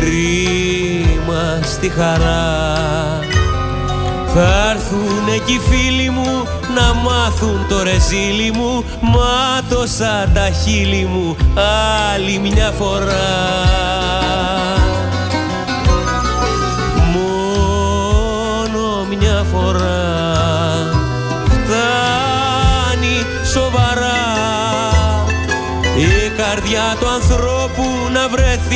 κρίμα στη χαρά. Θα έρθουν εκεί οι φίλοι μου να μάθουν το ρεζίλι μου Μάτωσα τα χείλη μου άλλη μια φορά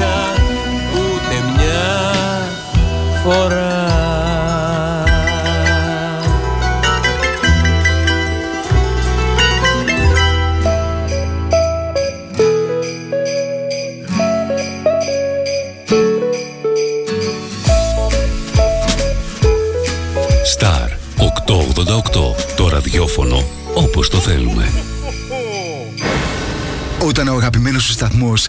τηλεφώνησα ούτε μια φορά. Σταρ 888 Το ραδιόφωνο όπως το θέλουμε. Όταν ο αγαπημένος σου σταθμός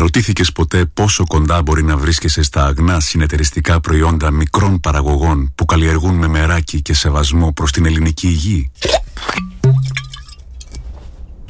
Αναρωτήθηκες ποτέ πόσο κοντά μπορεί να βρίσκεσαι στα αγνά συνεταιριστικά προϊόντα μικρών παραγωγών που καλλιεργούν με μεράκι και σεβασμό προς την ελληνική υγεία;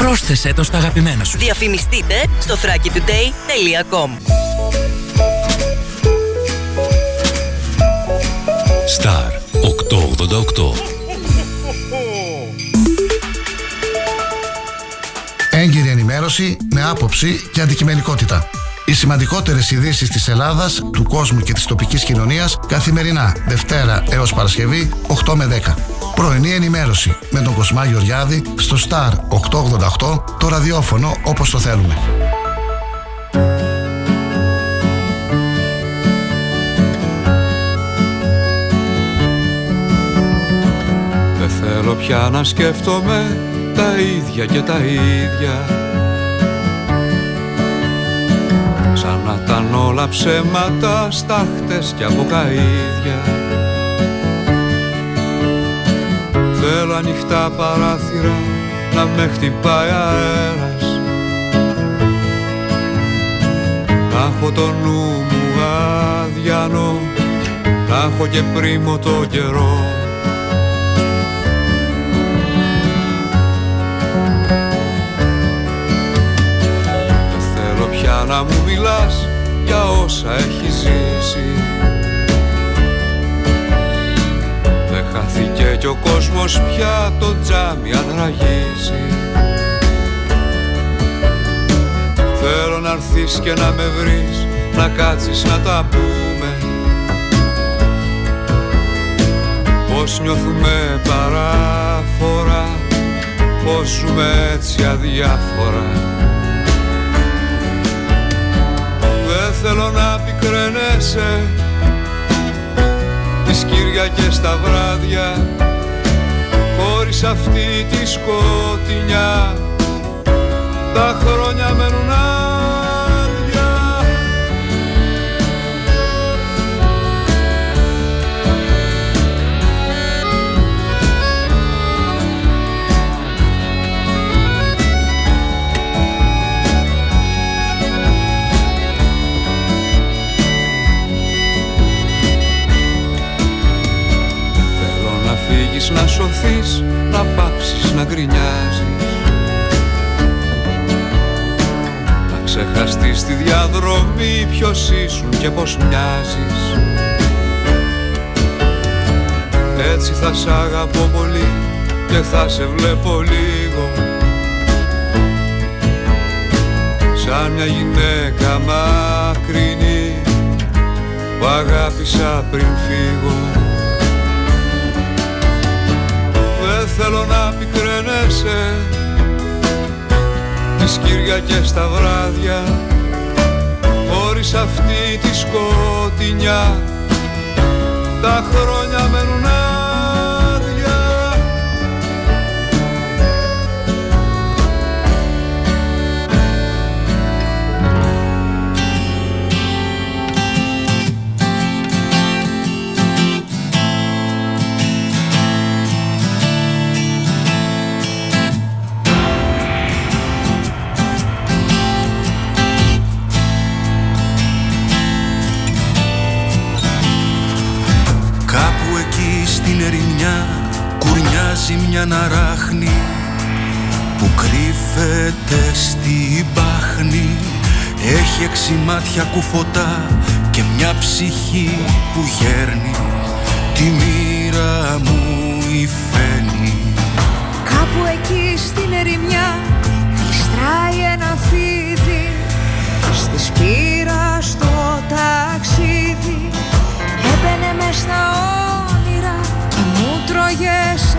Πρόσθεσέ το στα αγαπημένα σου. Διαφημιστείτε στο thrakitoday.com Star 888 Έγκυρη ενημέρωση με άποψη και αντικειμενικότητα. Οι σημαντικότερες ειδήσεις της Ελλάδας, του κόσμου και της τοπικής κοινωνίας καθημερινά Δευτέρα έως Παρασκευή 8 με 10. Πρωινή ενημέρωση με τον Κοσμά Γεωργιάδη στο Star 888 το ραδιόφωνο όπως το θέλουμε. Δεν θέλω πια να σκέφτομαι τα ίδια και τα ίδια Σαν να ήταν όλα ψέματα, στάχτες και αποκαίδια Θέλω ανοιχτά παράθυρα να με χτυπάει αέρας. Να έχω το νου μου αδιανό Να έχω και πρίμο το καιρό. Δεν θέλω πια να μου μιλάς για όσα έχεις ζήσει κι ο κόσμος πια το τζάμι ανραγίζει. Θέλω να έρθεις και να με βρεις να κάτσεις να τα πούμε. Πώς νιώθουμε παράφορα Πώς ζούμε έτσι αδιάφορα. Δεν θέλω να πικραίνεσαι Τις Κυριακές τα βράδια. Χωρίς αυτή τη σκοτεινιά. Τα χρόνια μένουν να σωθείς, να πάψεις να γκρινιάζεις. Να ξεχαστείς τη διαδρομή ποιος ήσουν και πως μοιάζεις. Έτσι θα σ' αγαπώ πολύ και θα σε βλέπω λίγο. Σαν μια γυναίκα μακρινή που αγάπησα πριν φύγω θέλω να πικραίνεσαι. Τις Κυριακές τα βράδια Χωρίς αυτή τη σκοτεινιά. Τα χρόνια μένουν μάτια κουφωτά και μια ψυχή που γέρνει. Τη μοίρα μου η φαίνει Κάπου εκεί στην ερημιά γλιστράει ένα φίδι. Στη σπήρα στο ταξίδι. Έμπαινε μες στα όνειρα και μου τρώγες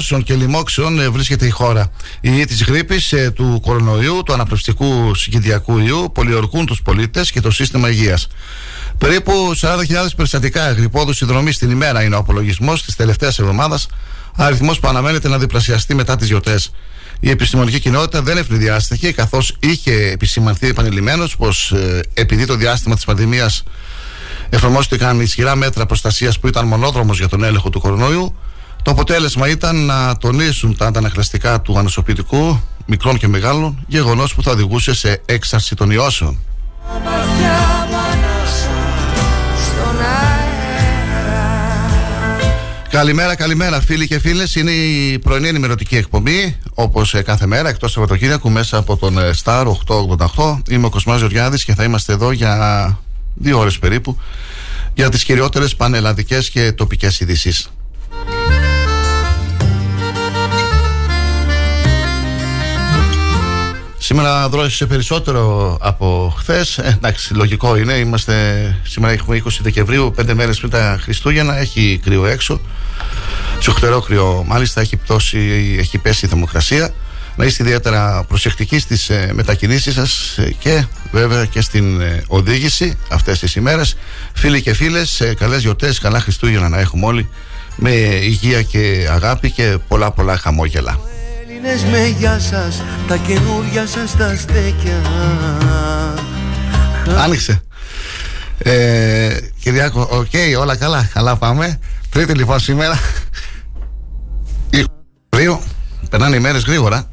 κλειό ιώσεων και λοιμόξεων ε, βρίσκεται η χώρα. Οι ιοί της γρήπης, ε, του κορονοϊού, του αναπνευστικού συγκεντριακού ιού πολιορκούν τους πολίτες και το σύστημα υγείας. Περίπου 40.000 περιστατικά γρυπόδους συνδρομή την ημέρα είναι ο απολογισμός της τελευταίας εβδομάδας, αριθμός που αναμένεται να διπλασιαστεί μετά τις γιορτές. Η επιστημονική κοινότητα δεν ευνηδιάστηκε καθώς είχε επισημανθεί επανειλημμένω πως ε, επειδή το διάστημα της πανδημίας εφαρμόστηκαν ισχυρά μέτρα προστασίας που ήταν μονόδρομος για τον έλεγχο του κορονοϊού, το αποτέλεσμα ήταν να τονίσουν τα αντανακλαστικά του ανοσοποιητικού, μικρών και μεγάλων, γεγονός που θα οδηγούσε σε έξαρση των ιώσεων. Καλημέρα, καλημέρα φίλοι και φίλες Είναι η πρωινή ενημερωτική εκπομπή όπως ε, κάθε μέρα εκτός Σαββατοκύριακου μέσα από τον ε, Star 888 Είμαι ο Κοσμάς Γεωργιάδης και θα είμαστε εδώ για δύο ώρες περίπου για τις κυριότερες πανελλαδικές και τοπικές ειδήσεις. Σήμερα δρόσε περισσότερο από χθες. Ε, εντάξει, λογικό είναι. Είμαστε, σήμερα έχουμε 20 Δεκεμβρίου, πέντε μέρες πριν τα Χριστούγεννα. Έχει κρύο έξω. Τσουχτερό κρύο, μάλιστα, έχει, πτώσει, έχει πέσει η θερμοκρασία. Να είστε ιδιαίτερα προσεκτικοί στις ε, μετακινήσεις σας ε, και βέβαια και στην ε, οδήγηση αυτές τις ημέρες. Φίλοι και φίλες, ε, καλές γιορτές, καλά Χριστούγεννα να έχουμε όλοι με υγεία και αγάπη και πολλά πολλά χαμόγελα. Έλληνες με γεια σας, τα καινούρια σας τα στέκια Άνοιξε. Ε, Κυριάκο, οκ, όλα καλά, καλά πάμε. Τρίτη λοιπόν σήμερα. Δύο, περνάνε οι μέρες γρήγορα.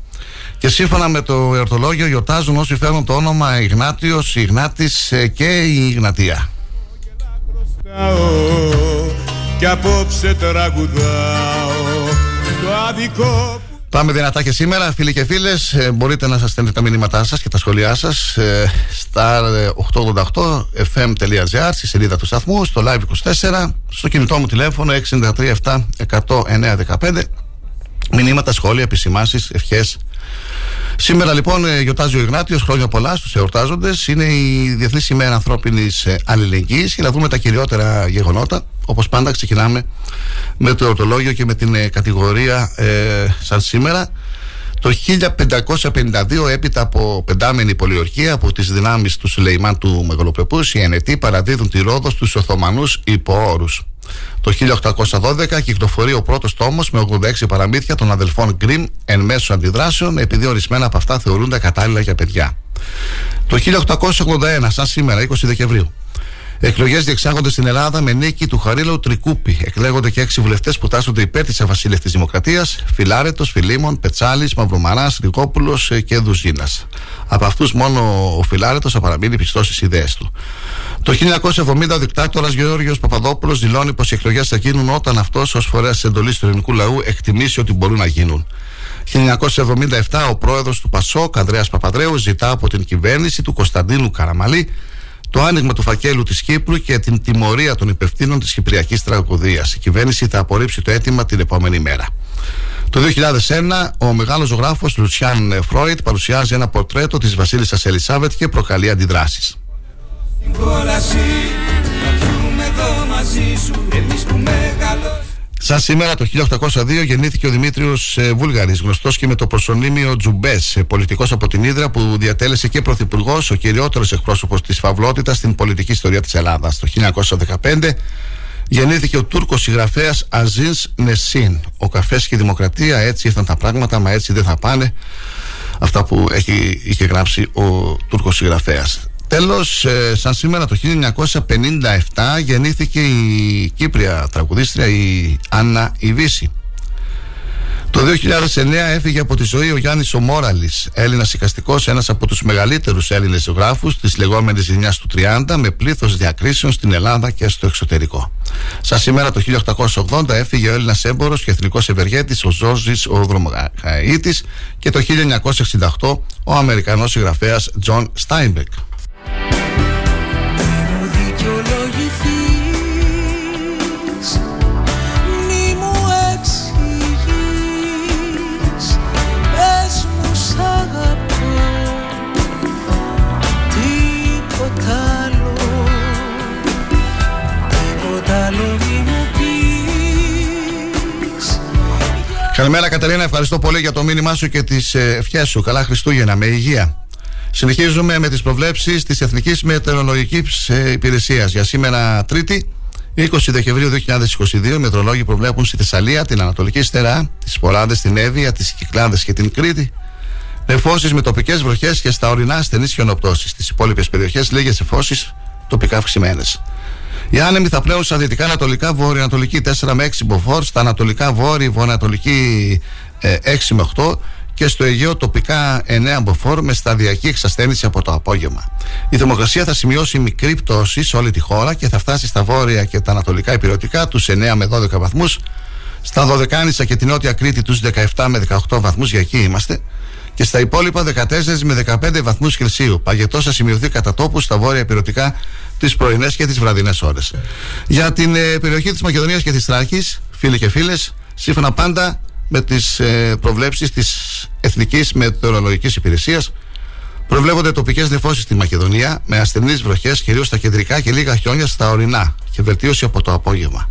Και σύμφωνα με το εορτολόγιο γιορτάζουν όσοι φέρνουν το όνομα Ιγνάτιος, Ιγνάτης ε, και η Ιγνατία. Κι απόψε τραγουδάω το αδικό Πάμε δυνατά και σήμερα, φίλοι και φίλες. μπορείτε να σας στέλνετε τα μηνύματά σας και τα σχόλιά σας ε, στα 888 fm.gr, στη σελίδα του σταθμού, στο live 24, στο κινητό μου τηλέφωνο 693 7 109 15. Μηνύματα, σχόλια, επισημάσει, ευχές. Σήμερα λοιπόν ε, γιορτάζει ο Ιγνάτιος, χρόνια πολλά στους εορτάζοντες. Είναι η Διεθνή ημέρα ανθρώπινης ε, αλληλεγγύης και να δούμε τα κυριότερα γεγονότα. Όπως πάντα ξεκινάμε με το εορτολόγιο και με την ε, κατηγορία ε, σαν σήμερα. Το 1552 έπειτα από πεντάμενη πολιορκία από τις δυνάμεις του Σουλεϊμάν του Μεγαλοπρεπούς οι Ενετοί παραδίδουν τη Ρόδο στους Οθωμανούς υπό όρους. Το 1812 κυκλοφορεί ο πρώτος τόμος με 86 παραμύθια των αδελφών Γκριμ εν μέσω αντιδράσεων, επειδή ορισμένα από αυτά θεωρούνται κατάλληλα για παιδιά. Το 1881, σαν σήμερα, 20 Δεκεμβρίου, Εκλογές διεξάγονται στην Ελλάδα με νίκη του Χαρίλου Τρικούπη. Εκλέγονται και έξι βουλευτές που τάσσονται υπέρ της αβασίλευτη δημοκρατίας: Φιλάρετος, Φιλίμων, Πετσάλης, Μαυρομαρά, Ρικόπουλο και Δουζίνας. Από αυτούς μόνο ο Φιλάρετος θα παραμείνει πιστός στις ιδέες του. Το 1970 ο δικτάκτορα Γεώργιος Παπαδόπουλος δηλώνει πως οι εκλογές θα γίνουν όταν αυτός ως φορέας εντολής του ελληνικού λαού εκτιμήσει ότι μπορούν να γίνουν. 1977 ο πρόεδρος του Πασόκ, Ανδρέας Παπαδρέου, ζητά από την κυβέρνηση του Κωνσταντίνου Καραμαλή το άνοιγμα του φακέλου της Κύπρου και την τιμωρία των υπευθύνων της Κυπριακής Τραγωδίας. Η κυβέρνηση θα απορρίψει το αίτημα την επόμενη μέρα. Το 2001, ο μεγάλος ζωγράφος Λουτσιάν Φρόιτ παρουσιάζει ένα πορτρέτο της Βασίλισσας Ελισάβετ και προκαλεί αντιδράσεις. Σαν σήμερα το 1802 γεννήθηκε ο Δημήτριος ε, Βούλγαρης, γνωστός και με το προσωνύμιο Τζουμπές, ε, πολιτικός από την Ήδρα που διατέλεσε και πρωθυπουργός, ο κυριότερος εκπρόσωπος της φαυλότητας στην πολιτική ιστορία της Ελλάδας. Το 1915 γεννήθηκε ο Τούρκος συγγραφέας Αζίνς Νεσίν. Ο καφές και η δημοκρατία, έτσι ήρθαν τα πράγματα, μα έτσι δεν θα πάνε. Αυτά που έχει, είχε γράψει ο Τούρκος συγγραφέας. Τέλος, ε, σαν σήμερα το 1957 γεννήθηκε η Κύπρια τραγουδίστρια η Άννα Ιβύση. Το 2009 έφυγε από τη ζωή ο Γιάννης ο Μόραλης, Έλληνας εικαστικός, ένας από τους μεγαλύτερους Έλληνες ζωγράφους της λεγόμενης γενιάς του 30 με πλήθος διακρίσεων στην Ελλάδα και στο εξωτερικό. Σαν σήμερα το 1880 έφυγε ο Έλληνας έμπορος και εθνικός ευεργέτης ο Ζωρζής ο Δρομοκαΐτης και το 1968 ο Αμερικανός συγγραφέας Τζον Στάινμπεκ. Καλημέρα Κατερίνα, ευχαριστώ πολύ για το μήνυμά σου και τις ε, ευχές σου. Καλά Χριστούγεννα, με υγεία. Συνεχίζουμε με τις προβλέψεις της Εθνικής Μετεωρολογικής ε, Υπηρεσίας για σήμερα Τρίτη, 20 Δεκεμβρίου 2022 οι μετρολόγοι προβλέπουν στη Θεσσαλία, την Ανατολική Στερά, τις Ποράδε, την Εύβοια, τις Κυκλάδες και την Κρήτη νεφώσει με τοπικές βροχές και στα ορεινά στενή χιονοπτώσεις. Στις υπόλοιπες περιοχές λίγες εφώσεις τοπικά αυξημένες. Οι άνεμοι θα πλέουν στα δυτικά ανατολικά βόρεια-ανατολική 4 με 6 μποφόρ, στα ανατολικά βόρεια βορειοανατολική 6 ε, με 8 και στο Αιγαίο τοπικά 9 μποφόρ με σταδιακή εξασθένηση από το απόγευμα. Η θερμοκρασία θα σημειώσει μικρή πτώση σε όλη τη χώρα και θα φτάσει στα βόρεια και τα ανατολικά υπηρετικά τους 9 με 12 βαθμούς, στα Δωδεκάνησα και την Νότια Κρήτη τους 17 με 18 βαθμούς, για εκεί είμαστε, και στα υπόλοιπα 14 με 15 βαθμούς Κελσίου. Παγετός θα σημειωθεί κατά τόπους στα βόρεια υπηρετικά τις πρωινές και τις βραδινές ώρες. Για την ε, περιοχή της Μακεδονίας και της Τράκης, φίλοι και φίλες, σύμφωνα πάντα με τις ε, προβλέψεις της Εθνικής Μετεωρολογικής Υπηρεσίας, προβλέπονται τοπικές νεφώσει στη Μακεδονία με ασθενείς βροχές κυρίως στα κεντρικά και λίγα χιόνια στα ορεινά και βελτίωση από το απόγευμα.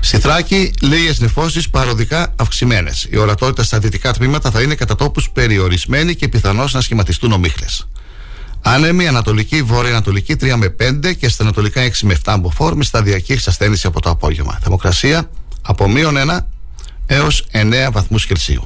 Στη Θράκη, λίγες νεφώσει παροδικά αυξημένες. Η ορατότητα στα δυτικά τμήματα θα είναι κατά τόπους περιορισμένη και πιθανώς να σχηματιστούν ομίχλες. Άνεμη Ανατολική, Βόρεια-Ανατολική 3 με 5 και στα Ανατολικά 6 με 7 μποφόρ με σταδιακή εξασθένηση από το απόγευμα. Θερμοκρασία από μείον 1 έως 9 βαθμούς Κελσίου.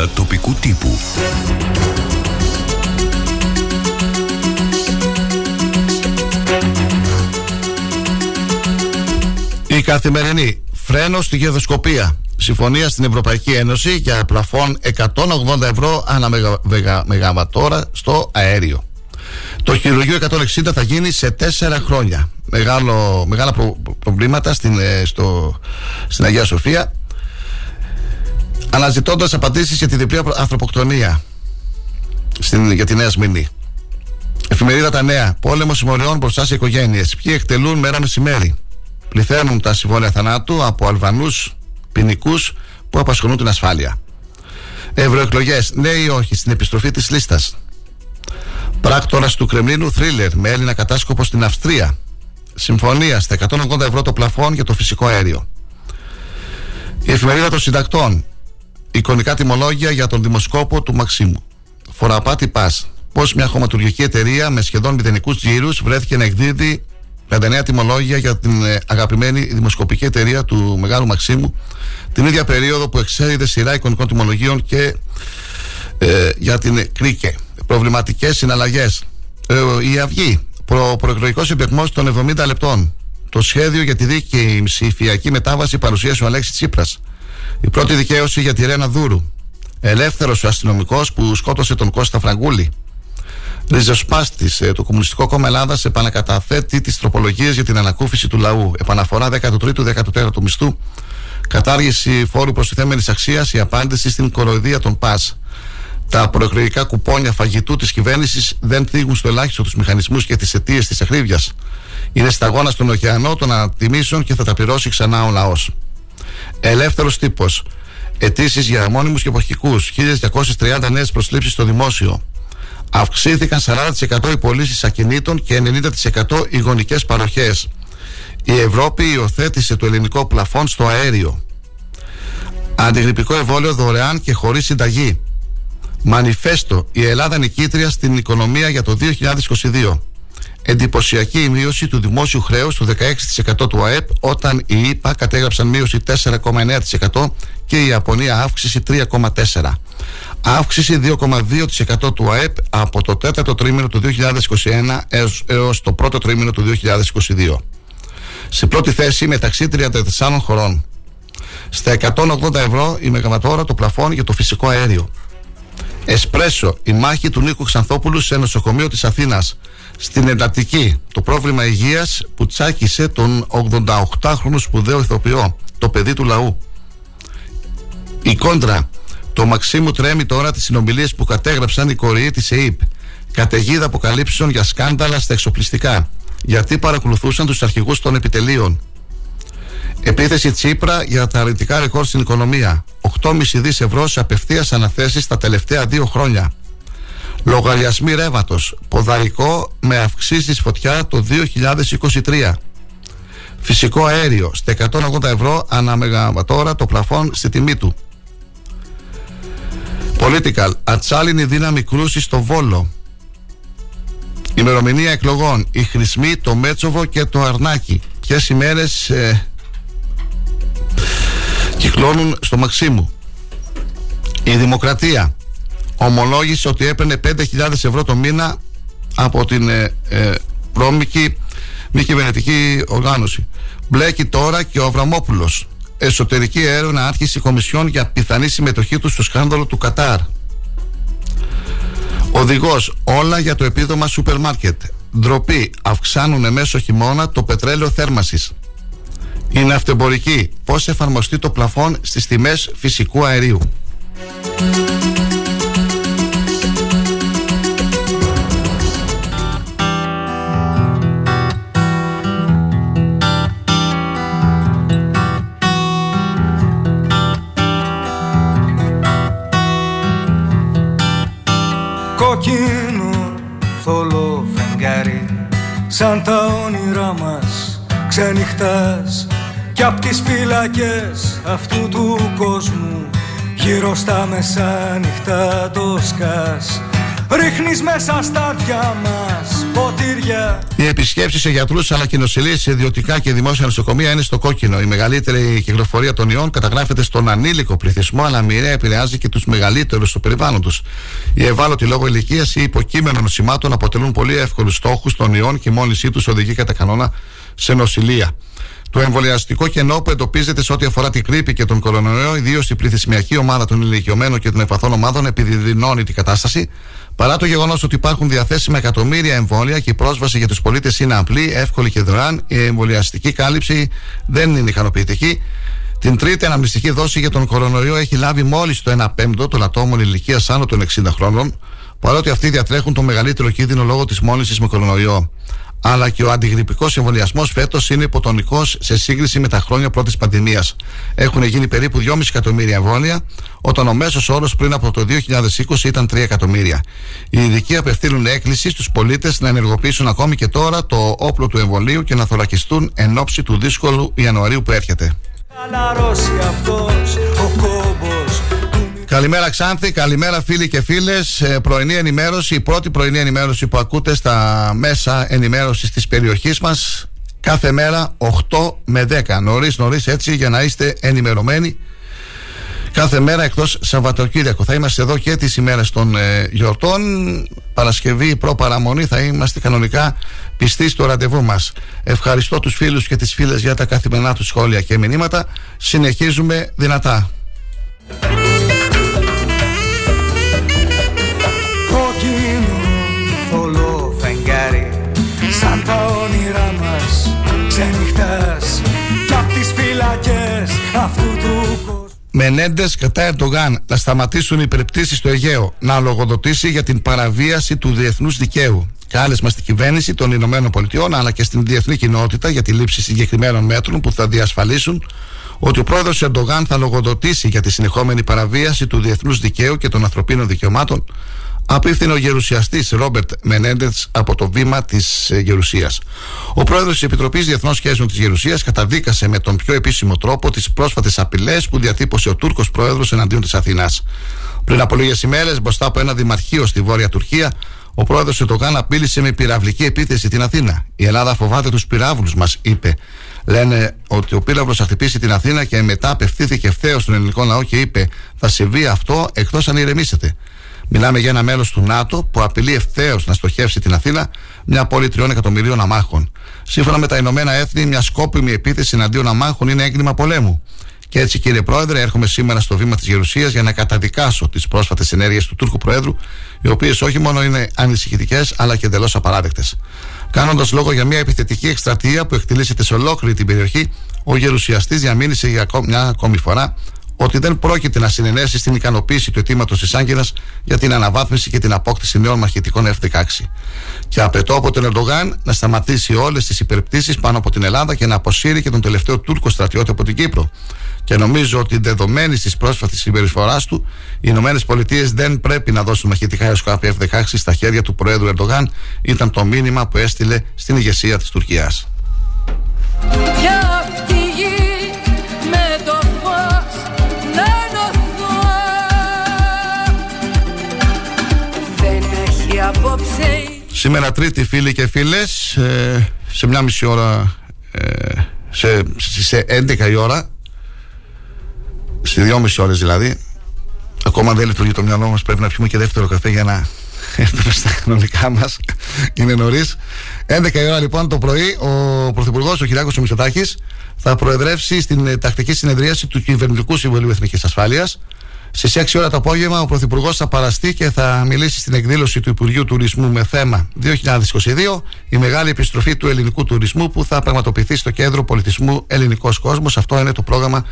Σελίδα τοπικού τύπου. Η καθημερινή φρένο στη γεδοσκοπία. Συμφωνία στην Ευρωπαϊκή Ένωση για πλαφόν 180 ευρώ ανά μεγαβατόρα στο αέριο. Το χειρουργείο 160 θα γίνει σε 4 χρόνια. Μεγάλο, μεγάλα προβλήματα στην, ε, στο, στην Αγία Σοφία αναζητώντας απαντήσεις για τη διπλή ανθρωποκτονία στην, για τη Νέα Σμηνή. Εφημερίδα Τα Νέα. Πόλεμος συμμοριών μπροστά σε οικογένειες. Ποιοι εκτελούν μέρα μεσημέρι. Πληθαίνουν τα συμβόλαια θανάτου από Αλβανούς ποινικούς που απασχολούν την ασφάλεια. Ευρωεκλογές, ναι ή όχι, στην επιστροφή της λίστας. Πράκτορας του Κρεμλίνου θρίλερ με Έλληνα κατάσκοπο στην Αυστρία. Συμφωνία στα 180 ευρώ το πλαφόν για το φυσικό αέριο. Η εφημερίδα των συντακτών εικονικά τιμολόγια για τον δημοσκόπο του Μαξίμου. Φοραπάτη Πας. Πώς μια χωματουργική εταιρεία με σχεδόν μηδενικούς τζίρους βρέθηκε να εκδίδει 59 τιμολόγια για την ε, αγαπημένη δημοσκοπική εταιρεία του Μεγάλου Μαξίμου την ίδια περίοδο που εξέδιδε σειρά εικονικών τιμολογίων και ε, για την Κρίκε. Προβληματικές συναλλαγές. Ε, η Αυγή. Προ, προεκλογικός συμπεγμό των 70 λεπτών. Το σχέδιο για τη δίκαιη ψηφιακή μετάβαση παρουσίασε ο Αλέξης Τσίπρας. Η πρώτη δικαίωση για τη Ρένα Δούρου. Ελεύθερος ο αστυνομικός που σκότωσε τον Κώστα Φραγκούλη. Ριζοσπάστης, ε, το Κομμουνιστικό Κόμμα Ελλάδας επανακαταθέτει τις τροπολογίες για την ανακούφιση του λαού. Επαναφορά 13ου-14ου μισθού. Κατάργηση φόρου προστιθέμενης αξίας. Η απάντηση στην κοροϊδία των ΠΑΣ. Τα προεκλογικά κουπόνια φαγητού της κυβέρνησης δεν θίγουν στο ελάχιστο τους μηχανισμούς και τις αιτίες της ακρίβειας. Είναι σταγόνα στον ωκεανό των ανατιμήσεων και θα τα πληρώσει ξανά ο λαός. Ελεύθερος τύπος. Αιτήσεις για μόνιμου και εποχικούς. 1230 νέες προσλήψεις στο δημόσιο. Αυξήθηκαν 40% οι πωλήσεις ακινήτων και 90% οι γονικές παροχές. Η Ευρώπη υιοθέτησε το ελληνικό πλαφόν στο αέριο. Αντιγρυπικό εμβόλιο δωρεάν και χωρίς συνταγή. Μανιφέστο. Η Ελλάδα νικήτρια στην οικονομία για το 2022. Εντυπωσιακή η μείωση του δημόσιου χρέους του 16% του ΑΕΠ όταν οι ΗΠΑ κατέγραψαν μείωση 4,9% και η Ιαπωνία αύξηση 3,4%. Αύξηση 2,2% του ΑΕΠ από το τέταρτο τρίμηνο του 2021 έως, έως το πρώτο τρίμηνο του 2022. Σε πρώτη θέση μεταξύ 34 χωρών. Στα 180 ευρώ η μεγαβατόρα το πλαφόν για το φυσικό αέριο. Εσπρέσο, η μάχη του Νίκου Ξανθόπουλου σε νοσοκομείο της Αθήνας. Στην εντατική, το πρόβλημα υγείας που τσάκισε τον 88χρονο σπουδαίο ηθοποιό, το παιδί του λαού. Η κόντρα, το Μαξίμου τρέμει τώρα τις συνομιλίες που κατέγραψαν οι κορυοί της ΕΕΠ. Καταιγίδα αποκαλύψεων για σκάνδαλα στα εξοπλιστικά. Γιατί παρακολουθούσαν τους αρχηγούς των επιτελείων. Επίθεση Τσίπρα για τα αρνητικά ρεκόρ στην οικονομία. 8,5 δις ευρώ σε απευθείας αναθέσεις τα τελευταία δύο χρόνια. Λογαριασμοί ρεύματος. Ποδαρικό με αυξήσεις φωτιά το 2023. Φυσικό αέριο στα 180 ευρώ ανά μεγαβατόρα το πλαφόν στη τιμή του. Political. Ατσάλινη δύναμη κρούσης στο Βόλο. Ημερομηνία εκλογών. Η Χρυσμή, το Μέτσοβο και το Αρνάκι. Ποιες ημέρες ε, κυκλώνουν στο Μαξίμου. Η Δημοκρατία ομολόγησε ότι έπαιρνε 5.000 ευρώ το μήνα από την ε, ε, πρόμικη μη κυβερνητική οργάνωση. Μπλέκει τώρα και ο Αβραμόπουλος. Εσωτερική έρευνα άρχισε κομισιόν για πιθανή συμμετοχή του στο σκάνδαλο του Κατάρ. Οδηγός, όλα για το επίδομα σούπερ μάρκετ. Ντροπή, αυξάνουν μέσω χειμώνα το πετρέλαιο θέρμασης. Η ναυτεμπορική, πώς εφαρμοστεί το πλαφόν στις τιμές φυσικού αερίου. Κόκκινο θολό φεγγάρι σαν τα όνειρά μας ξενυχτάς κι απ' τις φυλακές αυτού του κόσμου Γύρω στα μεσάνυχτα το σκάς Ρίχνεις μέσα στα δυο μας ποτήρια Οι επισκέψεις σε γιατρούς αλλά και νοσηλίε σε ιδιωτικά και δημόσια νοσοκομεία είναι στο κόκκινο. Η μεγαλύτερη κυκλοφορία των ιών καταγράφεται στον ανήλικο πληθυσμό, αλλά μοιραία επηρεάζει και τους μεγαλύτερους στο περιβάλλον τους. Οι ευάλωτοι λόγω ηλικίας ή υποκείμενων νοσημάτων αποτελούν πολύ εύκολους στόχους των ιών και η μόλυνσή του οδηγεί κατά κανόνα σε νοσηλεία. Το εμβολιαστικό κενό που εντοπίζεται σε ό,τι αφορά την κρύπη και τον κορονοϊό, ιδίως η πληθυσμιακή ομάδα των ηλικιωμένων και των ευπαθών ομάδων, επιδεινώνει την κατάσταση. Παρά το γεγονός ότι υπάρχουν διαθέσιμα εκατομμύρια εμβόλια και η πρόσβαση για τους πολίτες είναι απλή, εύκολη και δωρεάν, η εμβολιαστική κάλυψη δεν είναι ικανοποιητική. Την τρίτη αναμνηστική δόση για τον κορονοϊό έχει λάβει μόλις το 1 πέμπτο των ατόμων ηλικίας άνω των 60 χρόνων, παρότι αυτοί διατρέχουν το μεγαλύτερο κίνδυνο λόγω της μόλυνσης με κορονοϊό αλλά και ο αντιγρυπικός εμβολιασμός φέτος είναι υποτονικός σε σύγκριση με τα χρόνια πρώτης πανδημίας. Έχουν γίνει περίπου 2,5 εκατομμύρια εμβόλια, όταν ο μέσος όρος πριν από το 2020 ήταν 3 εκατομμύρια. Οι ειδικοί απευθύνουν έκκληση στους πολίτες να ενεργοποιήσουν ακόμη και τώρα το όπλο του εμβολίου και να θωρακιστούν εν ώψη του δύσκολου Ιανουαρίου που έρχεται. Καλημέρα Ξάνθη, καλημέρα φίλοι και φίλες. Ε, Πρωινή ενημέρωση, η πρώτη πρωινή ενημέρωση που ακούτε στα μέσα ενημέρωσης της περιοχής μας Κάθε μέρα 8 με 10 Νωρίς νωρίς έτσι για να είστε ενημερωμένοι. Κάθε μέρα εκτός Σαββατοκύριακο. Θα είμαστε εδώ και τις ημέρες των ε, γιορτών. Παρασκευή προπαραμονή Θα είμαστε κανονικά πιστοί στο ραντεβού μας. Ευχαριστώ τους φίλους και τις φίλες για τα καθημερινά τους σχόλια και μηνύματα. Συνεχίζουμε δυνατά Μενέντες κατά Ερντογάν να σταματήσουν οι περιπτώσει στο Αιγαίο, να λογοδοτήσει για την παραβίαση του διεθνούς δικαίου. Κάλεσμα στην κυβέρνηση των Ηνωμένων Πολιτειών αλλά και στην διεθνή κοινότητα για τη λήψη συγκεκριμένων μέτρων που θα διασφαλίσουν ότι ο πρόεδρος Ερντογάν θα λογοδοτήσει για τη συνεχόμενη παραβίαση του διεθνούς δικαίου και των ανθρωπίνων δικαιωμάτων απίφθηνε ο γερουσιαστής Ρόμπερτ Μενέντετ από το βήμα της ε, Γερουσίας. Ο πρόεδρος της Επιτροπής Διεθνών Σχέσεων της Γερουσίας καταδίκασε με τον πιο επίσημο τρόπο τις πρόσφατες απειλές που διατύπωσε ο Τούρκος πρόεδρος εναντίον της Αθηνά. Πριν από λίγες ημέρες, μπροστά από ένα δημαρχείο στη Βόρεια Τουρκία, Ο πρόεδρος Ερντογάν απείλησε με πυραυλική επίθεση την Αθήνα. Η Ελλάδα φοβάται τους πυράβλους, μας είπε. Λένε ότι ο πύραυλος θα χτυπήσει την Αθήνα και μετά απευθύνθηκε ευθέως στον ελληνικό λαό και είπε: Θα συμβεί αυτό εκτός αν ηρεμήσετε. Μιλάμε για ένα μέλος του ΝΑΤΟ που απειλεί ευθέως να στοχεύσει την Αθήνα, μια πόλη τριών εκατομμυρίων αμάχων. Σύμφωνα με τα Ηνωμένα Έθνη, μια σκόπιμη επίθεση εναντίον αμάχων είναι έγκλημα πολέμου. Και έτσι, κύριε Πρόεδρε, έρχομαι σήμερα στο βήμα της Γερουσίας για να καταδικάσω τις πρόσφατες ενέργειες του Τούρκου Προέδρου, οι οποίες όχι μόνο είναι ανησυχητικές, αλλά και εντελώς απαράδεκτες. Κάνοντας λόγο για μια επιθετική εκστρατεία που εκτελήσεται σε ολόκληρη την περιοχή, ο γερουσιαστής διαμήνυσε για μια ακόμη φορά ότι δεν πρόκειται να συνενέσει στην ικανοποίηση του αιτήματος της Άγκυρας για την αναβάθμιση και την απόκτηση νέων μαχητικών F-16. Και απαιτώ από τον Ερντογάν να σταματήσει όλες τις υπερπτήσεις πάνω από την Ελλάδα και να αποσύρει και τον τελευταίο Τούρκο στρατιώτη από την Κύπρο. Και νομίζω ότι δεδομένη της πρόσφατης συμπεριφοράς του, οι Ηνωμένες Πολιτείες δεν πρέπει να δώσουν μαχητικά αεροσκάφη F-16 στα χέρια του Προέδρου Ερντογάν, ήταν το μήνυμα που έστειλε στην ηγεσία της Τουρκίας. Σήμερα τρίτη φίλοι και φίλες ε, σε μια μισή ώρα ε, σε, σε 11 η ώρα σε δυόμιση ώρες δηλαδή ακόμα δεν λειτουργεί το μυαλό μας πρέπει να πιούμε και δεύτερο καφέ για να έρθουμε στα κανονικά μας είναι νωρίς. 11 η ώρα λοιπόν το πρωί ο Πρωθυπουργός ο Κυριάκος Μητσοτάκης θα προεδρεύσει στην ε, τακτική συνεδρίαση του Κυβερνητικού Συμβουλίου Εθνικής Ασφάλειας Στις 6 ώρα το απόγευμα, ο Πρωθυπουργός θα παραστεί και θα μιλήσει στην εκδήλωση του Υπουργείου Τουρισμού με θέμα 2022, η μεγάλη επιστροφή του ελληνικού τουρισμού που θα πραγματοποιηθεί στο Κέντρο Πολιτισμού Ελληνικός Κόσμος. Αυτό είναι το πρόγραμμα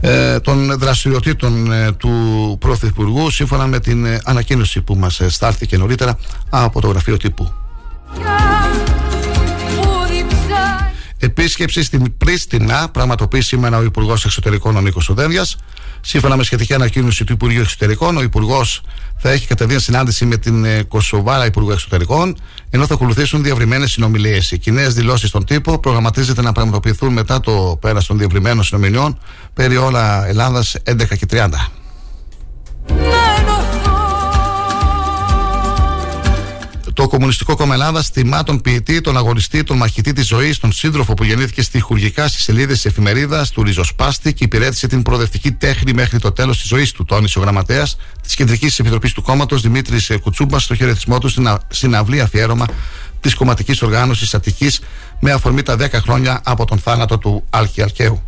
ε, των δραστηριοτήτων ε, του Πρωθυπουργού, σύμφωνα με την ε, ανακοίνωση που μας ε, στάλθηκε νωρίτερα από το γραφείο τύπου. Επίσκεψη στην Πρίστινα πραγματοποιεί σήμερα ο Υπουργός Εξωτερικών ο Νίκος Ουδένδια. Σύμφωνα με σχετική ανακοίνωση του Υπουργείου Εξωτερικών, ο Υπουργός θα έχει κατευθείαν συνάντηση με την ε, Κοσοβάρα Υπουργό Εξωτερικών, ενώ θα ακολουθήσουν διαβριμένε συνομιλίες. Οι κοινές δηλώσεις στον τύπο προγραμματίζεται να πραγματοποιηθούν μετά το πέρας των διευρυμένων συνομιλιών περί όλα Ελλάδας 11 και 30. Το Κομμουνιστικό Κόμμα Ελλάδας τιμά τον ποιητή, τον αγωνιστή, τον μαχητή της ζωής, τον σύντροφο που γεννήθηκε στοιχουργικά στις σελίδες της εφημερίδας του Ριζοσπάστη και υπηρέτησε την προοδευτική τέχνη μέχρι το τέλος της ζωής του, τόνισε ο γραμματέας της Κεντρικής Επιτροπής του Κόμματος Δημήτρης Κουτσούμπας στο χαιρετισμό του στην αυλή αφιέρωμα της κομματικής οργάνωσης Αττικής με αφορμή τα 10 χρόνια από τον θάνατο του Άλκη Αλκαίου.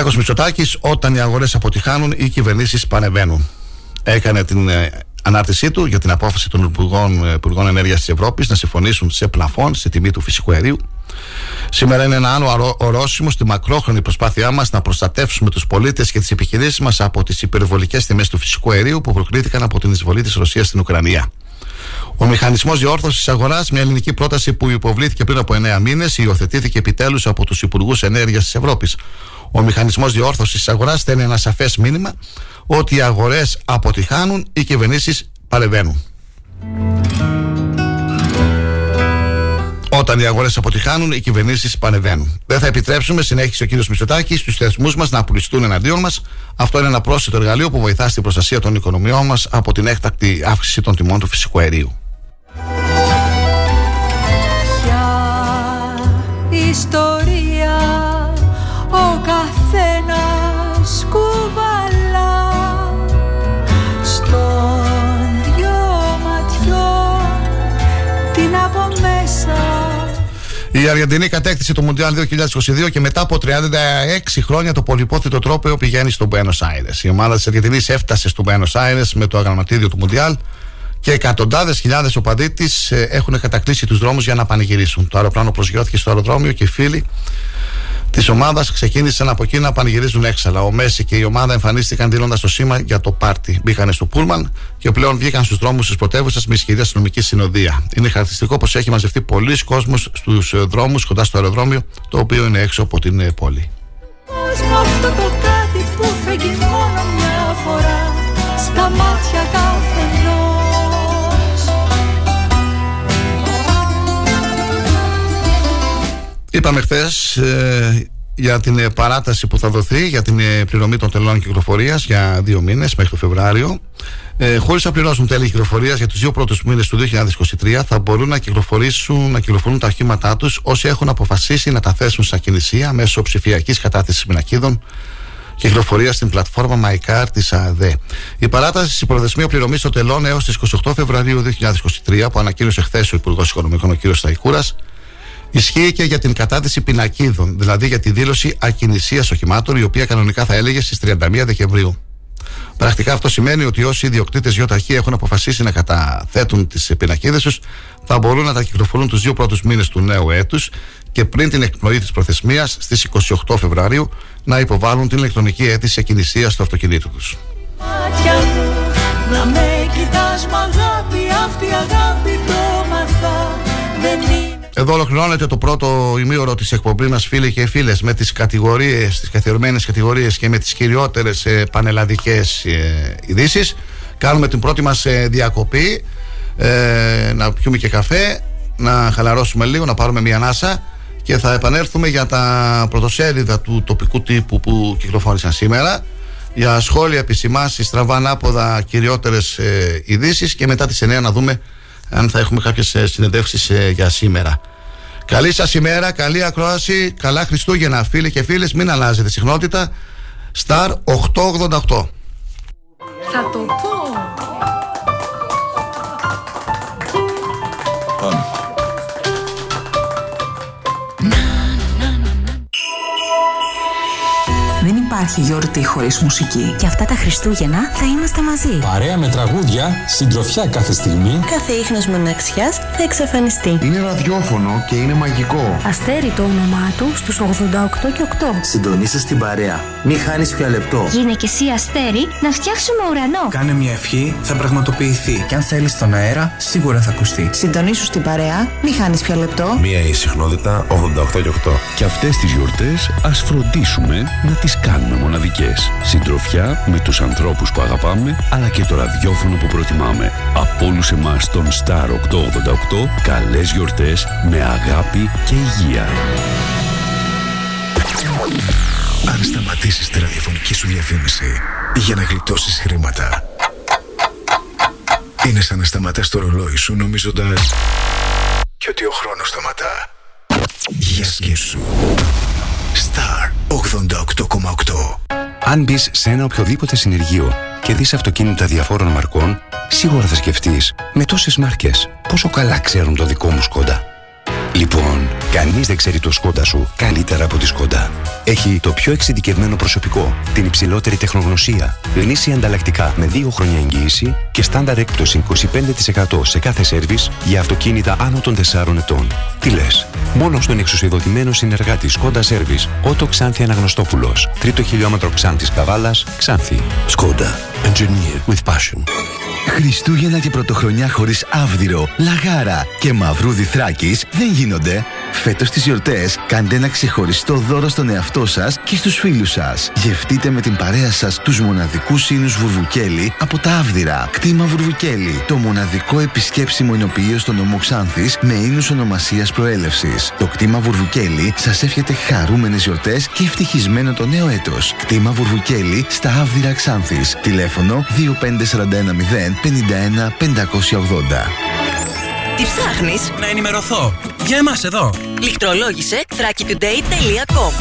Κυριάκος Μητσοτάκης όταν οι αγορές αποτυχάνουν οι κυβερνήσεις πανεβαίνουν. Έκανε την ε, ανάρτησή του για την απόφαση των Υπουργών, ε, Υπουργών Ενέργειας της Ευρώπης να συμφωνήσουν σε πλαφόν σε τιμή του φυσικού αερίου. Σήμερα είναι ένα άλλο ορόσημο στη μακρόχρονη προσπάθειά μας να προστατεύσουμε τους πολίτες και τις επιχειρήσεις μας από τις υπερβολικές τιμές του φυσικού αερίου που προκρίθηκαν από την εισβολή της Ρωσίας στην Ουκρανία. Ο μηχανισμός διόρθωσης αγοράς, μια ελληνική πρόταση που υποβλήθηκε πριν από 9 μήνες, υιοθετήθηκε επιτέλους από τους Υπουργούς Ενέργειας της Ευρώπης. Ο μηχανισμός διόρθωσης της αγοράς στέλνει ένα σαφές μήνυμα ότι οι αγορές αποτυχάνουν, οι κυβερνήσεις παρεμβαίνουν. Όταν οι αγορές αποτυχάνουν, οι κυβερνήσεις πανεβαίνουν. Δεν θα επιτρέψουμε, συνέχισε ο κ. Μητσοτάκης, στους θεσμούς μας να απολυστούν εναντίον μας. Αυτό είναι ένα πρόσθετο εργαλείο που βοηθά στην προστασία των οικονομιών μας από την έκτακτη αύξηση των τιμών του φυσικού αερίου. ιστορία η Αργεντινή κατέκτησε το Μουντιάλ 2022 και μετά από 36 χρόνια το πολυπόθητο τρόπο πηγαίνει στο Buenos Aires. Η ομάδα της Αργεντινής έφτασε στο Buenos Aires με το αγραμματίδιο του Μουντιάλ και εκατοντάδες χιλιάδες οπαδοί της ε, έχουν κατακλείσει τους δρόμους για να πανηγυρίσουν. Το αεροπλάνο προσγειώθηκε στο αεροδρόμιο και οι φίλοι της ομάδας ξεκίνησαν από εκεί να πανηγυρίζουν έξαλα. Ο Μέση και η ομάδα εμφανίστηκαν δίνοντας το σήμα για το πάρτι. Μπήκαν στο Πούλμαν και πλέον βγήκαν στους δρόμους της πρωτεύουσας με ισχυρή αστυνομική συνοδεία. Είναι χαρακτηριστικό πως έχει μαζευτεί πολλοί κόσμος στους ε, δρόμους κοντά στο αεροδρόμιο, το οποίο είναι έξω από την ε, πόλη. αυτό το κάτι που φεγγει μόνο μια φορά στα μάτια Είπαμε χθες ε, για την ε, παράταση που θα δοθεί για την ε, πληρωμή των τελών κυκλοφορίας για δύο μήνες μέχρι το Φεβράριο. Ε, Χωρίς να πληρώσουν τέλη κυκλοφορίας για τους δύο πρώτους μήνες του 2023, θα μπορούν να κυκλοφορήσουν, να κυκλοφορούν τα οχήματά τους όσοι έχουν αποφασίσει να τα θέσουν σε ακινησία μέσω ψηφιακής κατάθεσης πινακίδων κυκλοφορίας στην πλατφόρμα MyCar της ΑΔΕ. Η παράταση τη προθεσμία πληρωμής των τελών έως τις 28 Φεβρουαρίου 2023, που ανακοίνωσε χθες ο Υπουργός Οικονομικών, ο κ. Σταϊκούρας, Ισχύει και για την κατάθεση πινακίδων, δηλαδή για τη δήλωση ακινησίας οχημάτων, η οποία κανονικά θα έλεγε στις 31 Δεκεμβρίου. Πρακτικά αυτό σημαίνει ότι όσοι ιδιοκτήτες ΙΟΤΑΧΗ έχουν αποφασίσει να καταθέτουν τις πινακίδες τους, θα μπορούν να τα κυκλοφορούν τους δύο πρώτους μήνες του νέου έτους και πριν την εκπνοή της προθεσμίας στις 28 Φεβρουαρίου να υποβάλουν την ηλεκτρονική αίτηση ακινησίας στο αυτοκινήτο τους. Να με κοιτάς αγάπη, αυτή αγάπη το μαθά Δεν εδώ ολοκληρώνεται το πρώτο ημίωρο της εκπομπής μας, φίλοι και φίλες, με τις κατηγορίες, τις καθιερωμένες κατηγορίες και με τις κυριότερες ε, πανελλαδικές ε, ειδήσεις. Κάνουμε την πρώτη μας ε, διακοπή. Ε, να πιούμε και καφέ, να χαλαρώσουμε λίγο, να πάρουμε μια ανάσα και θα επανέλθουμε για τα πρωτοσέλιδα του τοπικού τύπου που κυκλοφόρησαν σήμερα για σχόλια, επισημάσεις, τραβά ανάποδα κυριότερες ε, ειδήσεις και μετά τις 9 να δούμε αν θα έχουμε κάποιες ε, συνεντεύξεις ε, για σήμερα. Καλή σας ημέρα, καλή ακρόαση, καλά Χριστούγεννα φίλοι και φίλες, μην αλλάζετε συχνότητα. Star 888. Θα το πω. Υπάρχει γιορτή χωρίς μουσική. Και αυτά τα Χριστούγεννα θα είμαστε μαζί. Παρέα με τραγούδια, συντροφιά κάθε στιγμή. Κάθε ίχνος μοναξιάς θα εξαφανιστεί. Είναι ραδιόφωνο και είναι μαγικό. Αστέρι το όνομά του στους 88 και 8. Συντονίστε στην παρέα. Μην χάνεις πια λεπτό. Γίνε και εσύ αστέρι να φτιάξουμε ουρανό. Κάνε μια ευχή, θα πραγματοποιηθεί. Και αν θέλεις τον αέρα, σίγουρα θα ακουστεί. Συντονίσου στην παρέα, μην χάνεις πια λεπτό. Μία η συχνότητα 88 και 8. Και αυτές τις γιορτές ας φροντίσουμε να τις κάνουμε με μοναδικές. Συντροφιά με τους ανθρώπους που αγαπάμε, αλλά και το ραδιόφωνο που προτιμάμε. Από όλους εμάς τον Star 888, καλές γιορτές με αγάπη και υγεία. Αν σταματήσεις τη ραδιοφωνική σου διαφήμιση για να γλιτώσεις χρήματα, είναι σαν να σταματάς το ρολόι σου νομίζοντας και ότι ο χρόνος σταματά. Για σκέψου. Star 88,8 Αν μπεις σε ένα οποιοδήποτε συνεργείο και δεις αυτοκίνητα διαφόρων μαρκών, σίγουρα θα σκεφτείς με τόσες μάρκες πόσο καλά ξέρουν το δικό μου σκόντα. Λοιπόν, κανείς δεν ξέρει το σκόντα σου καλύτερα από τη σκόντα. Έχει το πιο εξειδικευμένο προσωπικό, την υψηλότερη τεχνογνωσία, γνήσια ανταλλακτικά με 2 χρόνια εγγύηση και στάνταρ έκπτωση 25% σε κάθε σέρβις για αυτοκίνητα άνω των 4 ετών. Τι λες, μόνο στον εξουσιοδοτημένο συνεργάτη Σκόντα Σέρβις, Ότο Ξάνθη Αναγνωστόπουλος, τρίτο χιλιόμετρο Ξάνθης Καβάλας, Ξάνθη. Σκόντα. Engineer with passion. Χριστούγεννα και πρωτοχρονιά χωρίς άβδηρο, λαγάρα και μαυρούδι θράκης δεν γίνονται. Φέτος τις γιορτές κάντε ένα ξεχωριστό δώρο στον εαυτό σας και στους φίλους σας. Γευτείτε με την παρέα σας τους μοναδικούς ίνους Βουρβουκέλη από τα Άβδηρα. Κτήμα Βουρβουκέλη. Το μοναδικό επισκέψιμο ενοποιείο στον νομό Ξάνθης με ίνους ονομασίας προέλευσης. Το κτήμα Βουρβουκέλη σας εύχεται χαρούμενες γιορτές και ευτυχισμένο το νέο έτος. Κτήμα Βουρβουκέλη στα Άβδηρα Ξάνθης. Τηλέφωνο 25410 51 580. Τι ψάχνεις; Να ενημερωθώ. Για εμάς εδώ. Λιχτρολόγησε thrakitoday.com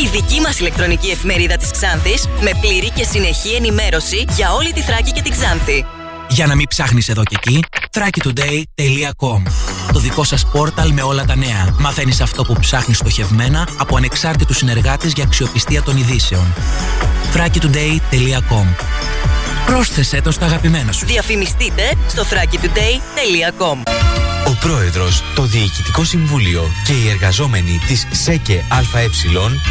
Η δική μας ηλεκτρονική εφημερίδα της Ξάνθης με πλήρη και συνεχή ενημέρωση για όλη τη Θράκη και την Ξάνθη. Για να μην ψάχνεις εδώ και εκεί, thrakitoday.com Το δικό σας πόρταλ με όλα τα νέα. Μαθαίνεις αυτό που ψάχνεις στοχευμένα από ανεξάρτητους συνεργάτες για αξιοπιστία των ειδήσεων. thrakitoday.com Πρόσθεσέ το στα αγαπημένα σου. Διαφημιστείτε στο thrakitoday.com Ο Πρόεδρος, το Διοικητικό Συμβούλιο και οι εργαζόμενοι της ΣΕΚΕ ΑΕ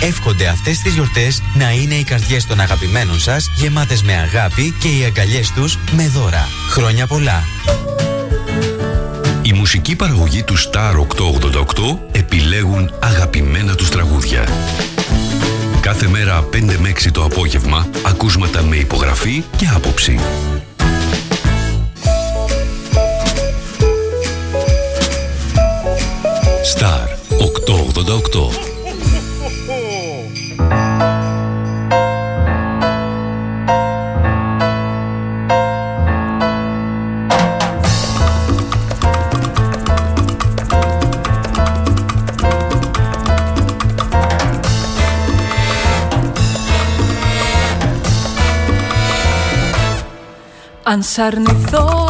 εύχονται αυτές τις γιορτές να είναι οι καρδιές των αγαπημένων σας γεμάτες με αγάπη και οι αγκαλιές τους με δώρα. Χρόνια πολλά! Η μουσική παραγωγή του Star 888 επιλέγουν αγαπημένα τους τραγούδια. Κάθε μέρα 5 με 6 το απόγευμα ακούσματα με υπογραφή και άποψη. Star 888 Αν σ' αρνηθώ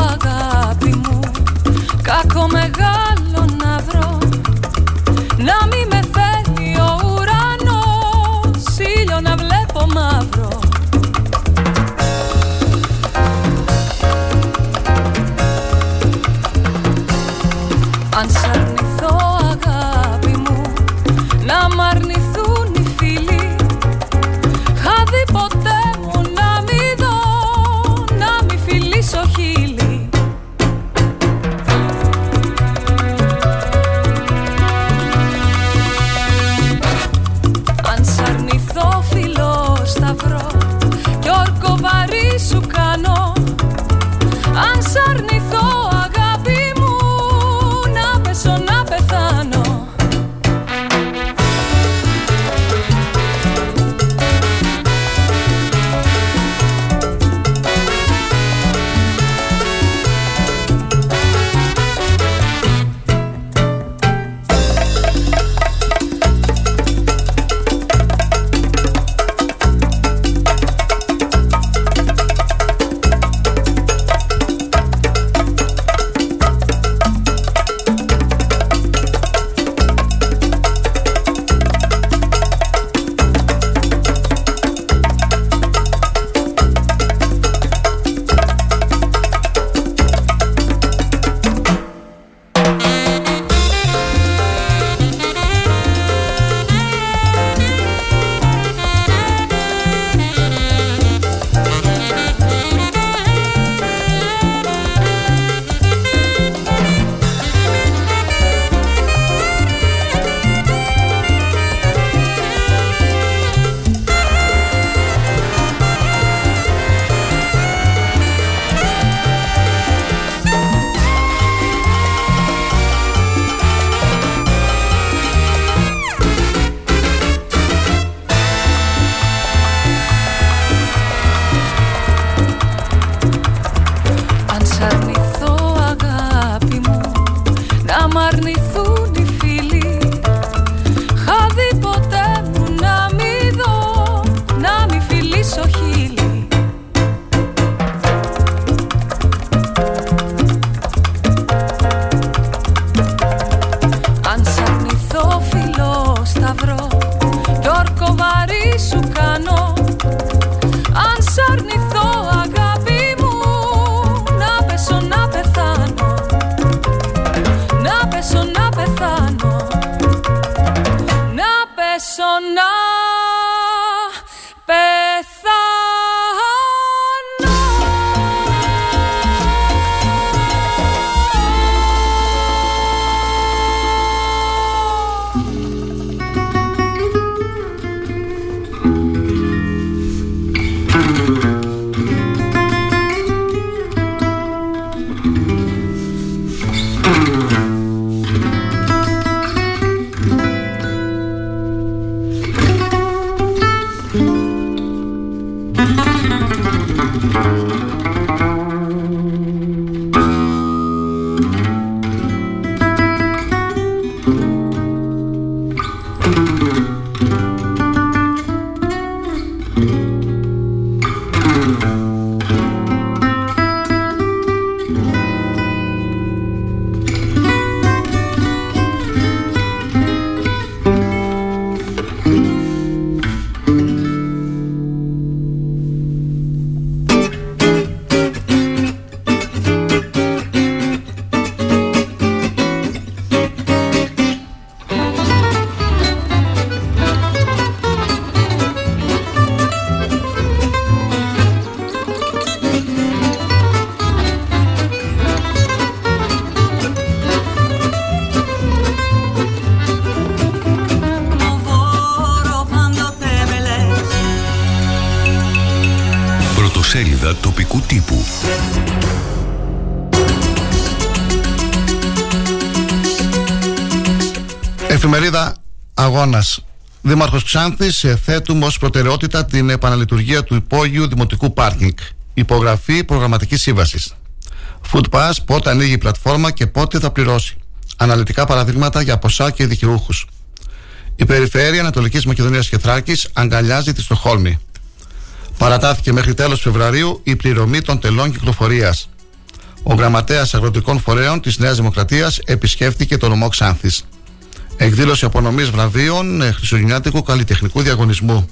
αγώνας. Δήμαρχος Ξάνθης, ε, θέτουμε ως προτεραιότητα την επαναλειτουργία του υπόγειου δημοτικού πάρκινγκ. Υπογραφή προγραμματικής σύμβασης. Food Pass, πότε ανοίγει η πλατφόρμα και πότε θα πληρώσει. Αναλυτικά παραδείγματα για ποσά και δικαιούχους. Η Περιφέρεια Ανατολικής Μακεδονίας και Θράκης αγκαλιάζει τη Στοχόλμη. Παρατάθηκε μέχρι τέλος Φεβρουαρίου η πληρωμή των τελών κυκλοφορίας. Ο γραμματέας Αγροτικών Φορέων της Νέας Δημοκρατίας επισκέφθηκε το νομό Ξάνθης. Εκδήλωση απονομής βραβείων ε, Χριστουγεννιάτικου Καλλιτεχνικού Διαγωνισμού.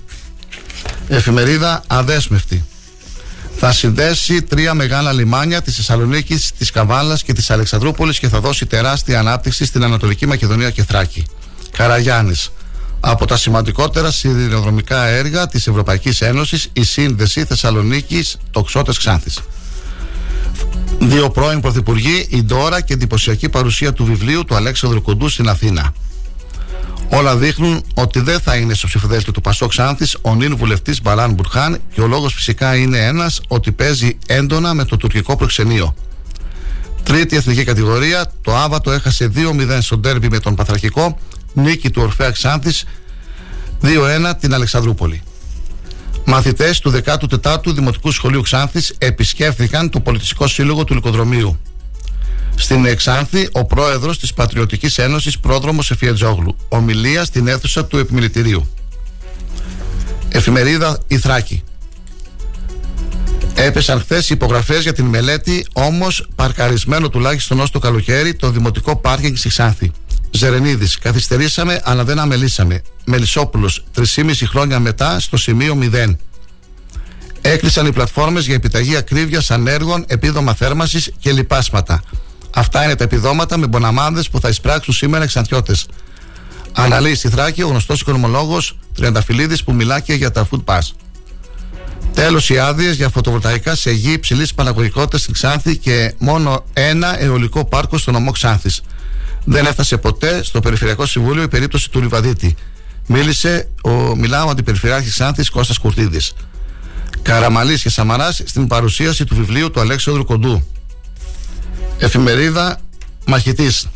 Εφημερίδα Αδέσμευτη. Θα συνδέσει τρία μεγάλα λιμάνια της Θεσσαλονίκη, της Καβάλας και της Αλεξανδρούπολης και θα δώσει τεράστια ανάπτυξη στην Ανατολική Μακεδονία και Θράκη. Καραγιάννης. Από τα σημαντικότερα σιδηροδρομικά έργα της Ευρωπαϊκής Ένωσης, η σύνδεση Θεσσαλονίκης Τοξότες Ξάνθης. Δύο πρώην πρωθυπουργοί, η Ντόρα και εντυπωσιακή παρουσία του βιβλίου του Αλέξανδρου Κοντού στην Αθήνα. Όλα δείχνουν ότι δεν θα είναι στο ψηφοδέλτιο του Πασόκ Ξάνθη ο νυν βουλευτής Μπαλάν Μπουρχάν και ο λόγος φυσικά είναι ένας ότι παίζει έντονα με το τουρκικό προξενείο. Τρίτη εθνική κατηγορία, το Άβατο έχασε 2-0 στο ντέρμπι με τον Παθρακικό, νίκη του Ορφαία Ξάνθη 2-1 την Αλεξανδρούπολη. Μαθητές του 14ου Δημοτικού Σχολείου Ξάνθης επισκέφθηκαν το Πολιτιστικό Σύλλογο του Λυκοδρομίου. Στην Εξάνθη, ο πρόεδρος της Πατριωτικής Ένωσης, πρόδρομος Εφιετζόγλου. Ομιλία στην αίθουσα του Επιμελητηρίου. Εφημερίδα Η Θράκη. Έπεσαν χθες υπογραφές για την μελέτη, όμως παρκαρισμένο τουλάχιστον ως το καλοκαίρι το δημοτικό πάρκινγκ στη Ξάνθη. Ζερενίδης. Καθυστερήσαμε, αλλά δεν αμελήσαμε. Μελισσόπουλος. 3,5 χρόνια μετά στο σημείο 0. Έκλεισαν οι πλατφόρμες για επιταγή ακρίβεια ανέργων, επίδομα θέρμανσης και λοιπάσματα. Αυτά είναι τα επιδόματα με μποναμάδες που θα εισπράξουν σήμερα εξαντιώτε. Αναλύει στη Θράκη ο γνωστός οικονομολόγος Τριανταφυλλίδης που μιλά και για τα food pass. Τέλος, οι άδειες για φωτοβολταϊκά σε γη υψηλής παραγωγικότητα στην Ξάνθη και μόνο ένα αιωλικό πάρκο στο νομό Ξάνθης. Δεν έφτασε ποτέ στο Περιφερειακό Συμβούλιο η περίπτωση του Λιβαδίτη. Μίλησε ο μιλάω αντιπεριφερειάρχης Ξάνθης Κώστας Κουρτίδης. Καραμαλής και Σαμαράς στην παρουσίαση του βιβλίου του Αλέξανδρου Κοντού. Εφημερίδα Μαχητής.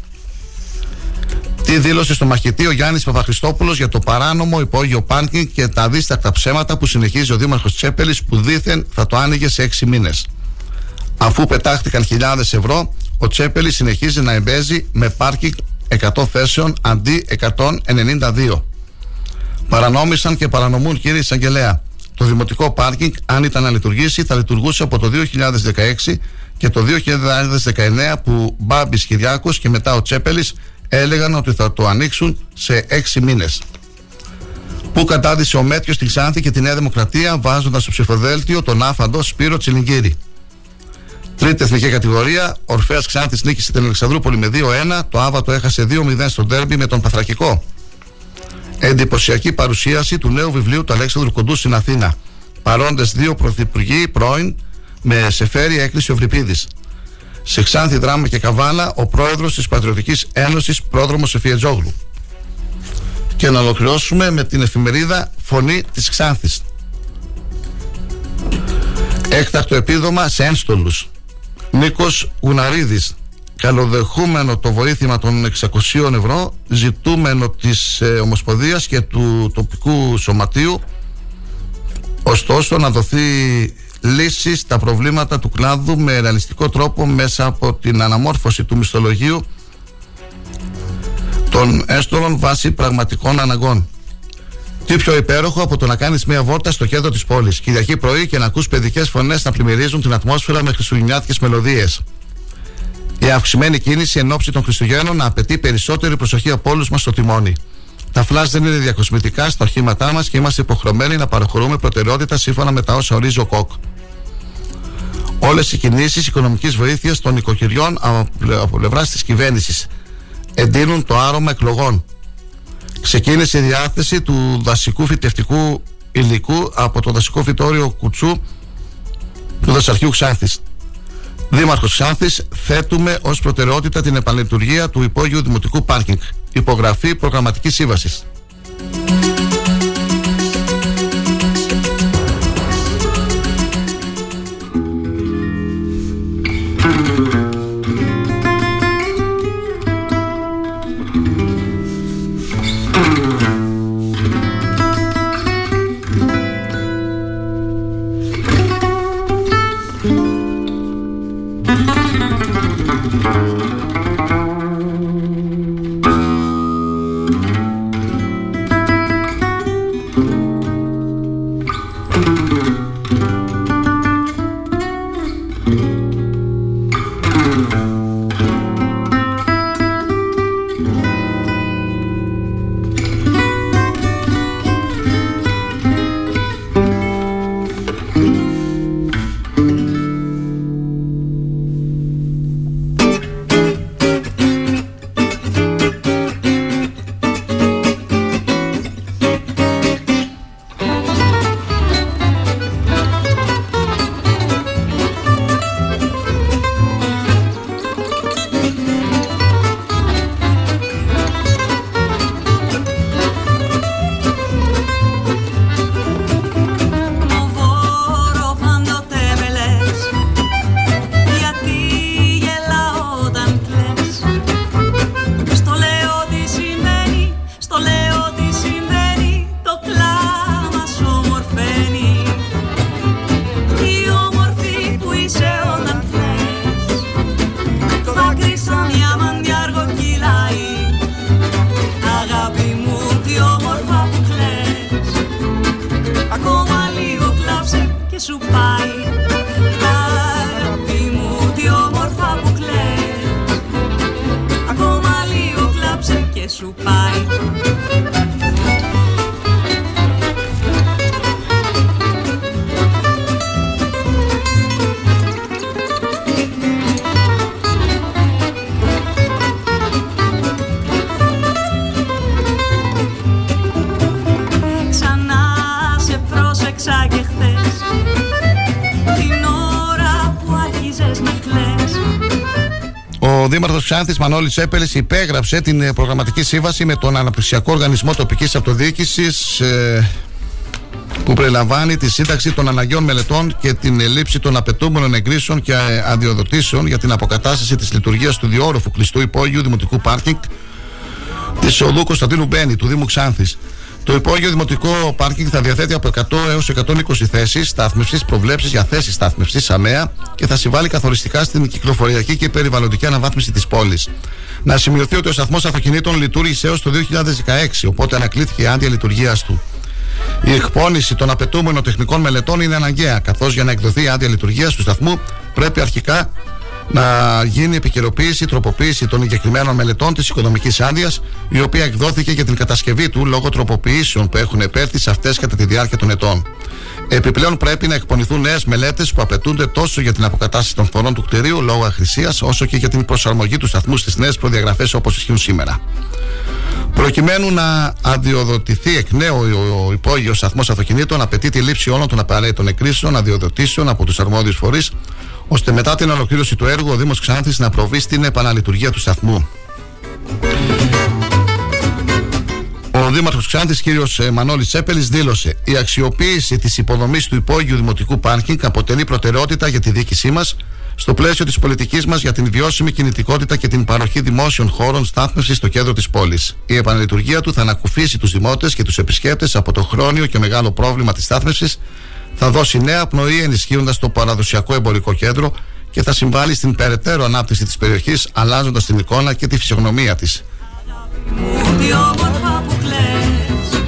Τι δήλωσε στο μαχητή ο Γιάννης Παπαχριστόπουλος για το παράνομο υπόγειο πάρκινγκ και τα αδίστακτα ψέματα που συνεχίζει ο Δήμαρχος Τσέπελης που δήθεν θα το άνοιγε σε έξι μήνες. Αφού πετάχτηκαν χιλιάδες ευρώ, ο Τσέπελης συνεχίζει να εμπέζει με πάρκινγκ 100 θέσεων αντί 192. Παρανόμησαν και παρανομούν κύριε Εισαγγελέα. Το δημοτικό πάρκινγκ, αν ήταν να λειτουργήσει, θα λειτουργούσε από το 2016 και το 2019 που Μπάμπης Κυριάκος και μετά ο Τσέπελης έλεγαν ότι θα το ανοίξουν σε 6 μήνες. Που κατάδυσε ο Μέτριο στη Ξάνθη και τη Νέα Δημοκρατία βάζοντας στο ψηφοδέλτιο τον άφαντο Σπύρο Τσιλιγκύρη. Τρίτη εθνική κατηγορία, Ορφαία Ξάνθης νίκησε την Αλεξανδρούπολη με 2-1, το Άβατο έχασε 2-0 στο ντέρμπι με τον Παθρακικό. Εντυπωσιακή παρουσίαση του νέου βιβλίου του Αλέξανδρου Κοντού στην Αθήνα. Παρόντες δύο πρωθυπουργοί πρώην με σεφέρι έκκληση ο Βρυπίδης. Σε Ξάνθη, Δράμα και Καβάλα, ο πρόεδρος της Πατριωτικής Ένωσης, πρόδρομος Εφιετζόγλου. Και να ολοκληρώσουμε με την εφημερίδα Φωνή της Ξάνθης. Έκτακτο επίδομα σε ένστολους. Νίκος Γουναρίδης. Καλοδεχούμενο το βοήθημα των 600 ευρώ, ζητούμενο της ε, Ομοσπονδίας και του τοπικού σωματείου, ωστόσο να δοθεί λύσεις στα προβλήματα του κλάδου με ρεαλιστικό τρόπο μέσα από την αναμόρφωση του μισθολογίου των έστωλων βάσει πραγματικών αναγκών. Τι πιο υπέροχο από το να κάνεις μια βόρτα στο κέντρο της πόλης, Κυριακή πρωί και να ακούς παιδικές φωνές να πλημμυρίζουν την ατμόσφαιρα με χριστουγεννιάτικε μελωδίες. Η αυξημένη κίνηση εν ώψη των Χριστουγέννων απαιτεί περισσότερη προσοχή από όλους μας στο τιμόνι. Τα φλάζ δεν είναι διακοσμητικά στα οχήματά μας και είμαστε υποχρεωμένοι να παραχωρούμε προτεραιότητα σύμφωνα με τα όσα ορίζει ο ΚΟΚ. Όλες οι κινήσεις οικονομικής βοήθειας των οικοκυριών από πλευράς της κυβέρνησης εντείνουν το άρωμα εκλογών. Ξεκίνησε η διάθεση του δασικού φυτευτικού υλικού από το δασικό φυτόριο Κουτσού του Δασαρχείου Ξάνθης. Δήμαρχος Ξάνθης, θέτουμε ως προτεραιότητα την επανλειτουργία του υπόγειου δημοτικού πάρκινγκ. Υπογραφή προγραμματικής σύμβασης. Ξάνθης Μανώλης Τσέπελη υπέγραψε την ε, προγραμματική σύμβαση με τον Αναπτυξιακό Οργανισμό Τοπικής Αυτοδιοίκησης που περιλαμβάνει τη σύνταξη των αναγκαίων μελετών και την λήψη των απαιτούμενων εγκρίσεων και ε, αδειοδοτήσεων για την αποκατάσταση της λειτουργίας του διόρροφου κλειστού υπόγειου δημοτικού πάρκινγκ της οδού Κωνσταντίνου Μπένι του Δήμου Ξάνθης. Το υπόγειο δημοτικό πάρκινγκ θα διαθέτει από 100 έως 120 θέσεις στάθμευσης, προβλέψεις για θέσεις στάθμευσης ΑΜΕΑ και θα συμβάλλει καθοριστικά στην κυκλοφοριακή και περιβαλλοντική αναβάθμιση της πόλης. Να σημειωθεί ότι ο σταθμός αυτοκινήτων λειτουργήσε έως το 2016, οπότε ανακλήθηκε η άδεια λειτουργίας του. Η εκπόνηση των απαιτούμενων τεχνικών μελετών είναι αναγκαία, καθώς για να εκδοθεί η άδεια λειτουργίας του σταθμού πρέπει αρχικά να γίνει επικαιροποίηση, τροποποίηση των εγκεκριμένων μελετών της οικονομικής άδειας, η οποία εκδόθηκε για την κατασκευή του λόγω τροποποιήσεων που έχουν επέρθει σε αυτές κατά τη διάρκεια των ετών. Επιπλέον πρέπει να εκπονηθούν νέες μελέτες που απαιτούνται τόσο για την αποκατάσταση των φορών του κτηρίου λόγω αχρησίας, όσο και για την προσαρμογή του σταθμού στις νέες προδιαγραφές όπως ισχύουν σήμερα. Προκειμένου να αδειοδοτηθεί εκ νέου ο υπόγειος σταθμός αυτοκινήτων, απαιτεί τη λήψη όλων των απαραίτητων εκκρίσεων, αδειοδοτήσεων από τους αρμόδιους φορείς, ώστε μετά την ολοκλήρωση του έργου ο Δήμος Ξάνθης να προβεί στην επαναλειτουργία του σταθμού. Ο Δήμαρχος Ξάνθης, κύριος Μανώλης Τσέπελης, δήλωσε: Η αξιοποίηση της υποδομής του υπόγειου δημοτικού πάρκινγκ αποτελεί προτεραιότητα για τη διοίκησή μας στο πλαίσιο της πολιτικής μας για την βιώσιμη κινητικότητα και την παροχή δημόσιων χώρων στάθμευσης στο κέντρο της πόλης. Η επαναλειτουργία του θα ανακουφίσει τους δημότες και τους επισκέπτες από το χρόνιο και μεγάλο πρόβλημα της στάθμευσης, θα δώσει νέα πνοή ενισχύοντας το παραδοσιακό εμπορικό κέντρο και θα συμβάλλει στην περαιτέρω ανάπτυξη της περιοχής, αλλάζοντας την εικόνα και τη φυσιογνωμία της. Τι όμορφα που κλαις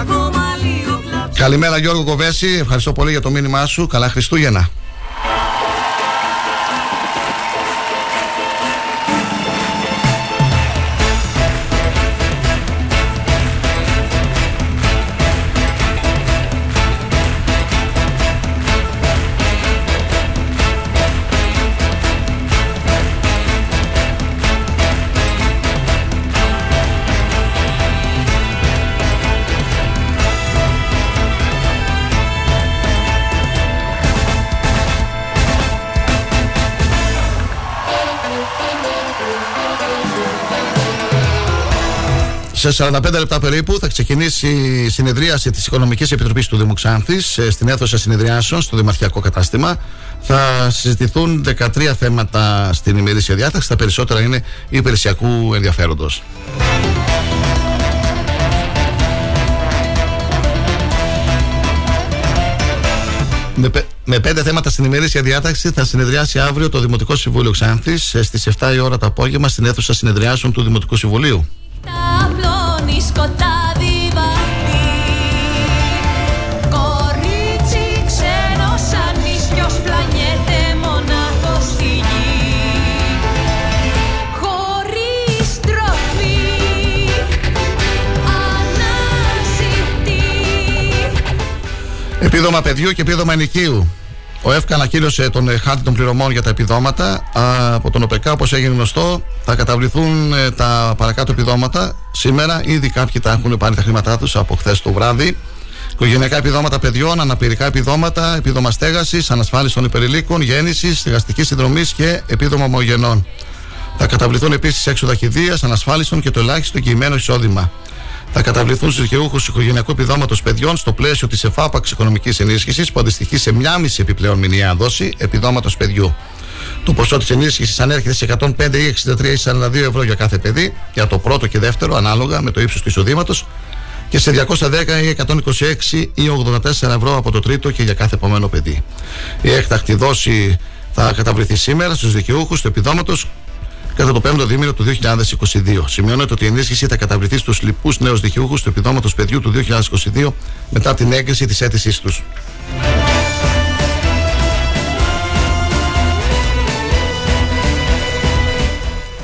Ακόμα λίγο κλάψε Καλημέρα Γιώργο Κοβέση, ευχαριστώ πολύ για το μήνυμά σου. Καλά Χριστούγεννα. Σε 45 λεπτά περίπου θα ξεκινήσει η συνεδρίαση της Οικονομικής Επιτροπής του Δήμου Ξάνθης, ε, στην αίθουσα συνεδριάσεων στο Δημαρχιακό Κατάστημα. Θα συζητηθούν 13 θέματα στην ημερήσια διάταξη. Τα περισσότερα είναι υπηρεσιακού ενδιαφέροντος. Με, πε- με πέντε θέματα στην ημερήσια διάταξη θα συνεδριάσει αύριο το Δημοτικό Συμβούλιο Ξάνθης ε, στις 7 η ώρα το απόγευμα στην αίθουσα συνεδριάσεων του Δημοτικού Συμβουλίου. Επίδομα παιδιού και επίδομα ενοικίου. Ο ΕΦΚΑ ανακοίνωσε τον ε, χάρτη των πληρωμών για τα επιδόματα. Α, από τον ΟΠΕΚΑ, όπως έγινε γνωστό, θα καταβληθούν ε, τα παρακάτω επιδόματα. Σήμερα ήδη κάποιοι τα έχουν πάρει τα χρήματά τους από χθες το βράδυ. Οικογενειακά επιδόματα παιδιών, αναπηρικά επιδόματα, επίδομα στέγασης, ανασφάλιση των υπερηλίκων, γέννησης, στεγαστική συνδρομή και επίδομα ομογενών. Θα καταβληθούν επίσης έξοδα κηδεία, ανασφάλιστων και το ελάχιστο εγγυημένο εισόδημα. Θα καταβληθούν στους δικαιούχους οικογενειακού επιδόματος παιδιών στο πλαίσιο της ΕΦΑΠΑΞ οικονομικής ενίσχυσης που αντιστοιχεί σε μία μισή επιπλέον μηνιαία δόση επιδόματος παιδιού. Το ποσό της ενίσχυσης ανέρχεται σε 105 ή 63 ή 42 ευρώ για κάθε παιδί, για το πρώτο και δεύτερο, ανάλογα με το ύψος του εισοδήματος, και σε 210 ή 126 ή 84 ευρώ από το τρίτο και για κάθε επόμενο παιδί. Η έκτακτη δόση θα καταβληθεί σήμερα στους δικαιούχους του επιδόματος κατά το 5ο δίμηνο του 2022. Σημειώνεται ότι η ενίσχυση θα καταβληθεί στους λοιπούς νέους δικαιούχους του επιδόματος παιδιού του 2022 μετά την έγκριση της αίτησής τους.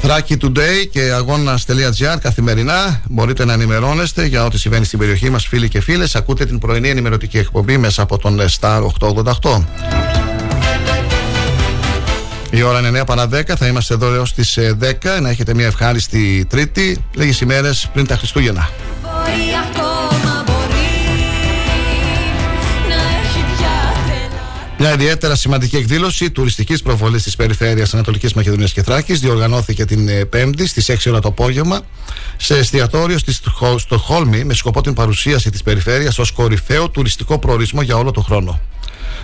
Θράκη Today και αγώνα.gr καθημερινά. Μπορείτε να ενημερώνεστε για ό,τι συμβαίνει στην περιοχή μας, φίλοι και φίλες. Ακούτε την πρωινή ενημερωτική εκπομπή μέσα από τον Star 888 η ώρα είναι 9 παρα 10, θα είμαστε εδώ έως τις 10 ε, να έχετε μια ευχάριστη τρίτη λίγες ημέρες πριν τα Χριστούγεννα Μια ιδιαίτερα σημαντική εκδήλωση τουριστικής προβολής της περιφέρειας Ανατολικής Μακεδονίας και Θράκης διοργανώθηκε την ε, Πέμπτη στις 6 ώρα το απόγευμα σε εστιατόριο στη Στοχόλμη με σκοπό την παρουσίαση της περιφέρειας ως κορυφαίο τουριστικό προορισμό για όλο τον χρόνο.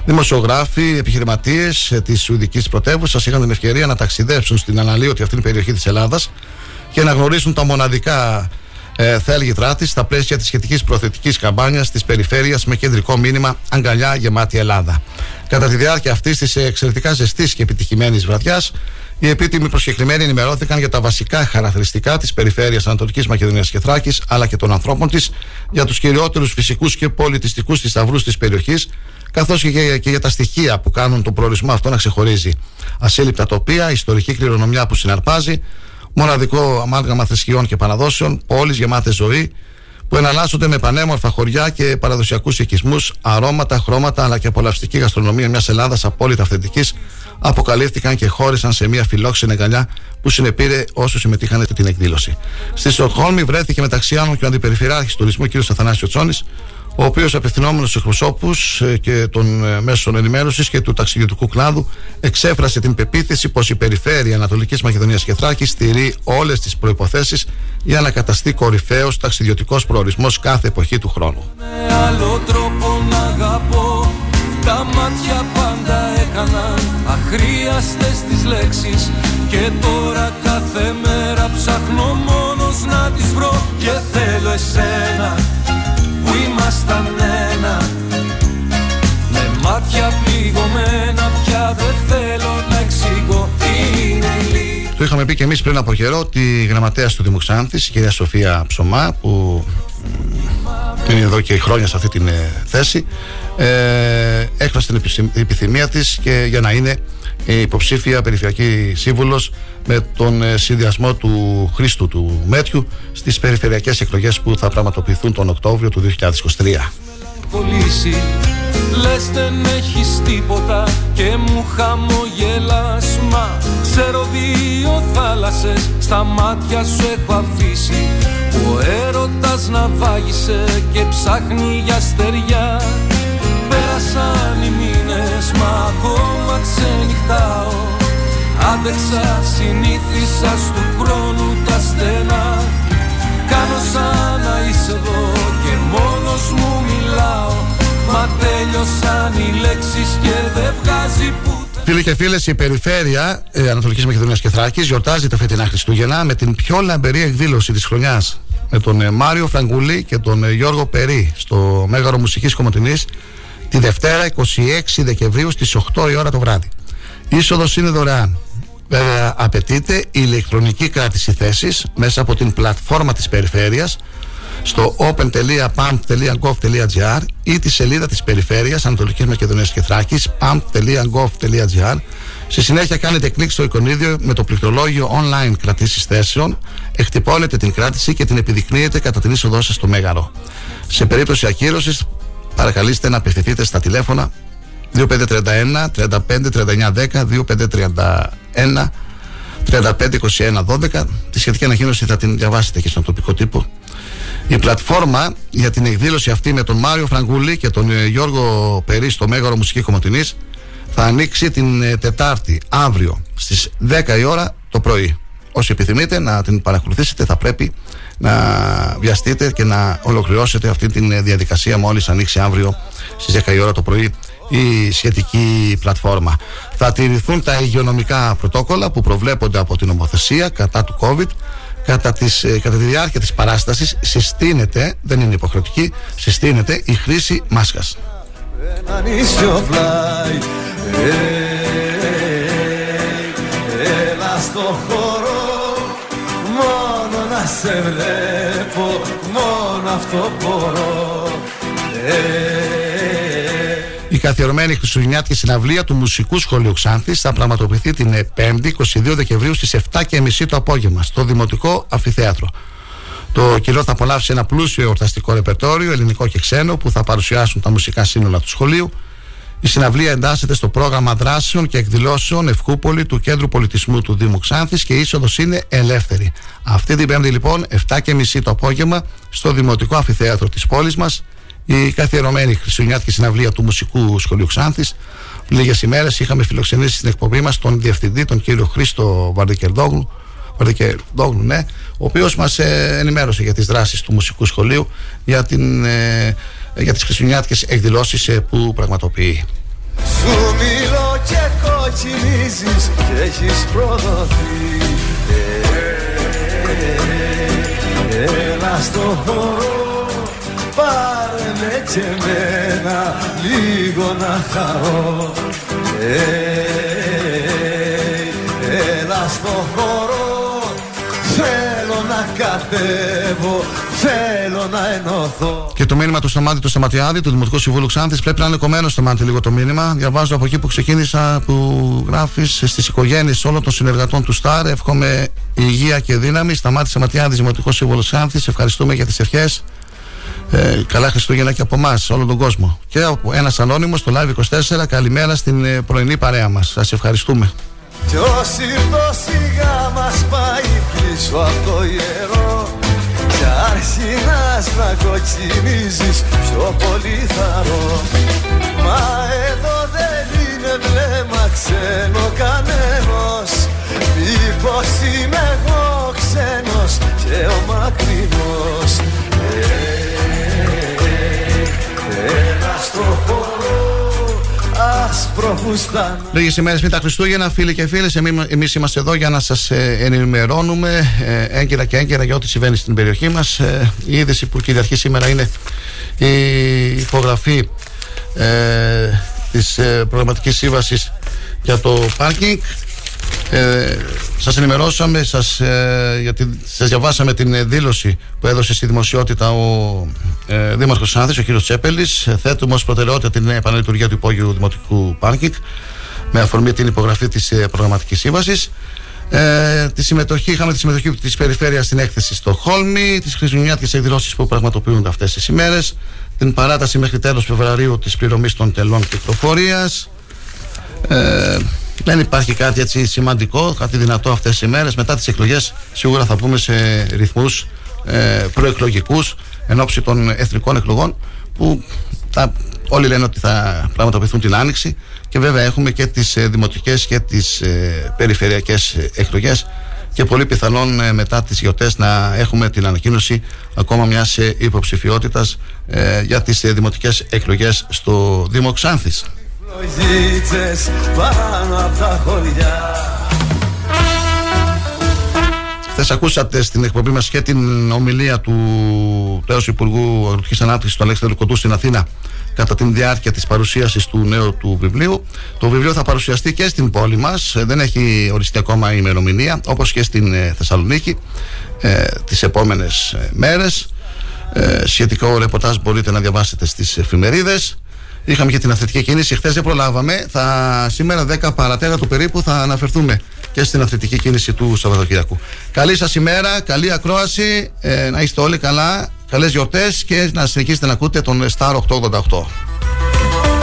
Δημοσιογράφοι, επιχειρηματίες ε, της Σουηδικής πρωτεύουσας είχαν την ευκαιρία να ταξιδέψουν στην αναλύωτη αυτή περιοχή της Ελλάδας και να γνωρίσουν τα μοναδικά ε, θέλγητρά τη στα πλαίσια της σχετικής προθετικής καμπάνιας της περιφέρειας με κεντρικό μήνυμα Αγκαλιά γεμάτη Ελλάδα. Κατά τη διάρκεια αυτής της εξαιρετικά ζεστής και επιτυχημένης βραδιάς, οι επίτιμοι προσκεκλημένοι ενημερώθηκαν για τα βασικά χαρακτηριστικά της περιφέρειας Ανατολικής Μακεδονίας και Θράκης αλλά και των ανθρώπων της, για τους κυριότερους φυσικούς και πολιτιστικούς θησαυρούς της περιοχής, καθώς και, και για τα στοιχεία που κάνουν τον προορισμό αυτό να ξεχωρίζει. Ασύλληπτα τοπία, ιστορική κληρονομιά που συναρπάζει, μοναδικό αμάλγαμα θρησκειών και παραδόσεων, πόλεις γεμάτες ζωή, που εναλλάσσονται με πανέμορφα χωριά και παραδοσιακούς οικισμούς, αρώματα, χρώματα αλλά και απολαυστική γαστρονομία μιας Ελλάδας απόλυτα αυθεντικής, αποκαλύφθηκαν και χώρισαν σε μια φιλόξενη αγκαλιά που συνεπήρε όσους συμμετείχαν στην εκδήλωση. Στη Στοκχόλμη βρέθηκε μεταξύ άλλων και ο Αντιπεριφεράρχη Τουρισμού κ. Αθανάσιος Τσόνης, ο οποίος απευθυνόμενος στους εκπροσώπους ε, και των ε, μέσων ενημέρωσης και του ταξιδιωτικού κλάδου εξέφρασε την πεποίθηση πως η περιφέρεια Ανατολικής Μακεδονίας και Θράκης στηρεί όλες τις προποθέσει για να καταστεί κορυφαίος ταξιδιωτικός προορισμός κάθε εποχή του χρόνου. Με άλλο τρόπο να αγαπώ Τα μάτια πάντα έκαναν αχρίαστες τις λέξεις Και τώρα κάθε μέρα ψάχνω μόνος να τις βρω Και θέλω εσένα που ήμασταν ένα. Με μάτια πληγωμένα πια δεν θέλω να εξηγώ. Τι είναι η Το είχαμε πει και εμείς πριν από καιρό ότι η γραμματέας του Δήμου Ξάνθης, η κυρία Σοφία Ψωμά, που είναι εδώ και χρόνια σε αυτή την ε, θέση, ε, έκφρασε την επιση- επιθυμία της και για να είναι η υποψήφια περιφερειακή σύμβουλος με τον ε, συνδυασμό του Χρήστου του Μέτιου στις περιφερειακές εκλογές που θα πραγματοποιηθούν τον Οκτώβριο του 2023. κολλήσει Λες δεν έχεις τίποτα και μου χαμογελάς Μα ξέρω δύο θάλασσες στα μάτια σου έχω αφήσει. Που ο έρωτας να βάγισε και ψάχνει για στεριά Πέρασαν οι μήνες μα ακόμα ξενυχτάω. Άντεξα, συνήθισα στου χρόνου τα στενά. Κάνω σαν να είσαι εδώ και μόνος μου μιλάω. Μα τέλειωσαν οι λέξεις και δεν βγάζει που Φίλοι και φίλες, η περιφέρεια ε, Ανατολικής Μακεδονίας και Θράκης γιορτάζει τα φετινά Χριστούγεννα με την πιο λαμπερή εκδήλωση της χρονιάς. Με τον ε, Μάριο Φραγκούλη και τον ε, Γιώργο Περί στο Μέγαρο Μουσικής Κομωτινής τη Δευτέρα 26 Δεκεμβρίου στις 8 η ώρα το βράδυ. Η είσοδος είναι δωρεάν. Βέβαια, απαιτείται η ηλεκτρονική κράτηση θέσης μέσα από την πλατφόρμα της περιφέρειας στο open.pamp.gov.gr ή τη σελίδα της Περιφέρειας Ανατολικής Μακεδονίας και Θράκης pamp.gov.gr Στη συνέχεια κάνετε κλικ στο εικονίδιο με το πληκτρολόγιο online κρατήσεις θέσεων εκτυπώνετε την κράτηση και την επιδεικνύετε κατά την είσοδό σας στο Μέγαρο. Σε περίπτωση ακύρωσης παρακαλείστε να απευθυνθείτε στα τηλέφωνα 2531 35 39 10 2531 3521 12 Τη σχετική ανακοίνωση θα την διαβάσετε και στον τοπικό τύπο η πλατφόρμα για την εκδήλωση αυτή με τον Μάριο Φραγκούλη και τον ε, Γιώργο Περί στο Μέγαρο Μουσική Κομωτινής θα ανοίξει την ε, Τετάρτη, αύριο, στις 10 η ώρα το πρωί. Όσοι επιθυμείτε να την παρακολουθήσετε θα πρέπει να βιαστείτε και να ολοκληρώσετε αυτή τη διαδικασία μόλις ανοίξει αύριο στις 10 η ώρα το πρωί η σχετική πλατφόρμα. Θα τηρηθούν τα υγειονομικά πρωτόκολλα που προβλέπονται από την νομοθεσία κατά του COVID κατά, τις, ε, κατά τη διάρκεια της παράστασης συστήνεται, δεν είναι υποχρεωτική, συστήνεται η χρήση μάσκας. Ένα νησιό πλάι Έλα στο χώρο Μόνο να σε βλέπω Μόνο αυτό μπορώ καθιερωμένη Χριστουγεννιάτικη συναυλία του Μουσικού Σχολείου Ξάνθης θα πραγματοποιηθεί την 5η 22 Δεκεμβρίου στις 7.30 το απόγευμα στο Δημοτικό Αφιθέατρο. Το κοινό θα απολαύσει ένα πλούσιο εορταστικό ρεπερτόριο, ελληνικό και ξένο, που θα παρουσιάσουν τα μουσικά σύνολα του σχολείου. Η συναυλία εντάσσεται στο πρόγραμμα δράσεων και εκδηλώσεων Ευχούπολη του Κέντρου Πολιτισμού του Δήμου Ξάνθης και η είσοδος είναι ελεύθερη. Αυτή την Πέμπτη, λοιπόν, 7.30 το απόγευμα, στο Δημοτικό Αφιθέατρο της πόλης μας, η καθιερωμένη Χριστουγεννιάτικη συναυλία του Μουσικού Σχολείου Ξάνθης. Λίγες ημέρες είχαμε φιλοξενήσει στην εκπομπή μας τον διευθυντή, τον κύριο Χρήστο Βαρδικερδόγλου, Βαρδικερδόγλου, ναι, ο οποίος μας ε, ενημέρωσε για τις δράσεις του Μουσικού Σχολείου για, την, ε, για τις χριστουγεννιάτικες εκδηλώσεις ε, που πραγματοποιεί. Σου μιλώ και κοκκινίζεις και έχεις προδοθεί Έλα στο χώρο πάρε με και μένα λίγο να χαρώ Έλα στο χώρο θέλω να κατέβω Θέλω να ενωθώ. Και το μήνυμα του Σταμάτη του Σταματιάδη, του Δημοτικού Συμβούλου Ξάνθης, πρέπει να είναι κομμένο στο μάτι λίγο το μήνυμα. Διαβάζω από εκεί που ξεκίνησα, που γράφεις στις οικογένειες όλων των συνεργατών του ΣΤΑΡ. Εύχομαι υγεία και δύναμη. Σταμάτη Σταματιάδη, Δημοτικός Σύμβουλο Ξάνθης. Ευχαριστούμε για τις ευχές. Ε, καλά Χριστούγεννα και από εμάς, όλο τον κόσμο. Και ένας ανώνυμος στο Live 24, καλημέρα στην ε, πρωινή παρέα μας. Σας ευχαριστούμε. Κι όσοι το σιγά μας πάει πίσω από το ιερό Κι αρχινάς να κοκκινίζεις πιο πολύ θαρώ Μα εδώ δεν είναι βλέμμα ξένο κανένας Μήπως είμαι εγώ ξένος και ο μακρινός ε, Ένα στο χώρο άσπρο φουστάνο Λίγες ημέρες μετά Χριστούγεννα, φίλοι και φίλες, εμεί είμαστε εδώ για να σας ενημερώνουμε ε, έγκαιρα και έγκαιρα για ό,τι συμβαίνει στην περιοχή μας. Ε, η είδηση που κυριαρχεί σήμερα είναι η υπογραφή ε, της ε, προγραμματικής σύμβασης για το πάρκινγκ. Ε, σας ενημερώσαμε, σας, ε, γιατί σας διαβάσαμε την ε, δήλωση που έδωσε στη δημοσιότητα ο ε, Δήμαρχος Άνθης, ο κύριος Τσέπελης. Ε, θέτουμε ως προτεραιότητα την επαναλειτουργία του υπόγειου Δημοτικού Πάρκινγκ με αφορμή την υπογραφή της ε, προγραμματικής σύμβασης. Ε, τη συμμετοχή, είχαμε τη συμμετοχή της περιφέρειας στην έκθεση στο Χόλμη, τις χριστουγεννιάτικες εκδηλώσεις που πραγματοποιούνται αυτές τις ημέρες, την παράταση μέχρι τέλος Φεβρουαρίου της πληρωμής των τελών κυκλοφορίας. Ε, δεν υπάρχει κάτι έτσι σημαντικό, κάτι δυνατό αυτές τις ημέρες. Μετά τις εκλογές σίγουρα θα πούμε σε ρυθμούς ε, προεκλογικούς εν ώψη των εθνικών εκλογών που τα, όλοι λένε ότι θα πραγματοποιηθούν την Άνοιξη και βέβαια έχουμε και τις ε, δημοτικές και τις ε, περιφερειακές εκλογές και πολύ πιθανόν ε, μετά τις γιορτές να έχουμε την ανακοίνωση ακόμα μιας ε, υποψηφιότητας ε, για τις ε, δημοτικές εκλογές στο Δήμο Ξάνθης. Λογίτσες πάνω απ' τα χωριά Χθες ακούσατε στην εκπομπή μας και την ομιλία του τέος Υπουργού Αγροτικής Ανάπτυξης του Αλέξανδρου Κοντού στην Αθήνα κατά την διάρκεια της παρουσίασης του νέου του βιβλίου. Το βιβλίο θα παρουσιαστεί και στην πόλη μας, δεν έχει οριστεί ακόμα η ημερομηνία, όπως και στην ε, Θεσσαλονίκη ε, τις επόμενες μέρες. Ε, σχετικό ρεπορτάζ μπορείτε να διαβάσετε στις εφημερίδες. Είχαμε και την αθλητική κίνηση. Χθες δεν προλάβαμε. Θα, σήμερα 10 παρατέρα του περίπου θα αναφερθούμε και στην αθλητική κίνηση του Σαββατοκύριακου. Καλή σας ημέρα, καλή ακρόαση. Ε, να είστε όλοι καλά. Καλές γιορτές και να συνεχίσετε να ακούτε τον Star 888.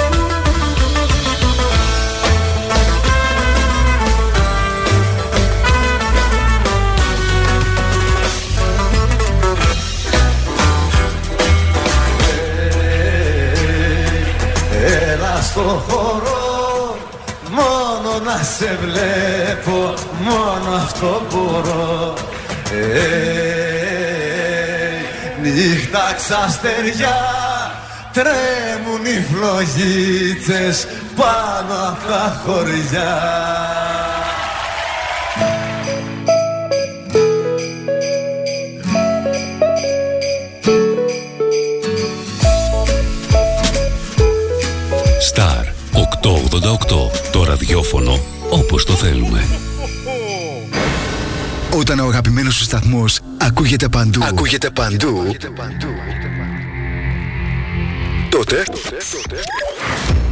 Στο χώρο μόνο να σε βλέπω μόνο αυτό μπορώ. Ε, Νύχτα ξαστεριά τρέμουν οι φλογίτσες πάνω απ' τα χωριά 888. Το ραδιόφωνο όπως το θέλουμε. Όταν ο αγαπημένος σου σταθμός ακούγεται παντού, ακούγεται παντού, τότε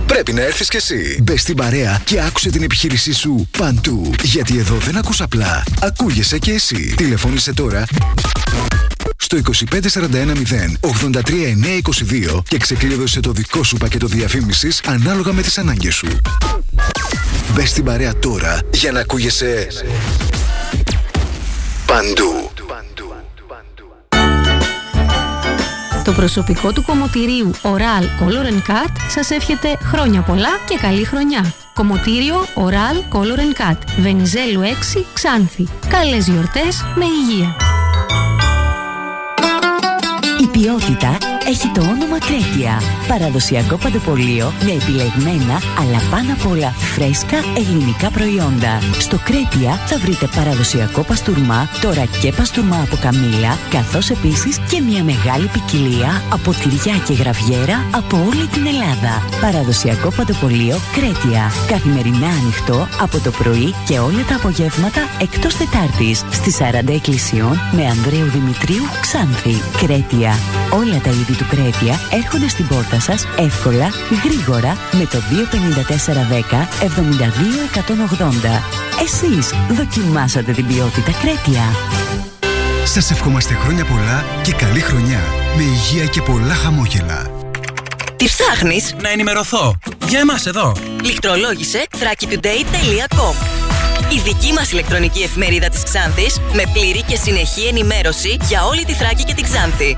πρέπει να έρθεις κι εσύ. Μπες στην παρέα και άκουσε την επιχείρησή σου παντού. Γιατί εδώ δεν ακούς απλά. Ακούγεσαι κι εσύ. Τηλεφώνησε τώρα στο 25410 83922 και ξεκλείδωσε το δικό σου πακέτο διαφήμισης ανάλογα με τις ανάγκες σου. Μπες στην παρέα τώρα για να ακούγεσαι παντού. Το προσωπικό του κομμωτηρίου Oral Color Cut σας εύχεται χρόνια πολλά και καλή χρονιά. Κομμωτήριο Oral Color Cut, Βενιζέλου 6, Ξάνθη. Καλές γιορτές με υγεία. Η ποιότητα έχει το όνομα Κρέτια. Παραδοσιακό παντοπολείο με επιλεγμένα αλλά πάνω απ' όλα φρέσκα ελληνικά προϊόντα. Στο Κρέτια θα βρείτε παραδοσιακό παστούρμα, τώρα και παστούρμα από καμήλα, καθώς επίσης και μια μεγάλη ποικιλία από τυριά και γραβιέρα από όλη την Ελλάδα. Παραδοσιακό παντοπολείο Κρέτια. Καθημερινά ανοιχτό από το πρωί και όλα τα απογεύματα εκτός Τετάρτης στις 40 εκκλησιών με Ανδρέου Δημητρίου Ξάνθη. Κρέτια. Όλα τα είδη του Κρέτια έρχονται στην πόρτα σας εύκολα, γρήγορα με το 25410 72180. Εσείς δοκιμάσατε την ποιότητα Κρέτια. Σας ευχόμαστε χρόνια πολλά και καλή χρονιά. Με υγεία και πολλά χαμόγελα. Τι ψάχνεις; Να ενημερωθώ. Για εμάς εδώ. Λιχτρολόγησε thrakitoday.com η δική μας ηλεκτρονική εφημερίδα της Ξάνθης με πλήρη και συνεχή ενημέρωση για όλη τη Θράκη και την Ξάνθη.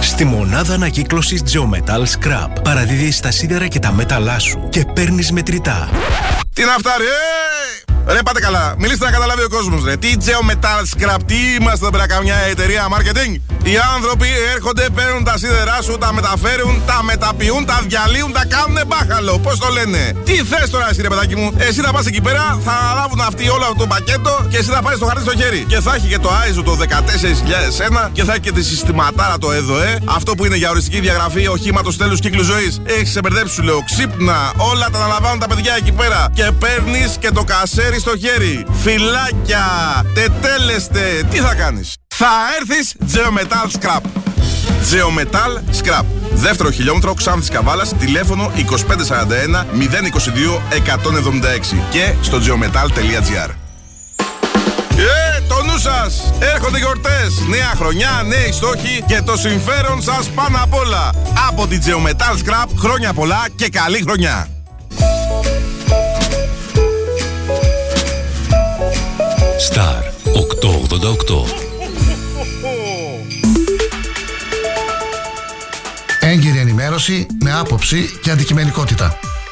Στη μονάδα ανακύκλωσης Geometal Scrap παραδίδεις τα σίδερα και τα μέταλά σου και παίρνεις μετρητά. Τι να φτάρει, ε! Ρε πάτε καλά, μιλήστε να καταλάβει ο κόσμος ρε. Τι Geometal Scrap, τι είμαστε εδώ πέρα καμιά εταιρεία marketing. Οι άνθρωποι έρχονται, παίρνουν τα σίδερά σου, τα μεταφέρουν, τα μεταποιούν, τα διαλύουν, τα κάνουν μπάχαλο. Πώς το λένε; Τι θες τώρα, εσύ ρε παιδάκι μου; Εσύ θα πας εκεί πέρα, θα αναλάβουν αυτοί όλο αυτό το πακέτο και εσύ θα πάρει το χαρτί στο χέρι. Και θα έχει και το ISO το 14001 και θα έχει και τη συστηματάρα το ΕΔΟΕ. Αυτό που είναι για οριστική διαγραφή οχήματος τέλους κύκλου ζωής. Έχεις σε μπερδέψει, σου λέω. Ξύπνα, όλα τα αναλαμβάνουν τα παιδιά εκεί πέρα. Και παίρνεις και το κασέρι στο χέρι. Φυλάκια, τετέλεστε. Τι θα κάνεις; Θα έρθεις Geometal Scrap. Geometal Scrap. Δεύτερο χιλιόμετρο Ξάνθης Καβάλας, τηλέφωνο 2541 022 176 και στο geometal.gr Ε, το νου σας! Έρχονται γιορτές, νέα χρονιά, νέοι στόχοι και το συμφέρον σας πάνω απ' όλα. Από την Geometal Scrap, χρόνια πολλά και καλή χρονιά! Star 888 Έγκυρη ενημέρωση με άποψη και αντικειμενικότητα.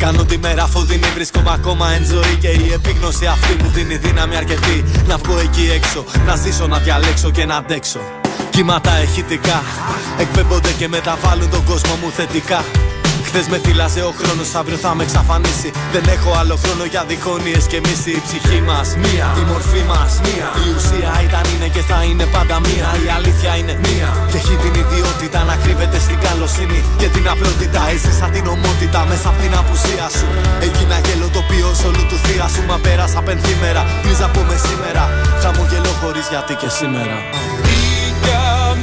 Κάνω τη μέρα φωδινή, βρίσκομαι ακόμα εν ζωή Και η επίγνωση αυτή μου δίνει δύναμη αρκετή. Να βγω εκεί έξω, να ζήσω, να διαλέξω και να αντέξω. Κύματα ηχητικά εκπέμπονται και μεταβάλλουν τον κόσμο μου θετικά Χθες με θύλαζε ο χρόνος, αύριο θα με εξαφανίσει. Δεν έχω άλλο χρόνο για διχόνοιε και μίση. Η ψυχή μας, μία. Η μορφή μας, μία. Η ουσία ήταν, είναι και θα είναι πάντα μία. Η αλήθεια είναι μία. Και έχει την ιδιότητα να κρύβεται στην καλοσύνη και την απλότητα. Έζησα την ομότητα μέσα από την απουσία σου. Έγινα γέλο τοπίο όλου του θεία σου. Μα πέρασα πενθήμερα. Πλήζα από μεσήμερα. Χαμογελώ χωρίς γιατί και σήμερα. Κι αν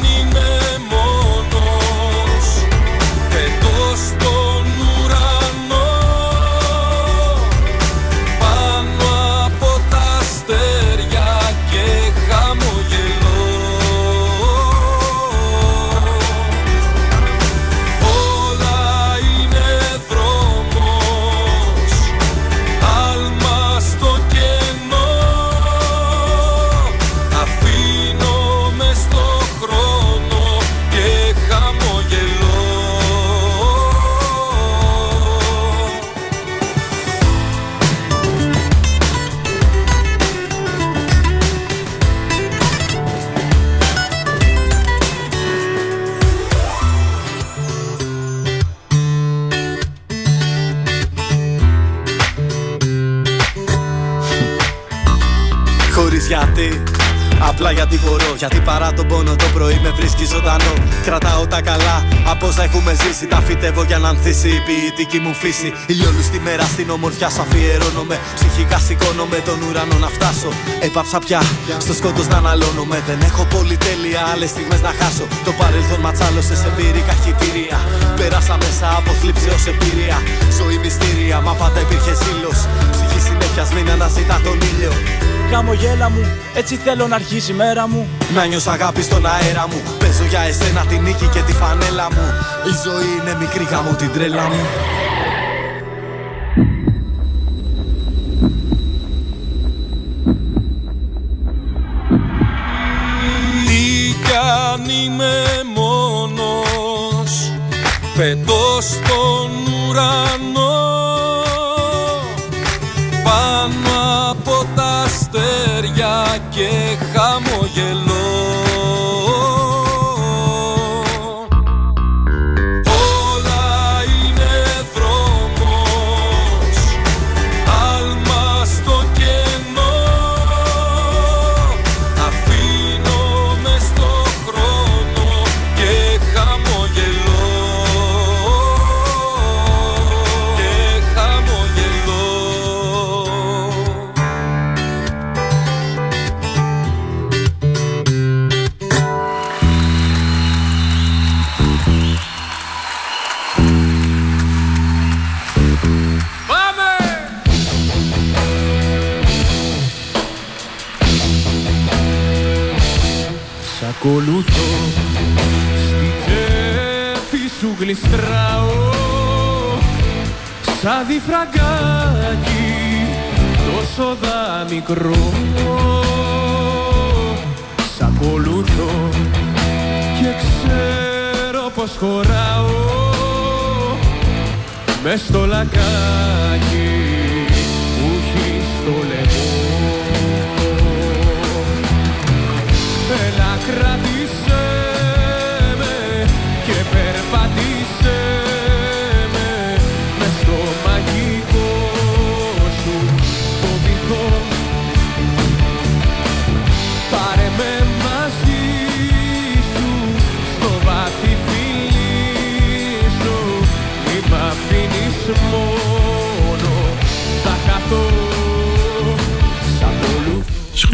Απλά γιατί μπορώ, γιατί παρά τον πόνο το πρωί με βρίσκει ζωντανό. Κρατάω τα καλά από όσα έχουμε ζήσει. Τα φυτεύω για να ανθίσει η ποιητική μου φύση. Ηλιόλους στη μέρα στην ομορφιά σου αφιερώνομαι. Ψυχικά σηκώνομαι τον ουρανό να φτάσω. Έπαψα πια στο σκότος να αναλώνομαι. Δεν έχω πολυτέλεια, άλλες στιγμές να χάσω. Το παρελθόν ματσάλωσε σε πύρικα χιτήρια. Πέρασα μέσα από θλίψη ως εμπειρία. Ζωή μυστήρια, μα πάντα υπήρχε ζήλος. Ψυχή συνέχεια αναζητά τον ήλιο. Χαμογέλα μου, έτσι θέλω να αρχίσει η μέρα μου. Να νιώσω αγάπη στον αέρα μου. Παίζω για εσένα τη νίκη και τη φανέλα μου. Η ζωή είναι μικρή γάμο την τρέλα μου. Τι κι αν είμαι μόνος Πετώ στον ουρανό αστέρια και χαμογελώ Σαν διφραγκάκι Τόσο δα μικρό Σ' ακολουθώ Και ξέρω πως χωράω. Μες στο λακάκι Που έχει στο λαιμό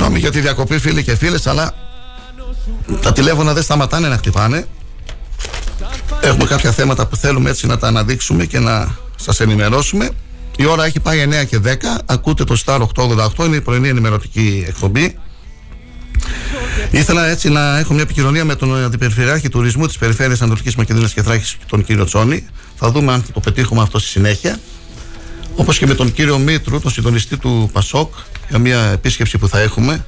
Συγγνώμη για τη διακοπή, φίλοι και φίλες, αλλά τα τηλέφωνα δεν σταματάνε να χτυπάνε. Έχουμε κάποια θέματα που θέλουμε έτσι να τα αναδείξουμε και να σας ενημερώσουμε. Η ώρα έχει πάει 9 και 10. Ακούτε το Star 888, είναι η πρωινή ενημερωτική εκπομπή. Ήθελα έτσι να έχω μια επικοινωνία με τον Αντιπεριφερειάρχη Τουρισμού της Περιφέρειας Ανατολικής Μακεδονίας και Θράκης, τον κύριο Τσόνη. Θα δούμε αν θα το πετύχουμε αυτό στη συνέχεια. Όπως και με τον κύριο Μήτρου, τον συντονιστή του Πασόκ, για μια επίσκεψη που θα έχουμε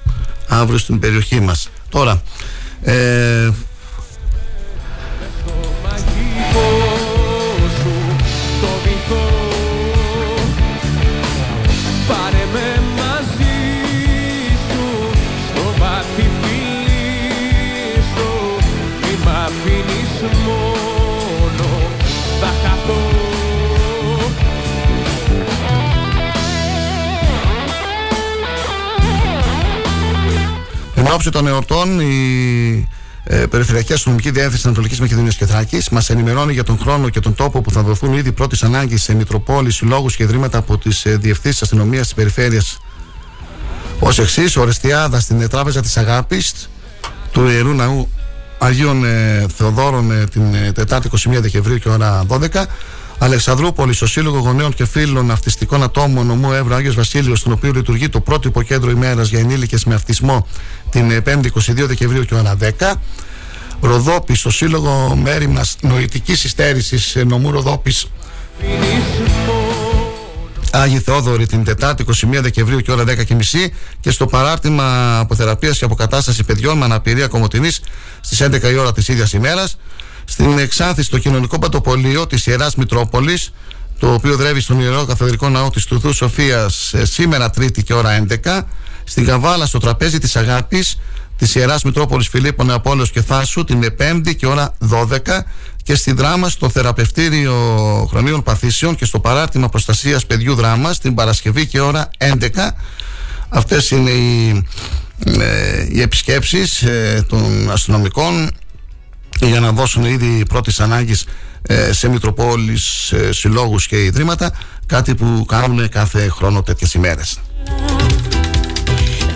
αύριο στην περιοχή μας. Τώρα, ε, Εν ώψη των εορτών, η ε, Περιφερειακή Αστυνομική Διεύθυνση Ανατολικής Μακεδονίας και Θράκης μας ενημερώνει για τον χρόνο και τον τόπο που θα δοθούν ήδη πρώτης ανάγκης σε Μητροπόλεις, συλλόγους και ιδρύματα από τις ε, διευθύνσεις αστυνομίας της περιφέρειας. Ω εξής, Ορεστιάδα στην Τράπεζα της Αγάπης του Ιερού Ναού Αγίων ε, Θεοδόρων ε, την ε, Τετάρτη 21 Δεκεμβρίου και ώρα 12. Αλεξανδρούπολης, στο Σύλλογο Γονέων και Φίλων Αυτιστικών Ατόμων Ομού Εύρω Άγιος Βασίλειος, στον οποίο λειτουργεί το πρώτο υποκέντρο ημέρας για ενήλικες με αυτισμό την ε, 5η 22 Δεκεμβρίου και ώρα 10. Ροδόπης, στο Σύλλογο Μέρημνας Νοητικής Υστέρησης Νομού Ροδόπης, Άγιοι Θεόδωροι την Τετάρτη 21 Δεκεμβρίου και ώρα 10.30 και στο παράρτημα αποθεραπείας και αποκατάστασης παιδιών με αναπηρία κομμωτινή στις 11 η ώρα της ίδιας ημέρας. Στην Εξάνθη, στο κοινωνικό παντοπολείο της Ιεράς Μητρόπολης, το οποίο δρεύει στον Ιερό Καθεδρικό Ναό της Τουθού Σοφίας σήμερα Τρίτη και ώρα 11. Στην Καβάλα, στο τραπέζι της Αγάπης της Ιεράς Μητρόπολης Φιλίππων Απόλαιο και Θάσου την 5η και ώρα 12 και στη δράμα στο θεραπευτήριο χρονίων παθήσεων και στο παράρτημα προστασίας παιδιού δράμα την Παρασκευή και ώρα 11. Αυτές είναι οι ε, οι επισκέψεις ε, των αστυνομικών για να δώσουν ήδη πρώτης ανάγκης ε, σε Μητροπόλεις, σε συλλόγους και ιδρύματα κάτι που κάνουν κάθε χρόνο τέτοιες ημέρες.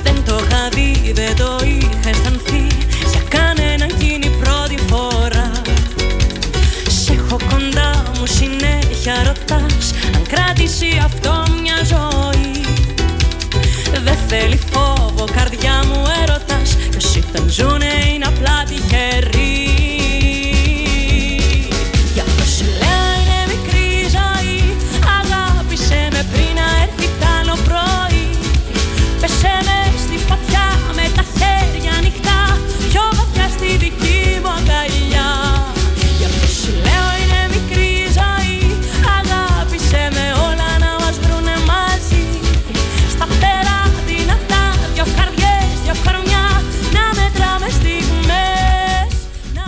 Δεν το είχα δει, δεν το είχα αισθανθεί Για κανένα εκείνη η πρώτη φορά Σε έχω κοντά μου συνέχεια ρωτάς Αν κράτησε αυτό μια ζωή Δεν θέλει φόβο καρδιά μου έρωτας Κι όσοι τον ζουνε είναι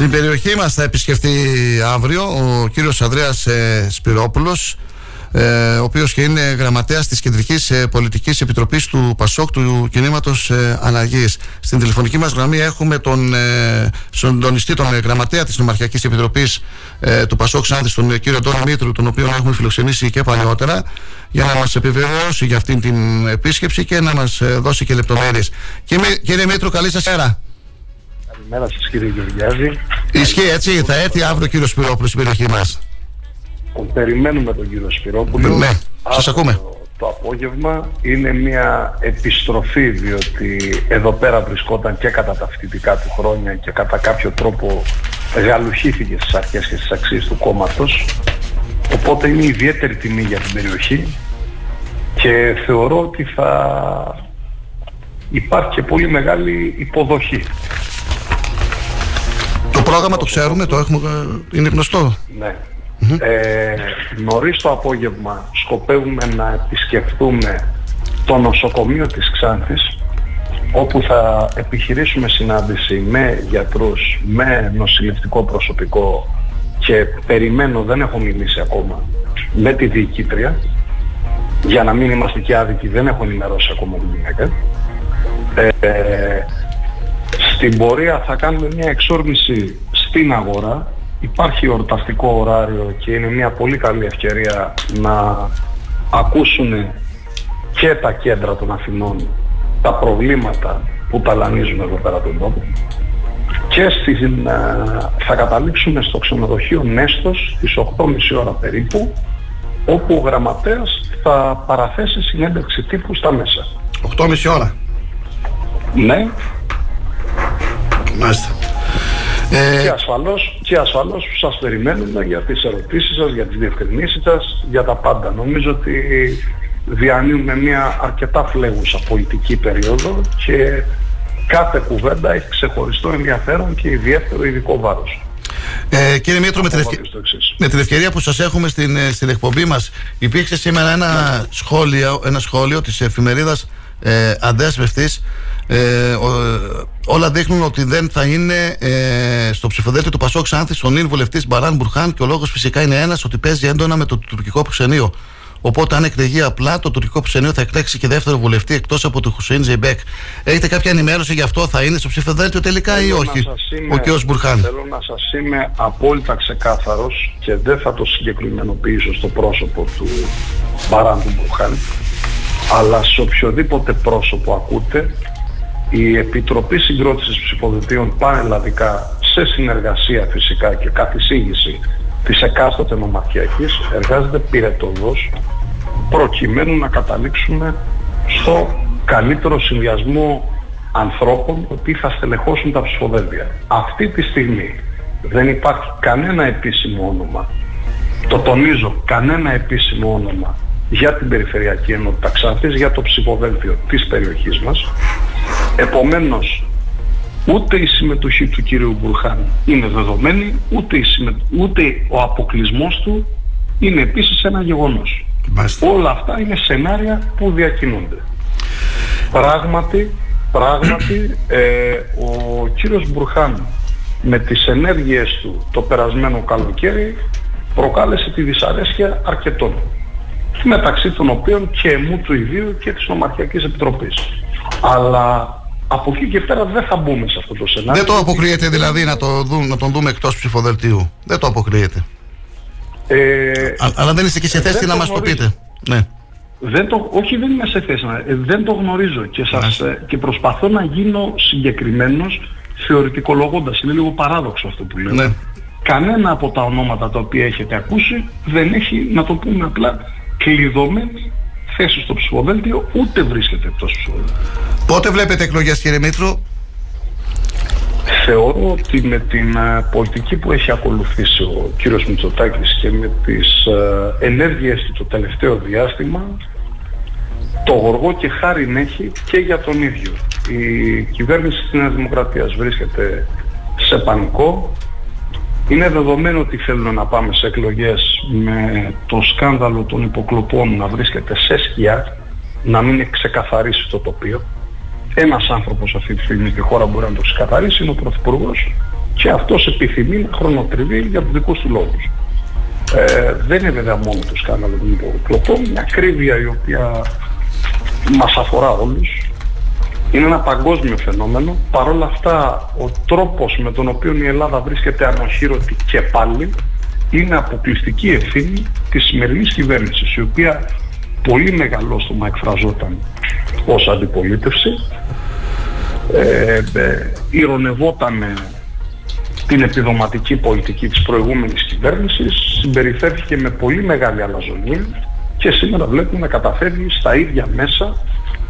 Την περιοχή μας θα επισκεφτεί αύριο ο κύριος Ανδρέας ε, Σπυρόπουλος ε, ο οποίος και είναι γραμματέας της Κεντρικής ε, Πολιτικής Επιτροπής του ΠΑΣΟΚ του Κινήματος ε, Αναργής. Στην τηλεφωνική μας γραμμή έχουμε τον ε, συντονιστή, τον ε, γραμματέα της Νομαρχιακής Επιτροπής ε, του ΠΑΣΟΚ Σάνδης, τον ε, κύριο Αντώνη Μήτρου, τον οποίο έχουμε φιλοξενήσει και παλαιότερα για να μας επιβεβαιώσει για αυτήν την επίσκεψη και να μας ε, δώσει και λεπτομέρειες. Κύριε, κύριε Μήτρου, καλή σας μέρα. Καλημέρα σας κύριε Γεωργιάζη. Ισχύει έτσι, θα έρθει αύριο ο κύριος Σπυρόπουλος στην περιοχή μας. Περιμένουμε τον κύριο Σπυρόπουλο. Ναι, σας ακούμε. Το απόγευμα είναι μια επιστροφή διότι εδώ πέρα βρισκόταν και κατά τα φοιτητικά του χρόνια και κατά κάποιο τρόπο γαλουχήθηκε στις αρχές και στις αξίες του κόμματος οπότε είναι ιδιαίτερη τιμή για την περιοχή και θεωρώ ότι θα υπάρχει και πολύ μεγάλη υποδοχή. Το πρόγραμμα το ξέρουμε, το έχουμε, ε, είναι γνωστό. Ναι. Ε, νωρίς το απόγευμα σκοπεύουμε να επισκεφτούμε το νοσοκομείο της Ξάνθης όπου θα επιχειρήσουμε συνάντηση με γιατρούς, με νοσηλευτικό προσωπικό και περιμένω, δεν έχω μιλήσει ακόμα, με τη διοικήτρια για να μην είμαστε και άδικοι, δεν έχω ενημερώσει ακόμα τη γυναίκα. Ε, στην πορεία θα κάνουμε μια εξόρμηση στην αγορά. Υπάρχει ορταστικό ωράριο και είναι μια πολύ καλή ευκαιρία να ακούσουν και τα κέντρα των Αθηνών τα προβλήματα που ταλανίζουν εδώ πέρα τον τόπο και στην, ε, θα καταλήξουμε στο ξενοδοχείο Νέστος στις 8.30 ώρα περίπου όπου ο γραμματέας θα παραθέσει συνέντευξη τύπου στα μέσα. 8.30 ώρα. Ναι, Μάλιστα. και ασφαλώς, και ασφαλώς σας περιμένουμε για τις ερωτήσεις σας, για τις διευκρινήσεις σας, για τα πάντα. Νομίζω ότι διανύουμε μια αρκετά φλέγουσα πολιτική περίοδο και κάθε κουβέντα έχει ξεχωριστό ενδιαφέρον και ιδιαίτερο ειδικό βάρος. Ε, κύριε Μήτρο, με την, ευκαι- Στο εξής. με την ευκαιρία που σας έχουμε στην, ε, στην εκπομπή μας υπήρξε σήμερα ένα σχόλιο, ένα σχόλιο της εφημερίδας ε, Αντέσβευτης ε, ο- ε, όλα δείχνουν ότι δεν θα είναι ε, στο ψηφοδέλτιο του Πασόκ Σάνθης ο νυν βουλευτής Μπαράν Μπουρχάν και ο λόγος φυσικά είναι ένας ότι παίζει έντονα με το τουρκικό προξενείο. Οπότε, αν εκλεγεί απλά, το τουρκικό προξενείο θα εκλέξει και δεύτερο βουλευτή εκτός από τον Χουσέιν Ζεϊμπέκ. Έχετε κάποια ενημέρωση γι' αυτό, θα είναι στο ψηφοδέλτιο τελικά ή Θέλω όχι, να σας είμαι- ο κ. Μπουρχάν; Θέλω να σας είμαι απόλυτα ξεκάθαρος και δεν θα το συγκεκριμενοποιήσω στο πρόσωπο του Μπαράν του Μπουρχάν αλλά σε οποιοδήποτε πρόσωπο ακούτε η Επιτροπή Συγκρότησης Ψηφοδελτίων πανελλαδικά σε συνεργασία φυσικά και καθ' εισήγηση της εκάστοτε νομαρχιακής εργάζεται πυρετοδός προκειμένου να καταλήξουμε στο καλύτερο συνδυασμό ανθρώπων οι οποίοι θα στελεχώσουν τα ψηφοδέλτια. Αυτή τη στιγμή δεν υπάρχει κανένα επίσημο όνομα το τονίζω, κανένα επίσημο όνομα για την Περιφερειακή Ενότητα Ξάνθης, για το ψηφοδέλτιο της περιοχής μας. Επομένως, ούτε η συμμετοχή του κύριου Μπουρχάν είναι δεδομένη, ούτε, η συμμε- ούτε ο αποκλεισμός του είναι επίσης ένα γεγονός. Όλα αυτά είναι σενάρια που διακινούνται. Πράγματι, πράγματι, ε, ο κύριος Μπουρχάν με τις ενέργειες του το περασμένο καλοκαίρι προκάλεσε τη δυσαρέσκεια αρκετών μεταξύ των οποίων και εμού του ιδίου και της Νομαρχιακής Επιτροπής. Αλλά Από εκεί και πέρα δεν θα μπούμε σε αυτό το σενάριο. Δεν το αποκλείεται δηλαδή να, το δουν, να τον δούμε εκτός ψηφοδελτίου. Δεν το αποκλείεται. Ε, Α- αλλά δεν είστε και σε ε, θέση δεν να το μας το γνωρίζω. πείτε. Ναι. Δεν το, όχι δεν είμαι σε θέση να, ε, δεν το γνωρίζω και, σας, ε, και προσπαθώ να γίνω συγκεκριμένος θεωρητικολογώντας. Είναι λίγο παράδοξο αυτό που λέω. Ναι. Κανένα από τα ονόματα τα οποία έχετε ακούσει δεν έχει, να το πούμε απλά, κλειδωμένη θέση στο ψηφοδέλτιο, ούτε βρίσκεται εκτός ψηφοδέλτιο. Πότε βλέπετε εκλογές κύριε Μήτρου; Θεωρώ ότι με την ε, πολιτική που έχει ακολουθήσει ο κύριος Μητσοτάκης και με τις ε, ενέργειες του το τελευταίο διάστημα το γοργό και χάρη έχει και για τον ίδιο. Η κυβέρνηση της Νέας Δημοκρατίας βρίσκεται σε πανικό. Είναι δεδομένο ότι θέλουν να πάμε σε εκλογές με το σκάνδαλο των υποκλοπών να βρίσκεται σε σκιά, να μην ξεκαθαρίσει το τοπίο. Ένας άνθρωπος αυτή τη στιγμή στη χώρα μπορεί να το ξεκαθαρίσει, είναι ο Πρωθυπουργός και αυτός επιθυμεί να χρονοτριβεί για τους δικούς του λόγους. Ε, δεν είναι βέβαια μόνο το σκάνδαλο των υποκλοπών, μια ακρίβεια η οποία μας αφορά όλους. Είναι ένα παγκόσμιο φαινόμενο. Παρ' όλα αυτά, ο τρόπος με τον οποίο η Ελλάδα βρίσκεται ανοχήρωτη και πάλι είναι αποκλειστική ευθύνη της σημερινής κυβέρνησης, η οποία πολύ μεγαλόστομα εκφραζόταν ως αντιπολίτευση. Ε, ε, ηρωνευόταν την επιδοματική πολιτική της προηγούμενης κυβέρνησης, συμπεριφέρθηκε με πολύ μεγάλη αλαζονία και σήμερα βλέπουμε να καταφέρει στα ίδια μέσα δι- αν-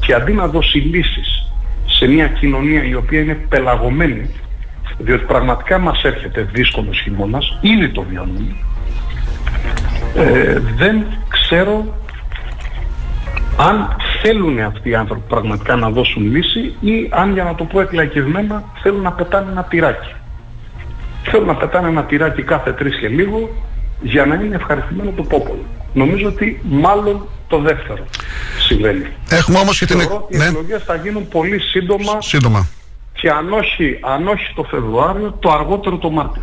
και αντί να δώσει λύσεις σε μια κοινωνία η οποία είναι πελαγωμένη διότι πραγματικά μας έρχεται δύσκολος χειμώνας, ήδη το βιώνουμε, ε, δεν ξέρω αν θέλουν αυτοί οι άνθρωποι πραγματικά να δώσουν λύση ή αν για να το πω εκλαϊκευμένα θέλουν να πετάνε ένα τυράκι. Θέλουν να πετάνε ένα τυράκι κάθε τρεις και λίγο για να είναι ευχαριστημένο το popolo. Νομίζω ότι μάλλον το δεύτερο συμβαίνει. Έχουμε όμως και την... Θεωρώ ότι οι Ναι, εκλογές θα γίνουν πολύ σύντομα σύντομα. και αν όχι, αν όχι το Φεβρουάριο, το αργότερο το Μάρτιο.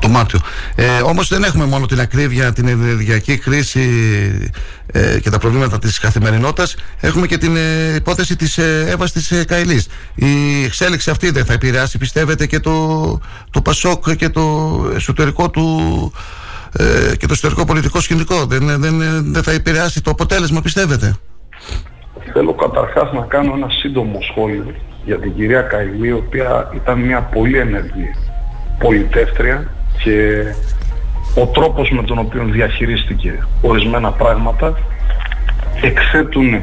Το Μάρτιο. Ε, όμως δεν έχουμε μόνο την ακρίβεια, την ενεργειακή κρίση ε, και τα προβλήματα της καθημερινότητας. Έχουμε και την ε, υπόθεση της ε, Εύας της ε, Καηλής. Η εξέλιξη αυτή δεν θα επηρεάσει, πιστεύετε, και το, το Πασόκ και το εσωτερικό του ε, και το εσωτερικό πολιτικό σκηνικό. Δεν, δεν, δεν θα επηρεάσει το αποτέλεσμα, πιστεύετε; Θέλω καταρχάς να κάνω ένα σύντομο σχόλιο για την κυρία Καηλή, η οποία ήταν μια πολύ ενεργή πολιτεύτρια και ο τρόπος με τον οποίο διαχειρίστηκε ορισμένα πράγματα εκθέτουν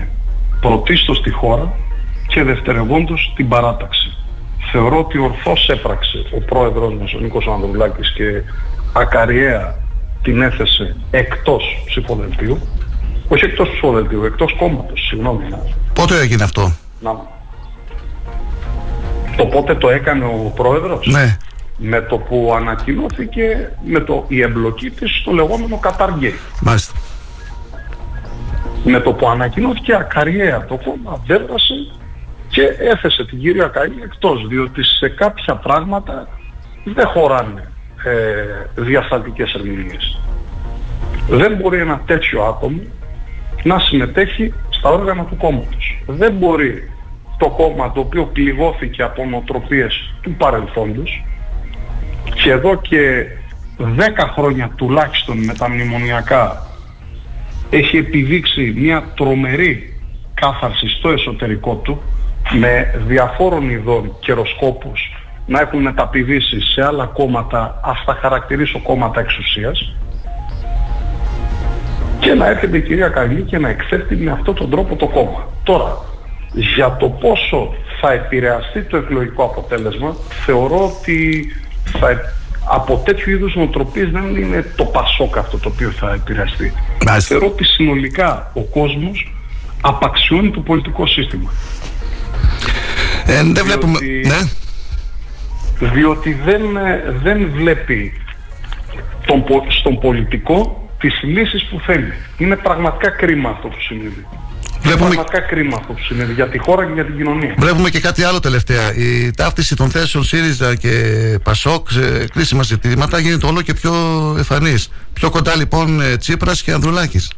πρωτίστως τη χώρα και δευτερευόντως την παράταξη. Θεωρώ ότι ορθώς έπραξε ο πρόεδρος μας, ο Νίκος Ανδρουλάκης και ακαριέα την έθεσε εκτός ψηφοδελτίου, όχι εκτός ψηφοδελτίου, εκτός κόμματος, συγγνώμη. να- Πότε έγινε αυτό; να... Το πότε το έκανε ο πρόεδρος; Ναι. Με το που ανακοινώθηκε με το, η εμπλοκή της στο λεγόμενο Qatar Gate. Μάλιστα. Με το που ανακοινώθηκε ακαριέα το κόμμα δέδρασε και έθεσε την κυρία Καΐλη εκτός διότι σε κάποια πράγματα δεν χωράνε ε, διαστατικές ερμηνείες. Δεν μπορεί ένα τέτοιο άτομο να συμμετέχει στα όργανα του κόμματος. Δεν μπορεί το κόμμα το οποίο πληγώθηκε από νοοτροπίες του παρελθόντος και εδώ και 10 χρόνια τουλάχιστον με τα μνημονιακά έχει επιδείξει μια τρομερή κάθαρση στο εσωτερικό του με διαφόρων ειδών καιροσκόπους να έχουν μεταπηδήσει σε άλλα κόμματα, ας τα χαρακτηρίσω κόμματα εξουσίας και να έρχεται η κυρία Καγλή και να εκθέτει με αυτόν τον τρόπο το κόμμα. Τώρα, για το πόσο θα επηρεαστεί το εκλογικό αποτέλεσμα, θεωρώ ότι θα, ε- από τέτοιου είδους νοοτροπίες δεν είναι το πασόκ αυτό το οποίο θα επηρεαστεί. Θεωρώ ότι συνολικά ο κόσμος απαξιώνει το πολιτικό σύστημα. Ε, δεν βλέπουμε... Ναι. Διότι δεν, ε, δεν βλέπει τον, πο- στον πολιτικό τις λύσεις που θέλει. Είναι πραγματικά κρίμα αυτό που συνέβη. Βλέπουμε- Πραγματικά κρίμα αυτό που συνέβη για τη χώρα και για την κοινωνία. Βλέπουμε και κάτι άλλο τελευταία. Η ταύτιση των θέσεων ΣΥΡΙΖΑ και ΠΑΣΟΚ σε κρίσιμα ζητήματα γίνεται όλο και πιο εφανής. Πιο κοντά λοιπόν ε, Τσίπρας και Ανδρουλάκης.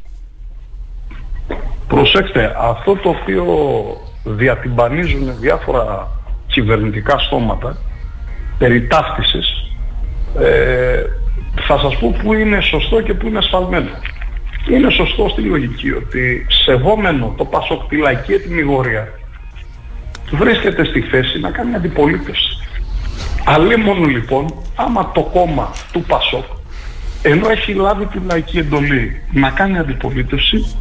Προσέξτε, αυτό το οποίο διατυμπανίζουν διάφορα κυβερνητικά στόματα περί ταύτισης, ε, θα σας πω που είναι σωστό και που είναι ασφαλμένο. Είναι σωστό στη λογική ότι σεβόμενο το Πασόκ τη λαϊκή ετοιμιγορία βρίσκεται στη θέση να κάνει αντιπολίτευση. μόνο λοιπόν, άμα το κόμμα του Πασόκ ενώ έχει λάβει τη λαϊκή εντολή να κάνει αντιπολίτευση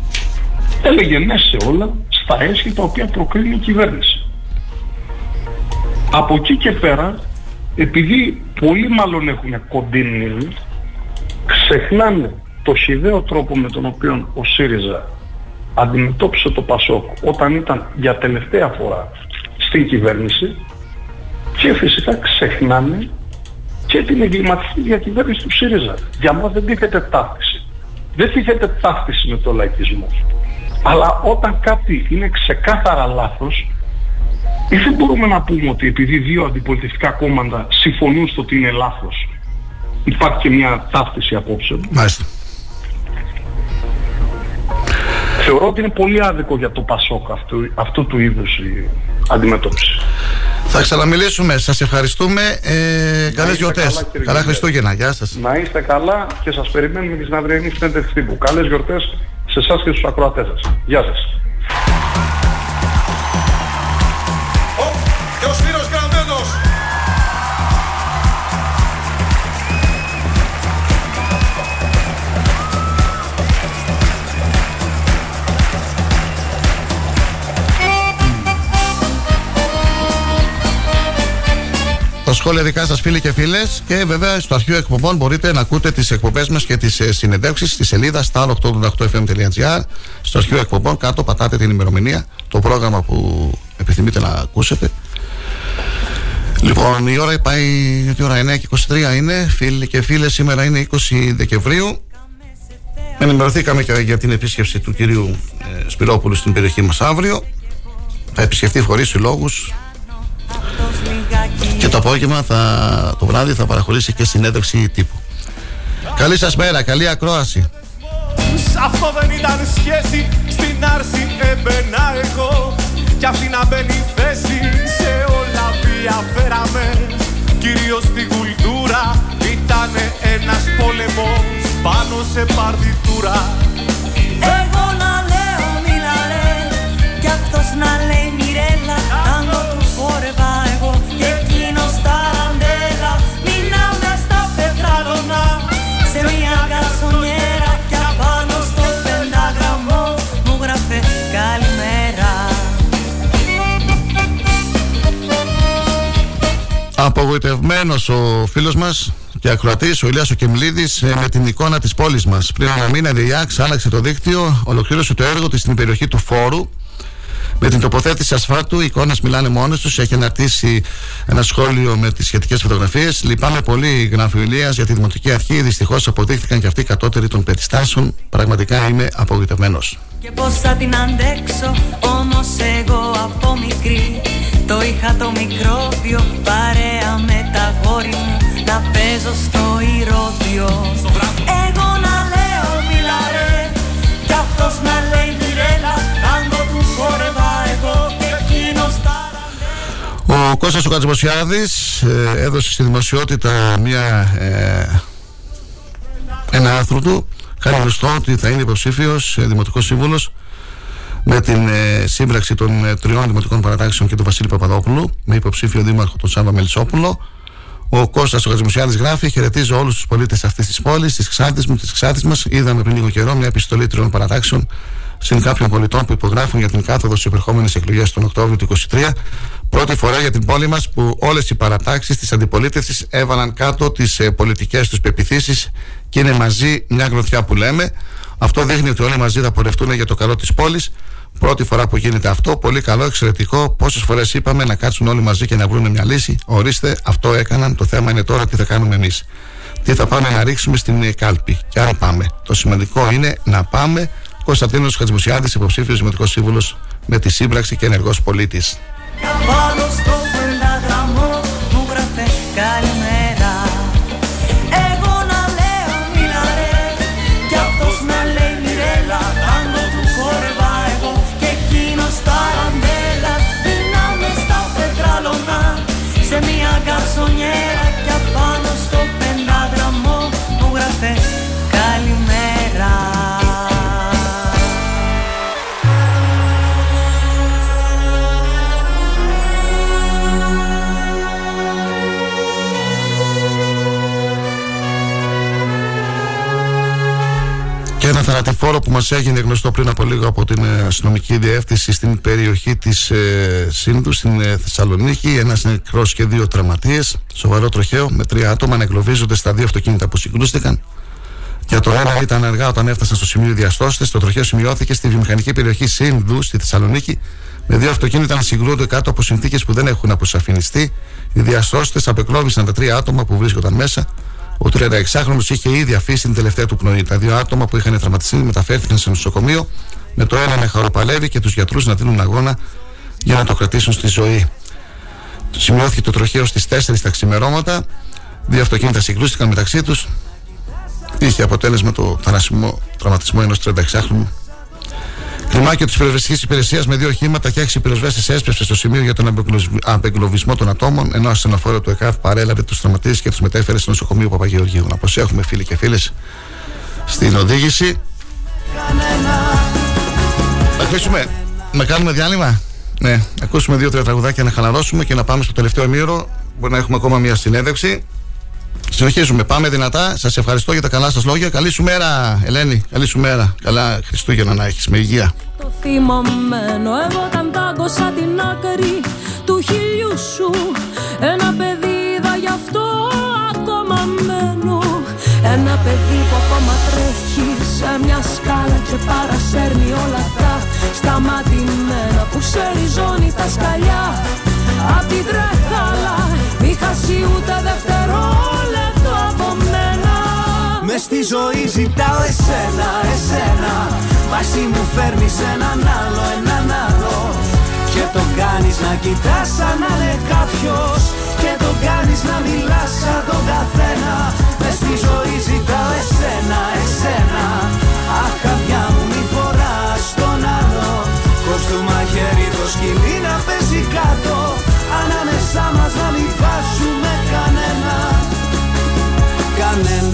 έλεγε ναι σε όλα στα έσχη τα οποία προκρίνει η κυβέρνηση. Από εκεί και πέρα, επειδή πολλοί μάλλον έχουν κοντινή ξεχνάνε το χιδαίο τρόπο με τον οποίο ο ΣΥΡΙΖΑ αντιμετώπισε το ΠΑΣΟΚ όταν ήταν για τελευταία φορά στην κυβέρνηση και φυσικά ξεχνάνε και την εγκληματική διακυβέρνηση του ΣΥΡΙΖΑ. Για μας δεν τίθεται ταύτιση. Δεν τίθεται ταύτιση με το λαϊκισμό. Αλλά όταν κάτι είναι ξεκάθαρα λάθος, δεν μπορούμε να πούμε ότι επειδή δύο αντιπολιτευτικά κόμματα συμφωνούν στο ότι είναι λάθος, υπάρχει και μια ταύτιση απόψε. Μάλιστα. Θεωρώ ότι είναι πολύ άδικο για το Πασόκ αυτού, αυτού του είδους η αντιμετώπιση. Θα ξαναμιλήσουμε. Σας ευχαριστούμε. Ε, καλές γιορτές. Καλά Χριστούγεννα. Γεια σας. Να είστε καλά και σας περιμένουμε και στην αυριανή συνέντευξη τύπου. Καλές γιορτές σε εσάς και στους ακροατές σας. Γεια σας. Σχόλια δικά σας, φίλοι και φίλες. Και βέβαια στο αρχείο εκπομπών μπορείτε να ακούτε τις εκπομπές μας και τις ε, συνεντεύξεις στη σελίδα star888fm.gr. Στο αρχείο εκπομπών κάτω πατάτε την ημερομηνία, το πρόγραμμα που επιθυμείτε να ακούσετε. Λοιπόν, η ώρα πάει, η ώρα 9 και 23 είναι, φίλοι και φίλες, σήμερα είναι 20 Δεκεμβρίου. Ενημερωθήκαμε και για την επίσκεψη του κυρίου ε, Σπυρόπουλου στην περιοχή μας αύριο. Θα επισκεφτεί χωρίς συλλόγους και το απόγευμα θα, το βράδυ θα παραχωρήσει και συνέντευξη τύπου. Καλή σας μέρα, καλή ακρόαση. Αυτό δεν ήταν σχέση, στην άρση έμπαινα εγώ Κι αυτή να μπαίνει θέση, σε όλα διαφέραμε Κυρίως στην κουλτούρα, ήταν ένας πόλεμος πάνω σε παρτιτούρα Απογοητευμένος ο φίλος μας και ακροατής, ο Ηλίας ο Κεμλίδης ε, με την εικόνα της πόλης μας. Πριν ένα μήνα, η ΔΕΙΑΞ άλλαξε το δίκτυο, ολοκλήρωσε το έργο της στην περιοχή του Φόρου με την τοποθέτηση ασφάλτου, οι εικόνες μιλάνε μόνες τους. Έχει αναρτήσει ένα σχόλιο με τις σχετικές φωτογραφίες. Λυπάμαι πολύ, γράφει ο Ηλίας, για τη Δημοτική Αρχή. Δυστυχώς αποδείχθηκαν και αυτοί οι κατώτεροι των περιστάσεων. Πραγματικά είμαι απογοητευμένος. Και πώς θα την αντέξω Όμως εγώ από μικρή Το είχα το μικρόβιο Παρέα με τα γόρι μου Να παίζω στο ηρώδιο Εγώ να λέω μιλαρέ Κι αυτός να λέει Ο Κώστας ο Κατσιμοσιάδης ε, έδωσε στη δημοσιότητα μια, ε, ένα άρθρο του χάρη γνωστό ότι θα είναι υποψήφιος Δημοτικός Σύμβουλος με την ε, σύμπραξη των ε, τριών δημοτικών παρατάξεων και του Βασίλη Παπαδόπουλου με υποψήφιο δήμαρχο τον Σάβα Μελισσόπουλο. Ο Κώστας ο Κατσιμοσιάδης γράφει: Χαιρετίζω όλους τους πολίτες αυτής της πόλης, της Ξάνθη μου, της Ξάνθη μας. Είδαμε πριν λίγο καιρό μια επιστολή τριών παρατάξεων συν κάποιων πολιτών που υπογράφουν για την κάθοδο στις επερχόμενες εκλογές τον Οκτώβριο του 2023. Πρώτη φορά για την πόλη μας που όλες οι παρατάξεις της αντιπολίτευσης έβαλαν κάτω τις ε, πολιτικές τους πεπιθήσεις και είναι μαζί μια γροθιά που λέμε. Αυτό δείχνει ότι όλοι μαζί θα πορευτούν για το καλό της πόλης. Πρώτη φορά που γίνεται αυτό, πολύ καλό, εξαιρετικό. Πόσες φορές είπαμε να κάτσουν όλοι μαζί και να βρουν μια λύση. Ορίστε, αυτό έκαναν. Το θέμα είναι τώρα τι θα κάνουμε εμείς. Τι θα πάμε να ρίξουμε στην ε, κάλπη. Και άρα πάμε. Το σημαντικό είναι να πάμε. Κωνσταντίνος Χατζημουσιάδη, υποψήφιος δημοτικός σύμβουλος με τη σύμπραξη και ενεργός πολίτης. Θανατηφόρο που μας έγινε γνωστό πριν από λίγο από την ε, αστυνομική διεύθυνση στην περιοχή της ε, Σύνδου στην ε, Θεσσαλονίκη ένας νεκρός και δύο τραυματίες σοβαρό τροχαίο με τρία άτομα να εγκλωβίζονται στα δύο αυτοκίνητα που συγκρούστηκαν για το ένα ήταν αργά όταν έφτασαν στο σημείο διαστώστε. Το τροχαίο σημειώθηκε στη βιομηχανική περιοχή Σύνδου στη Θεσσαλονίκη με δύο αυτοκίνητα να συγκρούνται κάτω από συνθήκες που δεν έχουν αποσαφινιστεί. Οι διαστώστε απεκλώβησαν τα τρία άτομα που βρίσκονταν μέσα. Ο 36χρονο είχε ήδη αφήσει την τελευταία του πνοή. Τα δύο άτομα που είχαν τραυματιστεί μεταφέρθηκαν σε νοσοκομείο με το ένα να χαροπαλεύει και τους γιατρούς να δίνουν αγώνα για να το κρατήσουν στη ζωή. Σημειώθηκε το τροχαίο στις 4 τα ξημερώματα. Δύο αυτοκίνητα συγκρούστηκαν μεταξύ τους. Είχε αποτέλεσμα το θανασιμό τραυματισμό ενός 36χρονου. Κλιμάκιο της πυροσβεστική υπηρεσίας με δύο οχήματα και έξι πυροσβέστες έσπευσε στο σημείο για τον απεγκλωβισμό των ατόμων, ενώ ασθενοφόρο του ΕΚΑΒ παρέλαβε τους τραυματίες και τους μετέφερε στο νοσοκομείο Παπαγεωργίου. Να προσέχουμε, φίλοι και φίλες, στην οδήγηση. Να κλείσουμε, να κάνουμε διάλειμμα. Ναι, να ακούσουμε δύο-τρία τραγουδάκια να χαλαρώσουμε και να πάμε στο τελευταίο μύρο. Μπορεί να έχουμε ακόμα μια συνέντευξη. Συνεχίζουμε. Πάμε δυνατά. Σας ευχαριστώ για τα καλά σας λόγια. Καλή σου μέρα, Ελένη. Καλή σου μέρα. Καλά Χριστούγεννα να έχεις. Με υγεία. Το θυμαμμένο εγώ όταν δάγκωσα την άκρη του χιλιού σου Ένα παιδί είδα γι' αυτό ακόμα μένω Ένα παιδί που ακόμα τρέχει σε μια σκάλα Και παρασέρνει όλα τα σταματημένα Που σε ριζώνει τα σκαλιά Απ' την τρέχαλα μη χάσει ούτε δευτερόλεπτο από μένα Μες στη ζωή ζητάω εσένα, εσένα. Μα εσύ μου φέρνεις έναν άλλο, έναν άλλο. Και το κάνεις να κοιτάς σαν να είναι κάποιος. Και το κάνεις να μιλάς σαν τον καθένα. Μες στη ζωή ζητάω εσένα, εσένα. Αχ καρδιά μου μη φοράς τον άλλο. Κόψ' το μαχαίρι το σκυλί να παίζει κάτω. Ανάμεσά μας να μην βάζουμε κανένα. Κανένα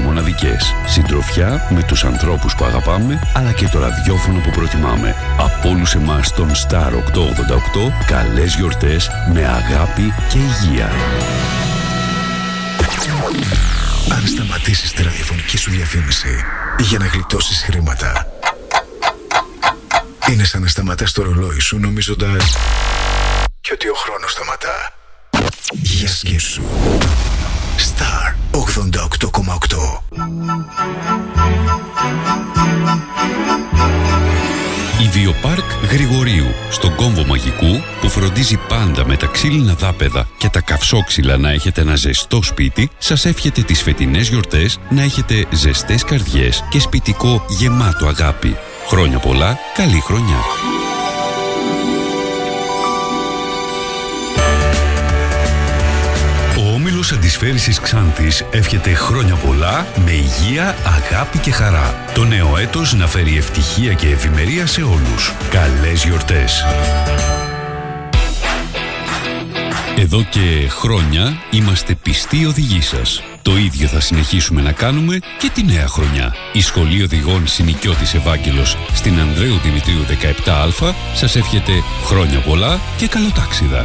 μοναδικές. Συντροφιά με τους ανθρώπους που αγαπάμε, αλλά και το ραδιόφωνο που προτιμάμε. Από όλους εμάς τον Star 888, καλές γιορτές με αγάπη και υγεία. Αν σταματήσεις τη ραδιοφωνική σου διαφήμιση για να γλιτώσεις χρήματα, είναι σαν να σταματάς το ρολόι σου νομίζοντας και ότι ο χρόνος σταματά. Για σκέψου. Star 88,8 Η Βιοπάρκ Γρηγορίου, στον κόμβο μαγικού που φροντίζει πάντα με τα ξύλινα δάπεδα και τα καυσόξυλα να έχετε ένα ζεστό σπίτι, σας εύχεται τις φετινές γιορτές να έχετε ζεστές καρδιές και σπιτικό γεμάτο αγάπη. Χρόνια πολλά, καλή χρονιά. Όμιλος Αντισφαίρησης Ξάνθης εύχεται χρόνια πολλά με υγεία, αγάπη και χαρά. Το νέο έτος να φέρει ευτυχία και ευημερία σε όλους. Καλές γιορτές! Εδώ και χρόνια είμαστε πιστοί οδηγοί σας. Το ίδιο θα συνεχίσουμε να κάνουμε και τη νέα χρονιά. Η Σχολή Οδηγών Συνοικιώτης Ευάγγελος στην Ανδρέου Δημητρίου 17α σας εύχεται χρόνια πολλά και καλοτάξιδα.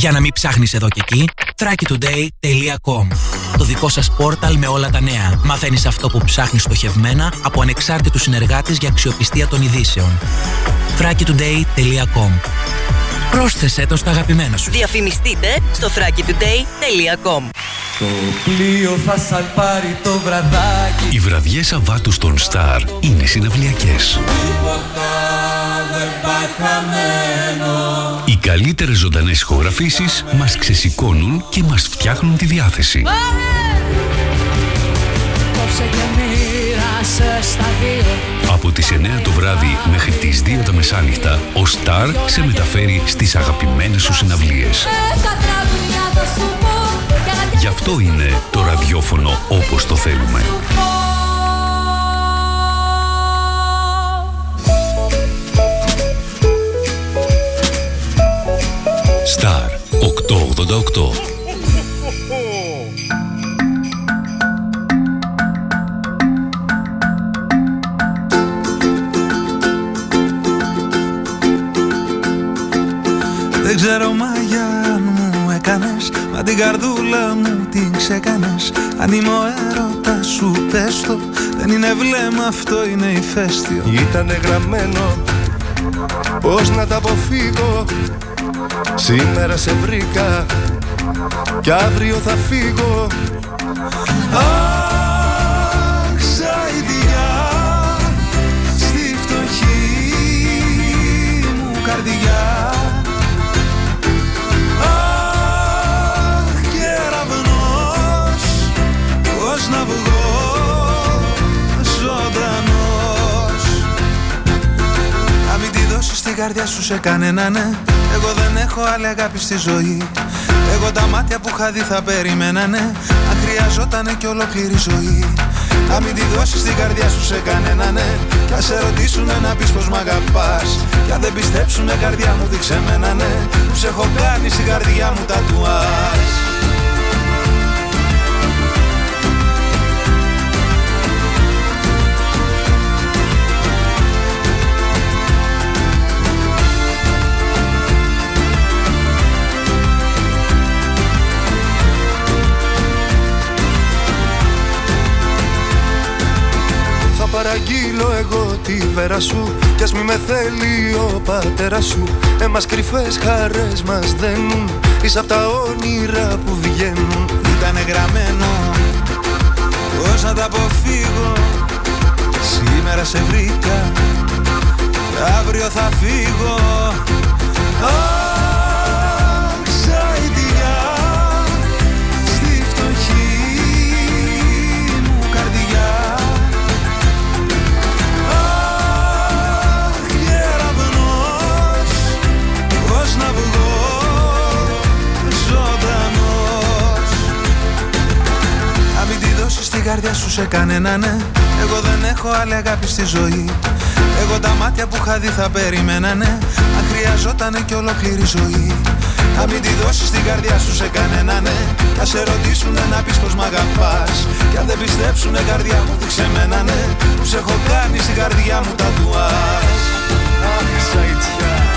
Για να μην ψάχνεις εδώ και εκεί, thrakitoday.com Το δικό σας πόρταλ με όλα τα νέα. Μαθαίνεις αυτό που ψάχνεις στοχευμένα από ανεξάρτητους συνεργάτες για αξιοπιστία των ειδήσεων. thrakitoday.com Πρόσθεσέ το στα αγαπημένα σου. Διαφημιστείτε στο thrakitoday.com Το πλοίο θα σαλπάρει το βραδάκι Οι βραδιές Σαββάτου στον Star είναι συναυλιακές. Τίποτα δεν πάει χαμένο Οι καλύτερες ζωντανές ηχογραφήσεις μας ξεσηκώνουν και μας φτιάχνουν τη διάθεση. Κόψε και μοίρασε στα δύο Από τις 9 το βράδυ μέχρι τις 2 τα μεσάνυχτα, ο Star σε μεταφέρει στις αγαπημένες σου συναυλίες. Έκα τραγουδιά θα σου πω για να Γι' αυτό είναι το ραδιόφωνο όπως το θέλουμε. Star 888 Δεν ξέρω μαγιά αν μου έκανες Μα την καρδούλα μου την ξεκάνες Αν είμαι ο έρωτας σου πες το Δεν είναι βλέμμα αυτό είναι ηφαίστειο. Ήτανε γραμμένο Πώς να τα αποφύγω; Σήμερα σε βρήκα Κι αύριο θα φύγω. Αχ, σαϊδιά Στη φτωχή μου καρδιά τη δώσεις την καρδιά σου σε κανένα ναι. Εγώ δεν έχω άλλη αγάπη στη ζωή. Εγώ τα μάτια που είχα δει θα περιμένανε Αν χρειαζότανε κι ολόκληρη ζωή. Να μην τη δώσεις την καρδιά σου σε κανένα ναι. Κι ας σε ρωτήσουνε να πεις πως μ' αγαπάς. Κι αν δεν πιστέψουνε καρδιά μου δείξε μένα ναι. Που σε έχω κάνει στην καρδιά μου τατουάζ Θα παραγγείλω εγώ τη βέρα σου Κι ας μη με θέλει ο πατέρας σου. Εμάς κρυφές χαρές μας δένουν Είσαι απ' τα όνειρα που βγαίνουν. Ήτανε γραμμένο Πώς να τα αποφύγω. Σήμερα σε βρήκα Και αύριο θα φύγω τη δώσεις την καρδιά σου σε κανένα ναι. Εγώ δεν έχω άλλη αγάπη στη ζωή. Εγώ τα μάτια που είχα δει θα περιμένανε Αν χρειαζότανε κι ολόκληρη ζωή. Να μην τη δώσεις την καρδιά σου σε κανένα ναι. Κι ας σε ρωτήσουνε να πεις πως μ' αγαπάς. Κι αν δεν πιστέψουνε καρδιά μου δείξε μένα ναι. Που σε έχω κάνει στην καρδιά μου τατουάζ Αχ,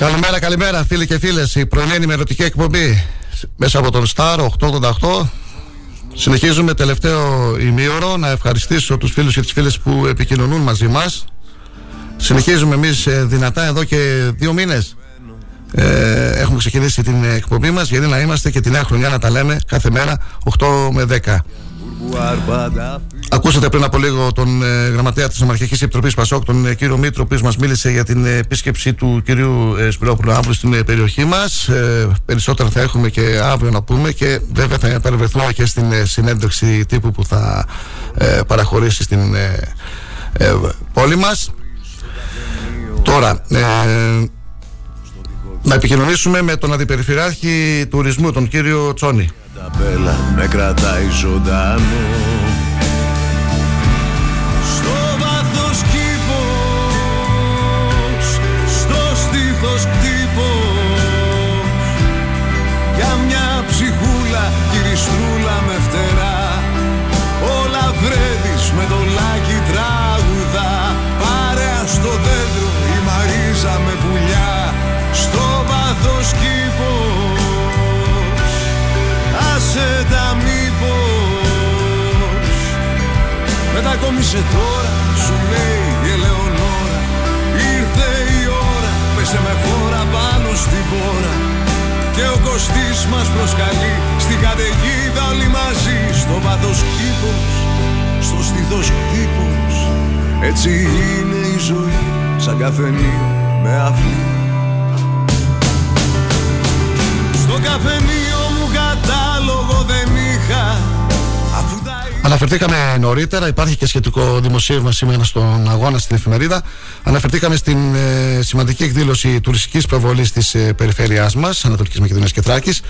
Καλημέρα, καλημέρα φίλοι και φίλες. Η πρωινή ενημερωτική εκπομπή Μέσα από τον Star 888 Συνεχίζουμε τελευταίο ημίωρο. Να ευχαριστήσω τους φίλους και τις φίλες που επικοινωνούν μαζί μας. Συνεχίζουμε εμείς ε, δυνατά εδώ και δύο μήνες. Ε, Έχουμε ξεκινήσει την εκπομπή μας. Γιατί να είμαστε και τη νέα χρονιά να τα λέμε κάθε μέρα 8 με 10 Ακούσατε πριν από λίγο τον ε, γραμματέα της Νομαρχική Επιτροπής Πασόκ, τον ε, κύριο Μήτρο, ο οποίος μας μίλησε για την επίσκεψη του κυρίου ε, Σπυρόπουλου αύριο στην ε, περιοχή μας. Ε, περισσότερα θα έχουμε και αύριο να πούμε και βέβαια θα παρευρεθούμε και στην ε, συνέντευξη τύπου που θα ε, παραχωρήσει στην πόλη μας. Τώρα, να επικοινωνήσουμε με τον Αντιπεριφερειάρχη Τουρισμού, τον κύριο Τσόνη. Ταπέλα με κρατάει ζωντανός Μετακόμισε τώρα σου λέει η Ελεονόρα. Ήρθε η ώρα πέσε με φόρα πάνω στην πόρα. Και ο Κωστής μας προσκαλεί στην καταιγίδα όλοι μαζί. Στο βάθος κήπος, στο στήθος κήπος. Έτσι είναι η ζωή σαν καφενείο με αυλή. Στο καφενείο κατάλογο δεν είχα Αναφερθήκαμε νωρίτερα, υπάρχει και σχετικό δημοσίευμα σήμερα στον αγώνα στην εφημερίδα. Αναφερθήκαμε στην ε, σημαντική εκδήλωση τουριστικής προβολής της ε, περιφέρειάς μας, Ανατολικής Μακεδονίας και Θράκης,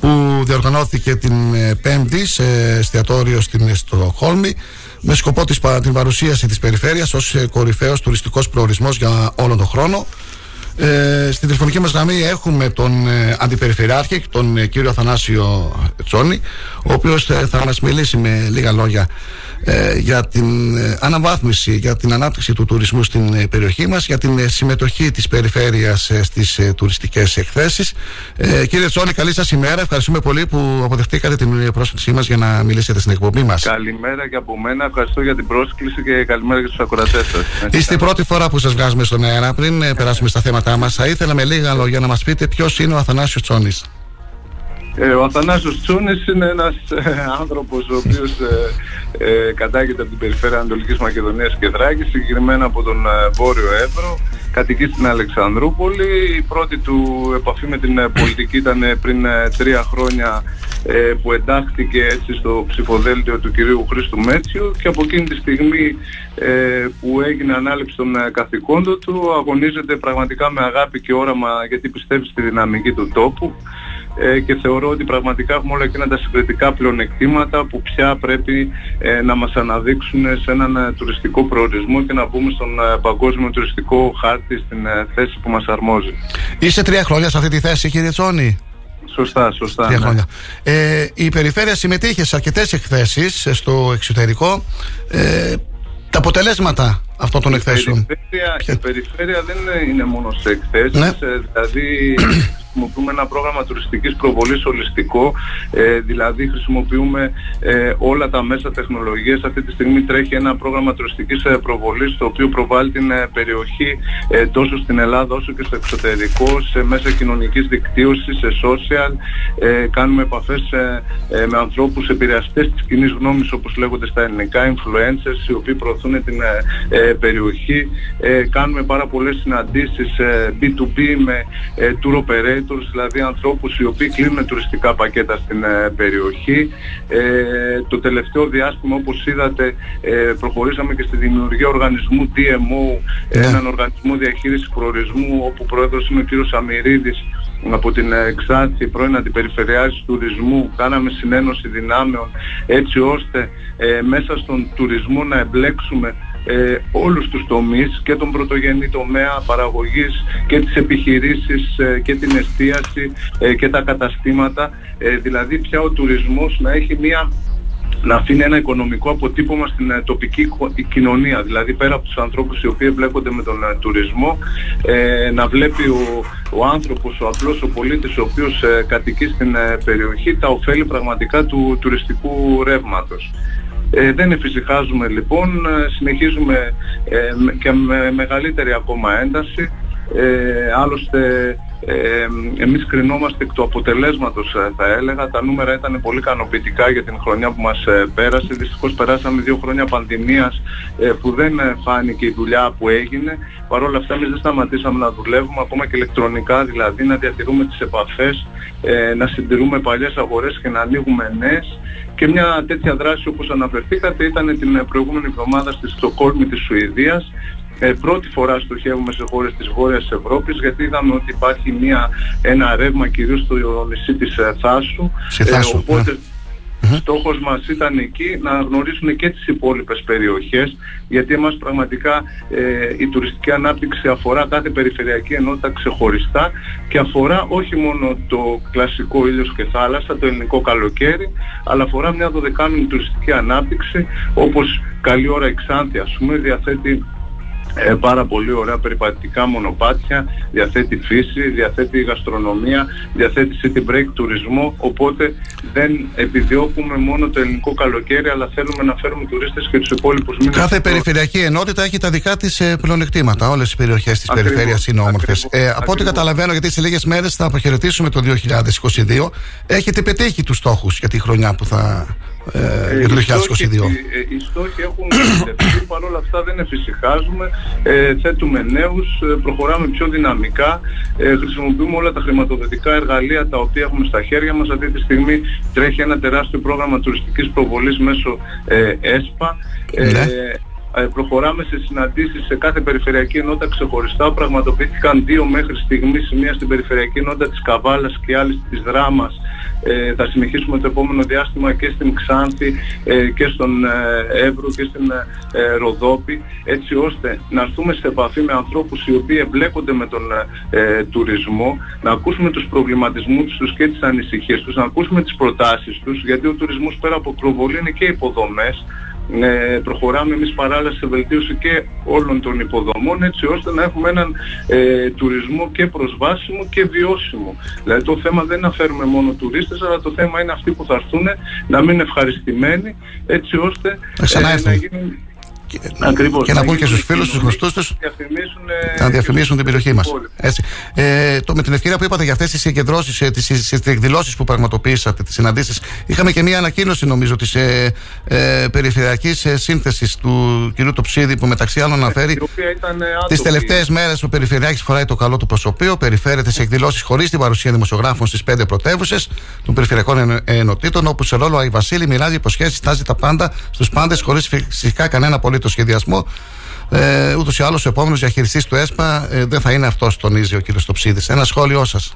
που διοργανώθηκε την ε, Πέμπτη σε εστιατόριο στην Στροχόλμη με σκοπό της, την παρουσίαση της περιφέρειας ως ε, κορυφαίος τουριστικός προορισμός για όλο τον χρόνο ε, στην τηλεφωνική μας γραμμή έχουμε τον ε, Αντιπεριφερειάρχη, τον ε, κύριο Αθανάσιο Τσόνη, ο οποίος ε, θα μας μιλήσει με λίγα λόγια ε, για την αναβάθμιση, για την ανάπτυξη του τουρισμού στην περιοχή μας, για την συμμετοχή της περιφέρειας στις τουριστικές εκθέσεις. Κύριε Τσόνη, καλή σας ημέρα. Ευχαριστούμε πολύ που αποδεχτήκατε την πρόσκλησή μας για να μιλήσετε στην εκπομπή μας. Καλημέρα και από μένα. Ευχαριστώ για την πρόσκληση και καλημέρα και στους ακροατές σας. Είστε η πρώτη φορά που σας βγάζουμε στον αέρα. Πριν περάσουμε στα θέματα θέματά μας θα ήθελα με λίγα λόγια να μας πείτε ποιος είναι ο Αθανάσιος Τσόνης. Ε, ο Αθανάσιος Τσόνης είναι ένας ε, άνθρωπος ο οποίος ε, ε, κατάγεται από την περιφέρεια Ανατολικής Μακεδονίας και Θράκης, συγκεκριμένα από τον ε, Βόρειο Εύρο, κατοικεί στην Αλεξανδρούπολη. Η πρώτη του επαφή με την ε, πολιτική ήταν ε, πριν τρία χρόνια που εντάχθηκε έτσι στο ψηφοδέλτιο του κυρίου Χρήστου Μέτσιου και από εκείνη τη στιγμή που έγινε ανάληψη των καθηκόντων του αγωνίζεται πραγματικά με αγάπη και όραμα γιατί πιστεύει στη δυναμική του τόπου ε, και θεωρώ ότι πραγματικά έχουμε όλα εκείνα τα συγκριτικά πλεονεκτήματα που πια πρέπει ε, να μας αναδείξουν σε έναν ε, τουριστικό προορισμό και να μπούμε στον παγκόσμιο τουριστικό χάρτη στην θέση που μας αρμόζει. Είστε τρία χρόνια σε αυτή τη θέση κύριε Τσόνη; Σωστά, σωστά. Τρία ναι. χρόνια. Ε, η περιφέρεια συμμετείχε σε αρκετές εκθέσεις στο εξωτερικό. Ε, τα αποτελέσματα αυτών των εκθέσεων. Η περιφέρεια, η περιφέρεια δεν είναι μόνο σε εκθέσεις, ναι. δηλαδή χρησιμοποιούμε ένα πρόγραμμα τουριστικής προβολής ολιστικό, ε, δηλαδή χρησιμοποιούμε ε, όλα τα μέσα τεχνολογίας. Αυτή τη στιγμή τρέχει ένα πρόγραμμα τουριστικής ε, προβολής το οποίο προβάλλει την ε, περιοχή ε, τόσο στην Ελλάδα όσο και στο εξωτερικό, σε μέσα κοινωνικής δικτύωσης, σε social. κάνουμε επαφές με ανθρώπους επηρεαστές της κοινή γνώμης όπως λέγονται στα ελληνικά, influencers οι οποίοι προωθούν την περιοχή. κάνουμε πάρα πολλές συναντήσεις B2B με tour operators δηλαδή ανθρώπους οι οποίοι κλείνουν τουριστικά πακέτα στην ε, περιοχή. Ε, το τελευταίο διάστημα όπως είδατε ε, προχωρήσαμε και στη δημιουργία οργανισμού DMO, ναι. έναν οργανισμό διαχείρισης προορισμού όπου πρόεδρος είναι ο κύριος Αμυρίδης από την Εξάρτηση πρώην Αντιπεριφερειάρχης Τουρισμού κάναμε συνένωση δυνάμεων έτσι ώστε μέσα στον τουρισμό να εμπλέξουμε ε, όλους τους τομείς και τον πρωτογενή τομέα παραγωγής και τις επιχειρήσεις ε, και την εστίαση ε, και τα καταστήματα δηλαδή πια ο τουρισμός να έχει μια να αφήνει ένα οικονομικό αποτύπωμα στην ε, τοπική κοινωνία. Δηλαδή πέρα από τους ανθρώπους οι οποίοι εμπλέκονται με τον ε, τουρισμό, ε, να βλέπει ο, ο άνθρωπος, ο απλός ο πολίτης ο οποίος ε, κατοικεί στην περιοχή τα ωφέλη πραγματικά του τουριστικού ρεύματος. Δεν εφησυχάζουμε λοιπόν, συνεχίζουμε και με μεγαλύτερη ακόμα ένταση. Άλλωστε ε, εμείς κρινόμαστε εκ του αποτελέσματος ε, θα έλεγα. Τα νούμερα ήταν πολύ ικανοποιητικά για την χρονιά που μας ε, πέρασε. Δυστυχώς περάσαμε δύο χρόνια πανδημίας ε, που δεν φάνηκε η δουλειά που έγινε. Παρ' όλα αυτά εμείς δεν σταματήσαμε να δουλεύουμε ακόμα και ηλεκτρονικά δηλαδή να διατηρούμε τις επαφές, να συντηρούμε παλιές αγορές και να ανοίγουμε νέες. Και μια τέτοια δράση όπως αναφερθήκατε ήταν την προηγούμενη εβδομάδα στη Στοκόλμη της Σουηδίας ε, πρώτη φορά στοχεύουμε σε χώρες της Βόρειας Ευρώπης γιατί είδαμε ότι υπάρχει μια, ένα ρεύμα κυρίως στο νησί της ε, Θάσου. Σε Θάσου. Ε, οπότε στόχος μας ήταν εκεί να γνωρίσουν και τις υπόλοιπες περιοχές γιατί εμάς πραγματικά ε, η τουριστική ανάπτυξη αφορά κάθε περιφερειακή ενότητα ξεχωριστά και αφορά όχι μόνο το κλασικό ήλιος και θάλασσα, το ελληνικό καλοκαίρι αλλά αφορά μια δωδεκάνονη τουριστική ανάπτυξη όπως καλή ώρα η Ξάνθη ας πούμε διαθέτει ε, πάρα πολύ ωραία περιπατητικά μονοπάτια, διαθέτει φύση, διαθέτει γαστρονομία, διαθέτει city break τουρισμό, οπότε δεν επιδιώκουμε μόνο το ελληνικό καλοκαίρι, αλλά θέλουμε να φέρουμε τουρίστες και τους υπόλοιπους μήνες. Κάθε περιφερειακή ενότητα έχει τα δικά της ε, πλεονεκτήματα. Όλες οι περιοχές της Ακριβώς, περιφέρειας είναι όμορφες. ακριβώς, Ε, από ό,τι καταλαβαίνω, γιατί σε λίγες μέρες θα αποχαιρετήσουμε το 2022, έχετε πετύχει τους στόχους για τη χρονιά που θα ε, για το 2022. Οι στόχοι, οι στόχοι έχουν επιτευχθεί, παρόλα αυτά δεν εφησυχάζουμε, ε, θέτουμε νέους, ε, προχωράμε πιο δυναμικά, ε, χρησιμοποιούμε όλα τα χρηματοδοτικά εργαλεία τα οποία έχουμε στα χέρια μας. Αυτή τη στιγμή τρέχει ένα τεράστιο πρόγραμμα τουριστικής προβολής μέσω ε, ΕΣΠΑ. Ναι. Ε, προχωράμε σε συναντήσεις σε κάθε περιφερειακή ενότητα ξεχωριστά. Πραγματοποιήθηκαν δύο μέχρι στιγμής, μία στην περιφερειακή ενότητα της Καβάλας και άλλη της Δράμας. Ε, θα συνεχίσουμε το επόμενο διάστημα και στην Ξάνθη ε, και στον ε, Εύρο και στην ε, Ροδόπη έτσι ώστε να έρθουμε σε επαφή με ανθρώπους οι οποίοι εμπλέκονται με τον ε, τουρισμό να ακούσουμε τους προβληματισμούς τους και τις ανησυχίες τους, να ακούσουμε τις προτάσεις τους γιατί ο τουρισμός πέρα από προβολή είναι και υποδομές ε, προχωράμε εμείς παράλληλα σε βελτίωση και όλων των υποδομών έτσι ώστε να έχουμε έναν ε, τουρισμό και προσβάσιμο και βιώσιμο. Δηλαδή το θέμα δεν είναι να φέρουμε μόνο τουρίστες αλλά το θέμα είναι αυτοί που θα έρθουν να μείνουν ευχαριστημένοι έτσι ώστε Να ε, ξαναέρθουν. να γίνουν Ακριβώς, και να πούν και στους φίλους, στους γνωστούς τους να διαφημίσουν την περιοχή μας. Έτσι. Ε, το, με την ευκαιρία που είπατε για αυτές τις συγκεντρώσεις, ε, τις, τις, τις εκδηλώσεις που πραγματοποιήσατε, τις συναντήσεις, είχαμε και μια ανακοίνωση νομίζω της ε, ε, περιφερειακής ε, σύνθεσης του κ. Τοψίδη που μεταξύ άλλων αναφέρει η οποία ήταν ε, τις άτομη. τελευταίες μέρες ο Περιφερειάρχης φοράει το καλό του προσωπείο, περιφέρεται σε εκδηλώσεις χωρίς την παρουσία δημοσιογράφων στις πέντε πρωτεύουσες των περιφερειακών ενω- ενωτήτων, όπου σε ρόλο Αϊ Βασίλη μοιράζει υποσχέσεις, τάζει τα πάντα στους πάντες χωρίς φυσικά κανένα απολύτω σχεδιασμό. Ε, Ούτως ή άλλως ο επόμενος διαχειριστής του ΕΣΠΑ ε, δεν θα είναι αυτός, τονίζει ο κ. Στοψίδης. Ένα σχόλιο σας.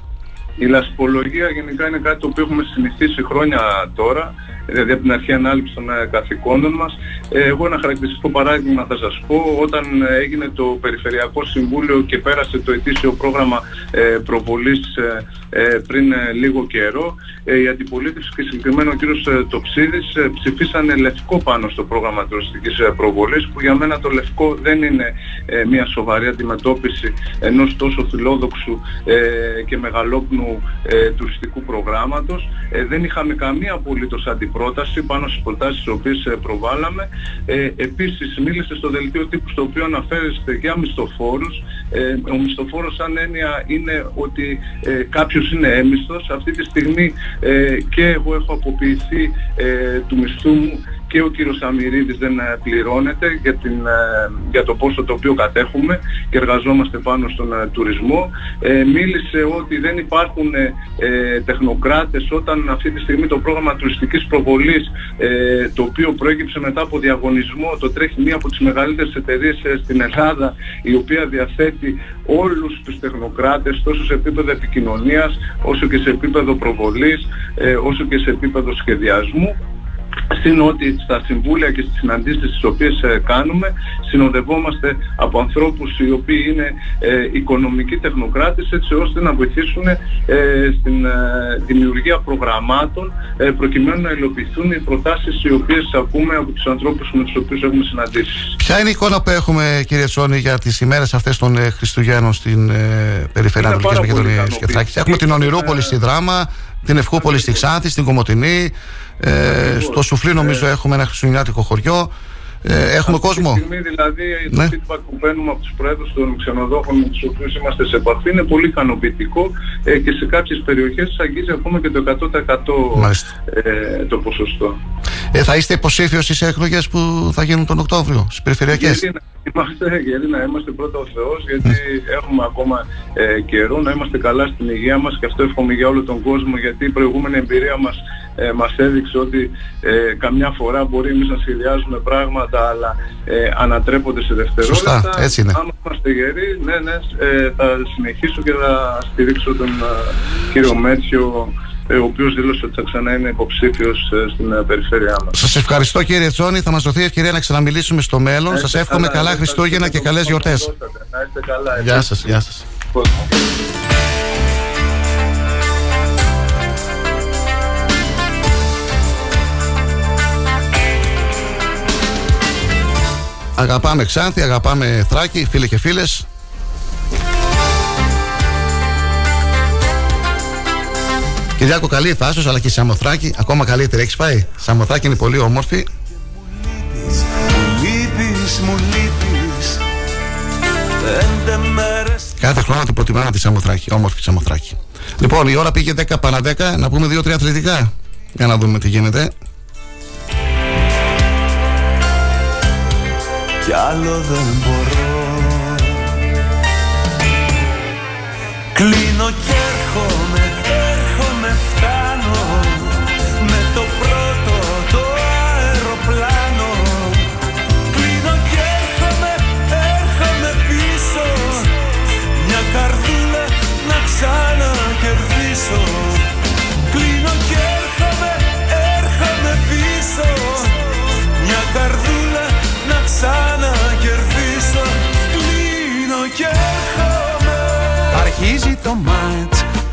Η λασπολογία γενικά είναι κάτι το οποίο έχουμε συνηθίσει χρόνια τώρα, δηλαδή από την αρχή ανάληψη των ε, καθηκόντων μας. Ε, εγώ ένα χαρακτηριστικό παράδειγμα θα σας πω, όταν ε, έγινε το Περιφερειακό Συμβούλιο και πέρασε το ετήσιο πρόγραμμα ε, προβολής ε, ε, πριν ε, λίγο καιρό, ε, η αντιπολίτευση και συγκεκριμένα ο κύριος ε, Τοξίδης ε, ψηφίσανε λευκό πάνω στο πρόγραμμα τουριστικής ε, προβολής, που για μένα το λευκό δεν είναι ε, μια σοβαρή αντιμετώπιση ενός τόσο φιλόδοξου ε, και μεγαλόπνου ε, τουριστικού προγράμματος. Ε, δεν είχαμε καμία απολύτως αντιπρόταση πάνω στις προτάσεις τις οποίες ε, προβάλαμε. Ε, επίσης μίλησε στο δελτίο τύπου στο οποίο αναφέρεστε για μισθοφόρους. Ε, ο μισθοφόρος σαν έννοια είναι ότι ε, κάποιος είναι έμισθος. Αυτή τη στιγμή ε, και εγώ έχω αποποιηθεί ε, του μισθού μου και ο κύριος Αμυρίδης δεν ε, πληρώνεται για, την, ε, για το πόσο το οποίο κατέχουμε και εργαζόμαστε πάνω στον ε, τουρισμό. Ε, μίλησε ότι δεν υπάρχουν ε, ε, τεχνοκράτες όταν αυτή τη στιγμή το πρόγραμμα τουριστικής προβολής ε, το οποίο προέκυψε μετά από διαγωνισμό το τρέχει μία από τις μεγαλύτερες εταιρείες ε, στην Ελλάδα η οποία διαθέτει όλους τους τεχνοκράτες τόσο σε επίπεδο επικοινωνίας όσο και σε επίπεδο προβολής ε, όσο και σε επίπεδο σχεδιασμού Συν ότι στα συμβούλια και στις συναντήσεις τις οποίες ε, κάνουμε συνοδευόμαστε από ανθρώπους οι οποίοι είναι ε, οικονομικοί τεχνοκράτες έτσι ώστε να βοηθήσουν ε, στην ε, δημιουργία προγραμμάτων προκειμένου να υλοποιηθούν οι προτάσεις οι οποίες ακούμε από τους ανθρώπους με τους οποίους έχουμε συναντήσεις. Ποια είναι η εικόνα που έχουμε κύριε Τσόνη για τις ημέρες αυτές των Χριστουγέννων στην περιφέρεια Ανατολικής Μακεδονίας και Θράκης; Έχουμε την Ονειρούπολη στη Δράμα, την Ευχούπολη στη Ξάνθη, στην Κομωτινή, ε, στο Σουφλί νομίζω έχουμε ένα χριστουγεννιάτικο χωριό. Ε, έχουμε κόσμο. Αυτή τη στιγμή δηλαδή ναι. το feedback που παίρνουμε από τους πρόεδρους των ξενοδόχων με τους οποίους είμαστε σε επαφή είναι πολύ ικανοποιητικό ε, και σε κάποιες περιοχές αγγίζει ακόμα και το 100% ε, το ποσοστό. Ε, θα είστε υποψήφιος στις εκλογές που θα γίνουν τον Οκτώβριο, στις περιφερειακές; Γιατί να είμαστε, γιατί να είμαστε πρώτα ο Θεός, γιατί έχουμε ακόμα ε, καιρό να είμαστε καλά στην υγεία μας και αυτό εύχομαι για όλο τον κόσμο, γιατί η προηγούμενη εμπειρία μας ε, μας έδειξε ότι ε, καμιά φορά μπορεί εμείς να σχεδιάζουμε πράγματα αλλά ε, ανατρέπονται σε δευτερόλεπτα. Σωστά, έτσι είναι. Αν είμαστε γεροί, ναι, ναι, ε, θα συνεχίσω και θα στηρίξω τον ε, κύριο Μέτσιο ε, ο οποίος δήλωσε ότι θα ξανά είναι υποψήφιος στην περιφέρειά μας. Σας ευχαριστώ κύριε Τσόνη, θα μας δοθεί ευκαιρία να ξαναμιλήσουμε στο μέλλον. Σας εύχομαι καλά, καλά Χριστούγεννα και καλές γιορτές. Να είστε καλά. Γεια σας, γεια σας. Αγαπάμε Ξάνθη, αγαπάμε Θράκη, φίλοι και φίλες. Κυριάκο, καλή Θάσος, αλλά και η Σαμοθράκη, ακόμα καλύτερη. Έχεις πάει; Σαμοθράκη είναι πολύ όμορφη. Κάθε χρόνο την προτιμάμε τη Σαμοθράκη, όμορφη Σαμοθράκη. Λοιπόν, η ώρα πήγε 10 παρα 10, να πούμε 2-3 αθλητικά. Για να δούμε τι γίνεται. Κι άλλο δεν μπορώ. Κλείνω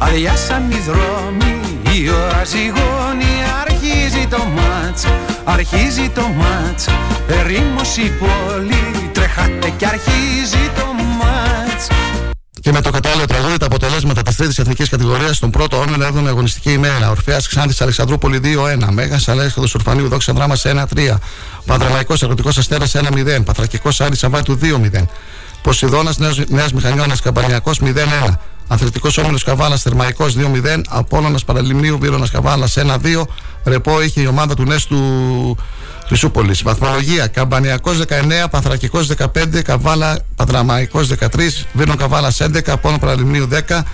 αδειάσαν οι δρόμοι Η ώρα ζυγώνει, αρχίζει το μάτς Αρχίζει το μάτς, ερήμος η πόλη Τρέχατε και αρχίζει το μάτς και με το κατάλληλο τραγούδι τα αποτελέσματα της τρίτης εθνικής κατηγορίας στον πρώτο όρνο 7 αγωνιστική ημέρα. Ορφαία Ξάνθης Αλεξανδρούπολη 2-1. Μέγας Αλέξανδρο Ορφανίου Δόξα Δράμας 1-3. Πανδραμαϊκό Αγροτικός Αστέρας 1-0. Πατρακικός Άρης Σαββάτου 2-0. Ποσειδώνας Νέας Μηχανιώνας Καμπανιακός 0-1. Αθλητικός Όμιλος Καβάλας Θερμαϊκός 2-0. Απόλωνα Παραλιμνίου Βίρονα Καβάλας 1-2. Ρεπό είχε η ομάδα του Νέστου Χρυσούπολης. Βαθμολογία Καμπανιακός 19, Παθρακικός 15, Καβάλα Πατραμαϊκός 13, Βίρνο Καβάλας 11, Απόλωνα Παραλιμνίου 10.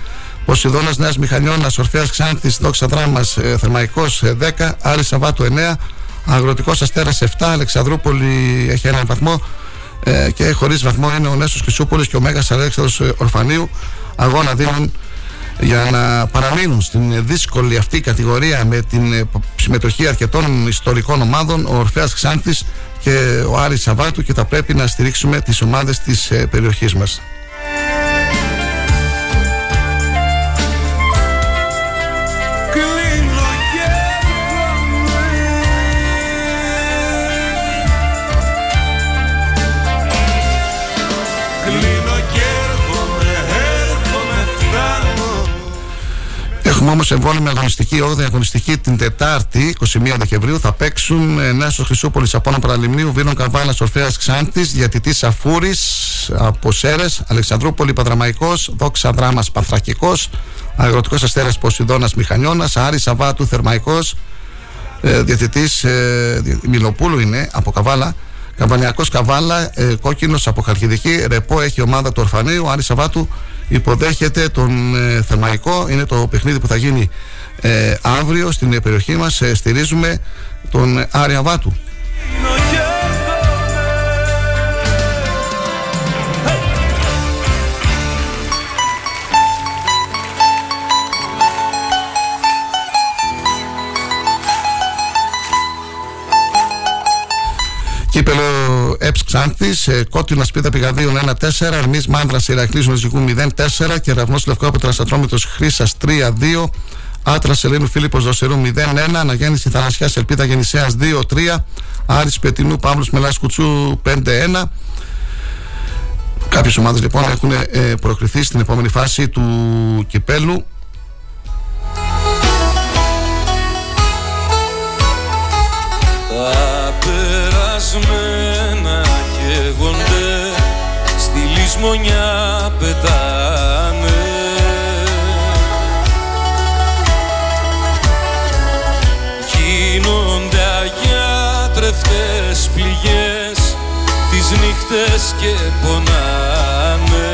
Ποσειδώνας Νέας Μηχανιώνα Ορφαία Ξάνθης Δόξα Δράμας ε, Θερμαϊκός 10, Άρης Σαββάτου 9, Αγροτικός Αστέρας 7, Αλεξανδρούπολη έχει έναν βαθμό ε, και χωρίς βαθμό είναι ο Νέσο Χρυσούπολης και ο Μέγας Αλέξανδρος ε, Ορφανίου. Αγώνα δίνουν για να παραμείνουν στην δύσκολη αυτή κατηγορία με την ε, συμμετοχή αρκετών ιστορικών ομάδων ο Ορφέας Ξάνθης και ο Άρης Σαββάτου και θα πρέπει να στηρίξουμε τις ομάδες της ε, περιοχής μας. Έχουμε όμως εμβόλυμη αγωνιστική, 8η αγωνιστική την Τετάρτη, 21 Δεκεμβρίου. Θα παίξουν ε, Νέσο Χρυσούπολη από ένα παραλιμνίου, Βίνων Καρβάλα Ορφαία Ξάντης, Διατητής Αφούρη από Σέρες, Αλεξανδρούπολη Παδραμαϊκό, Δόξα Δράμας Παθρακικός, Αγροτικός Αστέρας Ποσειδώνας Μηχανιώνας, Άρης Σαββάτου Θερμαϊκός, ε, Διατητής ε, Μιλοπούλου είναι από Καβάλα. Καμπανιακό Καβάλα, ε, κόκκινος από Χαρκιδική, Ρεπό έχει ομάδα του Ορφανίου, Άρη Σαββάτου υποδέχεται τον ε, Θεμαϊκό. Είναι το παιχνίδι που θα γίνει ε, αύριο στην περιοχή μας. Ε, στηρίζουμε τον Άρια Βάτου. Έψ Ξάνθη, ε, Κότινα Σπίτα Πηγαδίων 1-4, Αρμή Μάνδρας Ηρακλή Νοτζικού 0-4, Κεραυνό Λευκό από Τρασατρόμητος Χρήσας 3-2, Άτρα Σελήνου Φίλιππος Δοσερού 0-1, Αναγέννηση Θανασιά Ελπίδα Γεννησέας 2-3, Άρης Πετινού Παύλος Μελάς Κουτσού 5-1. Κάποιες ομάδες λοιπόν έχουν ε, προκριθεί στην επόμενη φάση του κυπέλου. Τα περασμένα στη λησμονιά πετάνε. Γίνονται αγιάτρευτες πληγές τις νύχτες και πονάνε.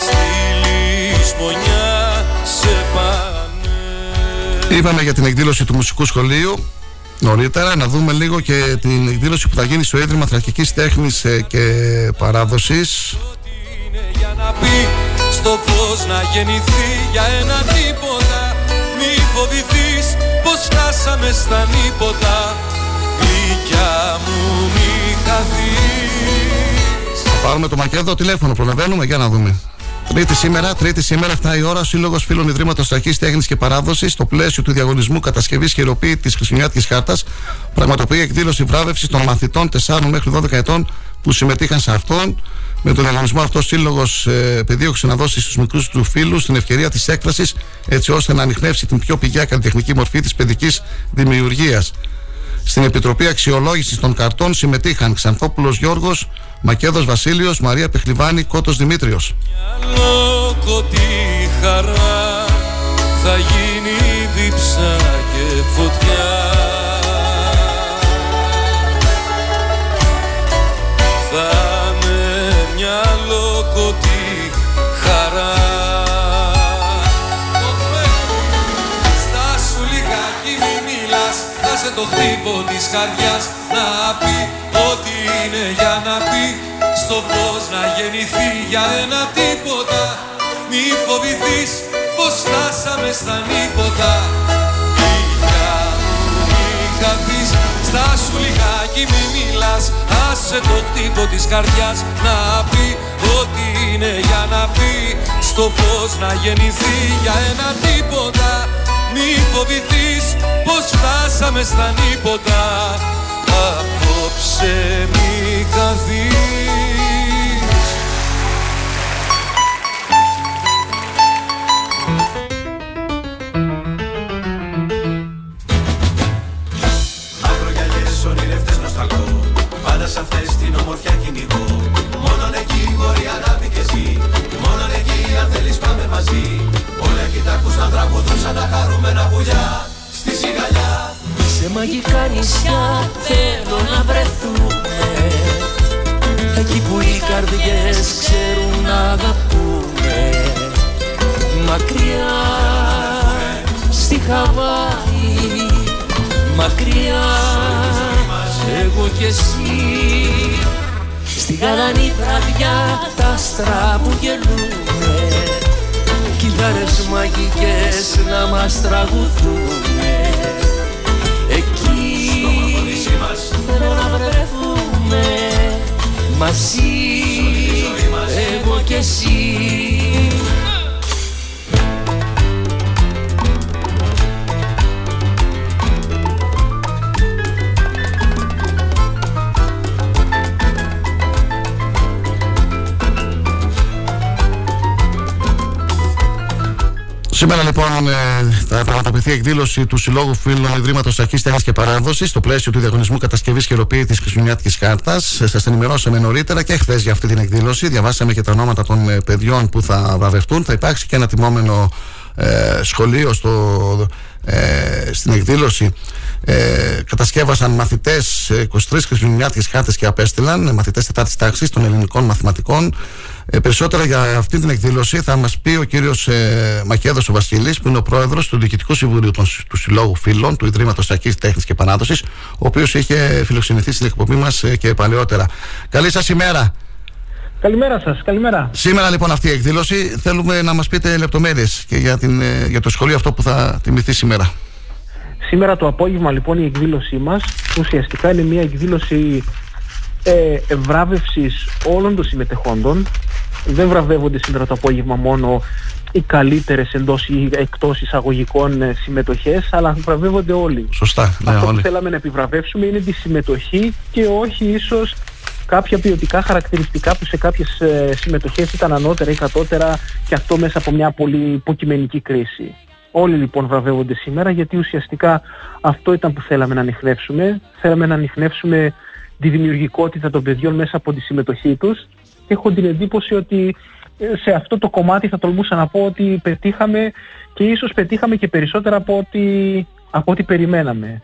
Στη λησμονιά σε πάνε. Είπαμε για την εκδήλωση του μουσικού σχολείου νωρίτερα. Να δούμε λίγο και την εκδήλωση που θα γίνει στο Ίδρυμα Θρακικής Τέχνης ε, και Παράδοσης. για να πει στο φως να γεννηθεί για ένα τίποτα Μη φοβηθείς πως φτάσαμε στα νύποτα Γλυκιά μου μη χαθείς Θα πάρουμε το μακέδο τηλέφωνο, προλαβαίνουμε για να δούμε. Τρίτη σήμερα, τρίτη σήμερα, 7 η ώρα, ο Σύλλογος Φίλων Ιδρύματος Τραχή Τέχνης και Παράδοσης, στο πλαίσιο του διαγωνισμού κατασκευής και υλοποίηση της Χριστουγεννιάτικης Χάρτας, πραγματοποιεί εκδήλωση βράβευσης των μαθητών 4 μέχρι 12 ετών που συμμετείχαν σε αυτόν. Με τον διαγωνισμό αυτό, ο Σύλλογος ε, πεδίωξε να δώσει στους μικρούς του φίλους την ευκαιρία της έκφρασης, έτσι ώστε να ανοιχνεύσει την πιο πηγαία καλλιτεχνική μορφή της παιδικής δημιουργίας. Στην Επιτροπή Αξιολόγησης των Καρτών συμμετείχαν Ξανθόπουλος Γιώργος, Μακέδος Βασίλειος, Μαρία Πεχλιβάνη, Κότο Δημήτριος. Λόγω τη χαρά θα γίνει δίψα και φωτιά το χτύπο της καρδιάς Να πει ό,τι είναι για να πει. Στο φως να γεννηθεί για ένα τίποτα. Μη φοβηθείς πως φτάσαμε στα νύποτα. Ηλιά μου μη χαθείς Στάσου λιγάκι μη μιλάς. Άσε το χτύπο της καρδιάς Να πει ό,τι είναι για να πει. Στο φως να γεννηθεί για ένα τίποτα Μη φοβηθείς πως φτάσαμε στα νύποτα. Απόψε μη χαθείς. Ακρογιαλιές, ονειρευτές νοσταλγώ Πάντα σ' αυτές την ομορφιά κυνηγώ Μόνον εκεί μπορεί αγάπη και ζει Μόνον εκεί αν θέλεις πάμε μαζί Όλα εκεί τα ακούς να τραγουδούν σαν τα χαρούμενα πουλιά. Στη σιγαλιά. Σε μαγικά νησιά θέλω να βρεθούμε. Εκεί που οι καρδιές ξέρουν να αγαπούμε. Μακριά στη Χαβάη. Μακριά εγώ κι εσύ. Στη γαλανή βραδιά τα άστρα που γελούνε Κιθάρες μαγικές να μας τραγουδούνε. Εκεί θέλω να βρεθούμε μαζί. Εγώ κι εσύ Σήμερα λοιπόν ε, θα πραγματοποιηθεί εκδήλωση του Συλλόγου Φίλων Ιδρύματος Αρχής Τέχνης και Παράδοσης στο πλαίσιο του διαγωνισμού κατασκευής και υλοποίησης της Χριστουγεννιάτικη Κάρτα. Σας ενημερώσαμε νωρίτερα και χθες για αυτή την εκδήλωση. Διαβάσαμε και τα ονόματα των ε, παιδιών που θα βραβευτούν. Θα υπάρξει και ένα τιμόμενο ε, σχολείο στο, ε, στην εκδήλωση. Ε, κατασκεύασαν μαθητές 23 Χριστουγεννιάτικε κάρτε και απέστειλαν μαθητές 4η τάξης των ελληνικών μαθηματικών. Ε, περισσότερα για αυτή την εκδήλωση θα μας πει ο κύριος ε, Μακέδος ο Βασίλης, που είναι ο πρόεδρος του Διοικητικού Συμβουλίου των, του Συλλόγου Φίλων του Ιδρύματος Ακή Τέχνης και Πανάδοση, ο οποίος είχε φιλοξενηθεί στην εκπομπή μας ε, και παλαιότερα. Καλή σας ημέρα. Καλημέρα σας, καλημέρα. Σήμερα λοιπόν αυτή η εκδήλωση θέλουμε να μας πείτε λεπτομέρειες και για, την, ε, για το σχολείο αυτό που θα τιμηθεί σήμερα. Σήμερα το απόγευμα λοιπόν η εκδήλωσή μας ουσιαστικά είναι μια εκδήλωση ε, βράβευσης όλων των συμμετεχόντων. Δεν βραβεύονται σήμερα το απόγευμα μόνο οι καλύτερες εντός ή εκτός εισαγωγικών ε, συμμετοχές, αλλά βραβεύονται όλοι. Σωστά, ναι, Αυτό που θέλαμε να επιβραβεύσουμε είναι τη συμμετοχή και όχι ίσως κάποια ποιοτικά χαρακτηριστικά που σε κάποιες ε, συμμετοχές ήταν ανώτερα ή κατώτερα και αυτό μέσα από μια πολύ υποκειμενική κρίση. Όλοι λοιπόν βραβεύονται σήμερα γιατί ουσιαστικά αυτό ήταν που θέλαμε να ανοιχνεύσουμε. Θέλαμε να ανοιχνεύσουμε τη δημιουργικότητα των παιδιών μέσα από τη συμμετοχή τους και έχω την εντύπωση ότι ε, σε αυτό το κομμάτι θα τολμούσα να πω ότι πετύχαμε και ίσως πετύχαμε και περισσότερα από ό,τι, από ό,τι περιμέναμε.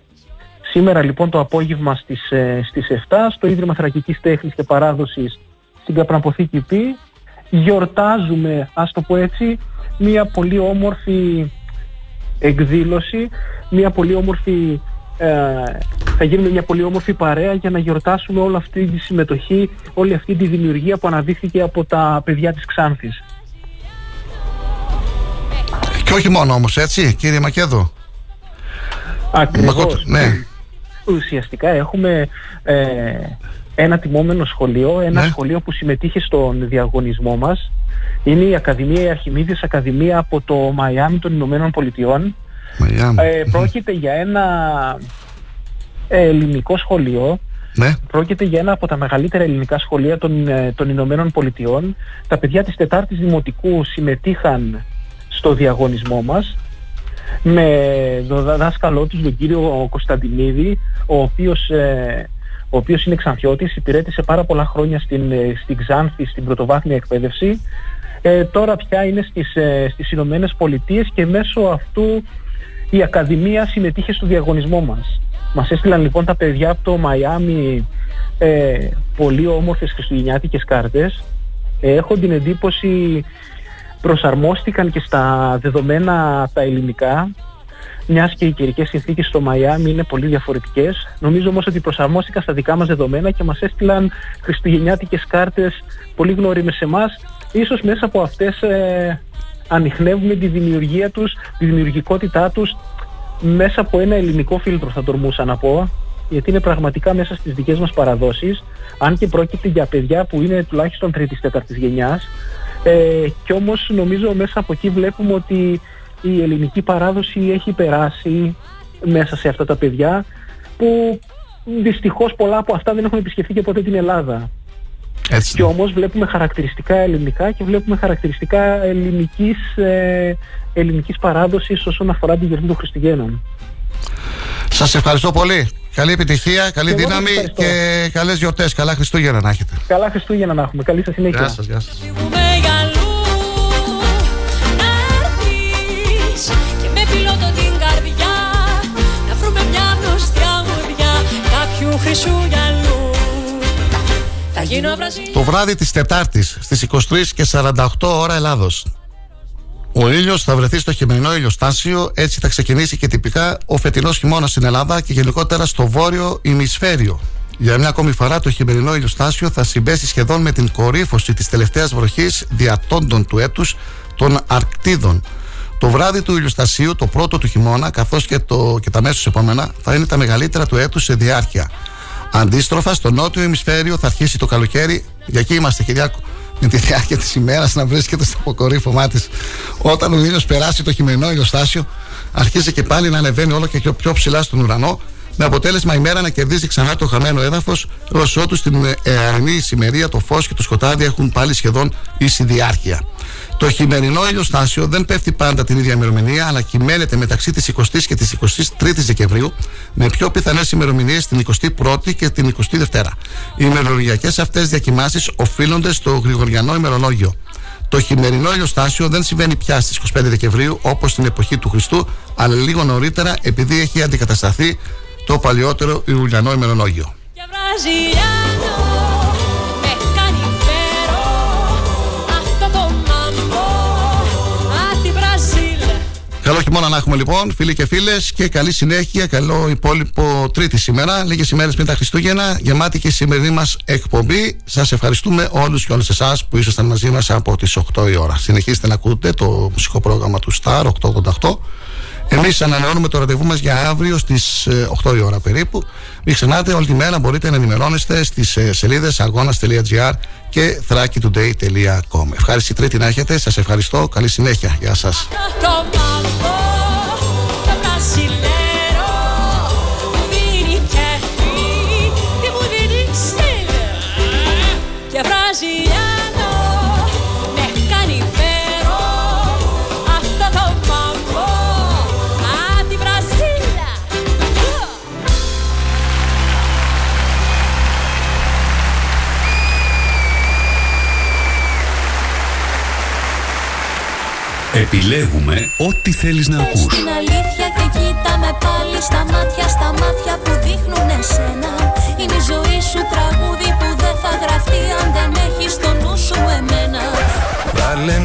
Σήμερα λοιπόν το απόγευμα στις, ε, στις 7 στο Ίδρυμα Θρακικής Τέχνης και Παράδοσης στην Καπραποθήκη Π γιορτάζουμε, ας το πω έτσι, μια πολύ όμορφη εκδήλωση, μια πολύ όμορφη ε, θα γίνουμε μια πολύ όμορφη παρέα για να γιορτάσουμε όλη αυτή τη συμμετοχή, όλη αυτή τη δημιουργία που αναδείχθηκε από τα παιδιά της Ξάνθης. Και όχι μόνο όμως, έτσι, κύριε Μακέδο. Ακριβώς. ναι. Ουσιαστικά έχουμε ε, ένα τιμόμενο σχολείο, ένα ναι. σχολείο που συμμετείχε στον διαγωνισμό μας. Είναι η Ακαδημία, η Αρχιμίδης Ακαδημία από το Μαϊάμι των Ηνωμένων Πολιτειών. Ε, πρόκειται για ένα ελληνικό σχολείο. Ναι. Πρόκειται για ένα από τα μεγαλύτερα ελληνικά σχολεία των, ε, των Ηνωμένων Πολιτειών. Τα παιδιά της Τετάρτης Δημοτικού συμμετείχαν στο διαγωνισμό μας με το δάσκαλό τους, τον κύριο Κωνσταντινίδη, ο οποίος, ε, ο οποίος είναι Ξανθιώτης, υπηρέτησε πάρα πολλά χρόνια στην, ε, στην Ξάνθη, στην πρωτοβάθμια εκπαίδευση. Ε, τώρα πια είναι στις, ε, στις Ηνωμένες Πολιτείες και μέσω αυτού η Ακαδημία συμμετείχε στο διαγωνισμό μας. Μας έστειλαν λοιπόν τα παιδιά από το Μαϊάμι ε, πολύ όμορφες χριστουγεννιάτικες κάρτες. Ε, έχω την εντύπωση προσαρμόστηκαν και στα δεδομένα τα ελληνικά μιας και οι καιρικές συνθήκες στο Μαϊάμι είναι πολύ διαφορετικές. Νομίζω όμως ότι προσαρμόστηκαν στα δικά μας δεδομένα και μας έστειλαν χριστουγεννιάτικες κάρτες πολύ γνώριμες σε εμάς. Ίσως μέσα από αυτές ε, ανοιχνεύουμε τη δημιουργία τους, τη δημιουργικότητά τους μέσα από ένα ελληνικό φίλτρο θα τορμούσα να πω γιατί είναι πραγματικά μέσα στις δικές μας παραδόσεις αν και πρόκειται για παιδιά που είναι τουλάχιστον τρίτης τέταρτης γενιάς ε, και όμως νομίζω μέσα από εκεί βλέπουμε ότι η ελληνική παράδοση έχει περάσει μέσα σε αυτά τα παιδιά που δυστυχώς πολλά από αυτά δεν έχουν επισκεφθεί και ποτέ την Ελλάδα. Έτσι. Και όμως βλέπουμε χαρακτηριστικά ελληνικά και βλέπουμε χαρακτηριστικά ελληνικής, ε, ελληνικής παράδοσης όσον αφορά τη γιορτή των Χριστουγέννων. Σας ευχαριστώ πολύ. Καλή επιτυχία, καλή δύναμη και καλές γιορτές. Καλά Χριστούγεννα να έχετε. Καλά Χριστούγεννα να έχουμε. Καλή σας συνέχεια. Γεια σας, γεια σας. χρυσού το βράδυ της Τετάρτης στις 23 και 48 ώρα Ελλάδος ο ήλιος θα βρεθεί στο χειμερινό ηλιοστάσιο, έτσι θα ξεκινήσει και τυπικά ο φετινός χειμώνας στην Ελλάδα και γενικότερα στο βόρειο ημισφαίριο. Για μια ακόμη φορά, το χειμερινό ηλιοστάσιο θα συμπέσει σχεδόν με την κορύφωση της τελευταίας βροχής διατόντων του έτους των Αρκτίδων. Το βράδυ του ηλιοστασίου, το πρώτο του χειμώνα, καθώς και, και τα μέσα επόμενα, θα είναι τα μεγαλύτερα του έτους σε διάρκεια. Αντίστροφα, στο νότιο ημισφαίριο θα αρχίσει το καλοκαίρι. Για εκεί είμαστε, Κυριάκο. Με τη διάρκεια της ημέρας να βρίσκεται στο αποκορύφωμά της. Όταν ο ήλιος περάσει το χειμερινό ηλιοστάσιο, αρχίζει και πάλι να ανεβαίνει όλο και πιο ψηλά στον ουρανό, με αποτέλεσμα η μέρα να κερδίζει ξανά το χαμένο έδαφος, έω ότου στην εαρνή ησημερία το φως και το σκοτάδι έχουν πάλι σχεδόν ίση διάρκεια. Το χειμερινό ηλιοστάσιο δεν πέφτει πάντα την ίδια ημερομηνία, αλλά κυμαίνεται μεταξύ της 20η και της 23η Δεκεμβρίου, με πιο πιθανές ημερομηνίες την 21η και την 22η. Οι ημερολογιακές αυτές διακοιμάσεις οφείλονται στο Γρηγοριανό ημερολόγιο. Το χειμερινό ηλιοστάσιο δεν συμβαίνει πια στις 25 Δεκεμβρίου όπως στην εποχή του Χριστού, αλλά λίγο νωρίτερα επειδή έχει αντικατασταθεί το παλιότερο Ιουλιανό ημερολόγιο. Καλό χειμώνα να έχουμε λοιπόν, φίλοι και φίλες, και καλή συνέχεια. Καλό υπόλοιπο Τρίτη σήμερα. Λίγες ημέρες πριν τα Χριστούγεννα, γεμάτη και η σημερινή μας εκπομπή. Σας ευχαριστούμε όλους και όλες εσάς που ήσασταν μαζί μας από τις 8 η ώρα. Συνεχίστε να ακούτε το μουσικό πρόγραμμα του Star 888. Εμείς ανανεώνουμε το ραντεβού μας για αύριο στις 8 ε, η ώρα περίπου. Μην ξεχνάτε, όλη τη μέρα μπορείτε να ενημερώνεστε στις ε, σελίδες αγώνας.gr και thrakitoday.com. Ευχάριστη τρίτη να έχετε. Σας ευχαριστώ. Καλή συνέχεια. Γεια σας. Επιλέγουμε ό,τι θέλεις να ακούς. Στην αλήθεια και κοίτα με πάλι στα μάτια, στα μάτια που δείχνουν εσένα. Είναι η ζωή σου τραγούδι που δεν θα γραφτεί αν δεν έχεις στο νου σου εμένα. Βάλε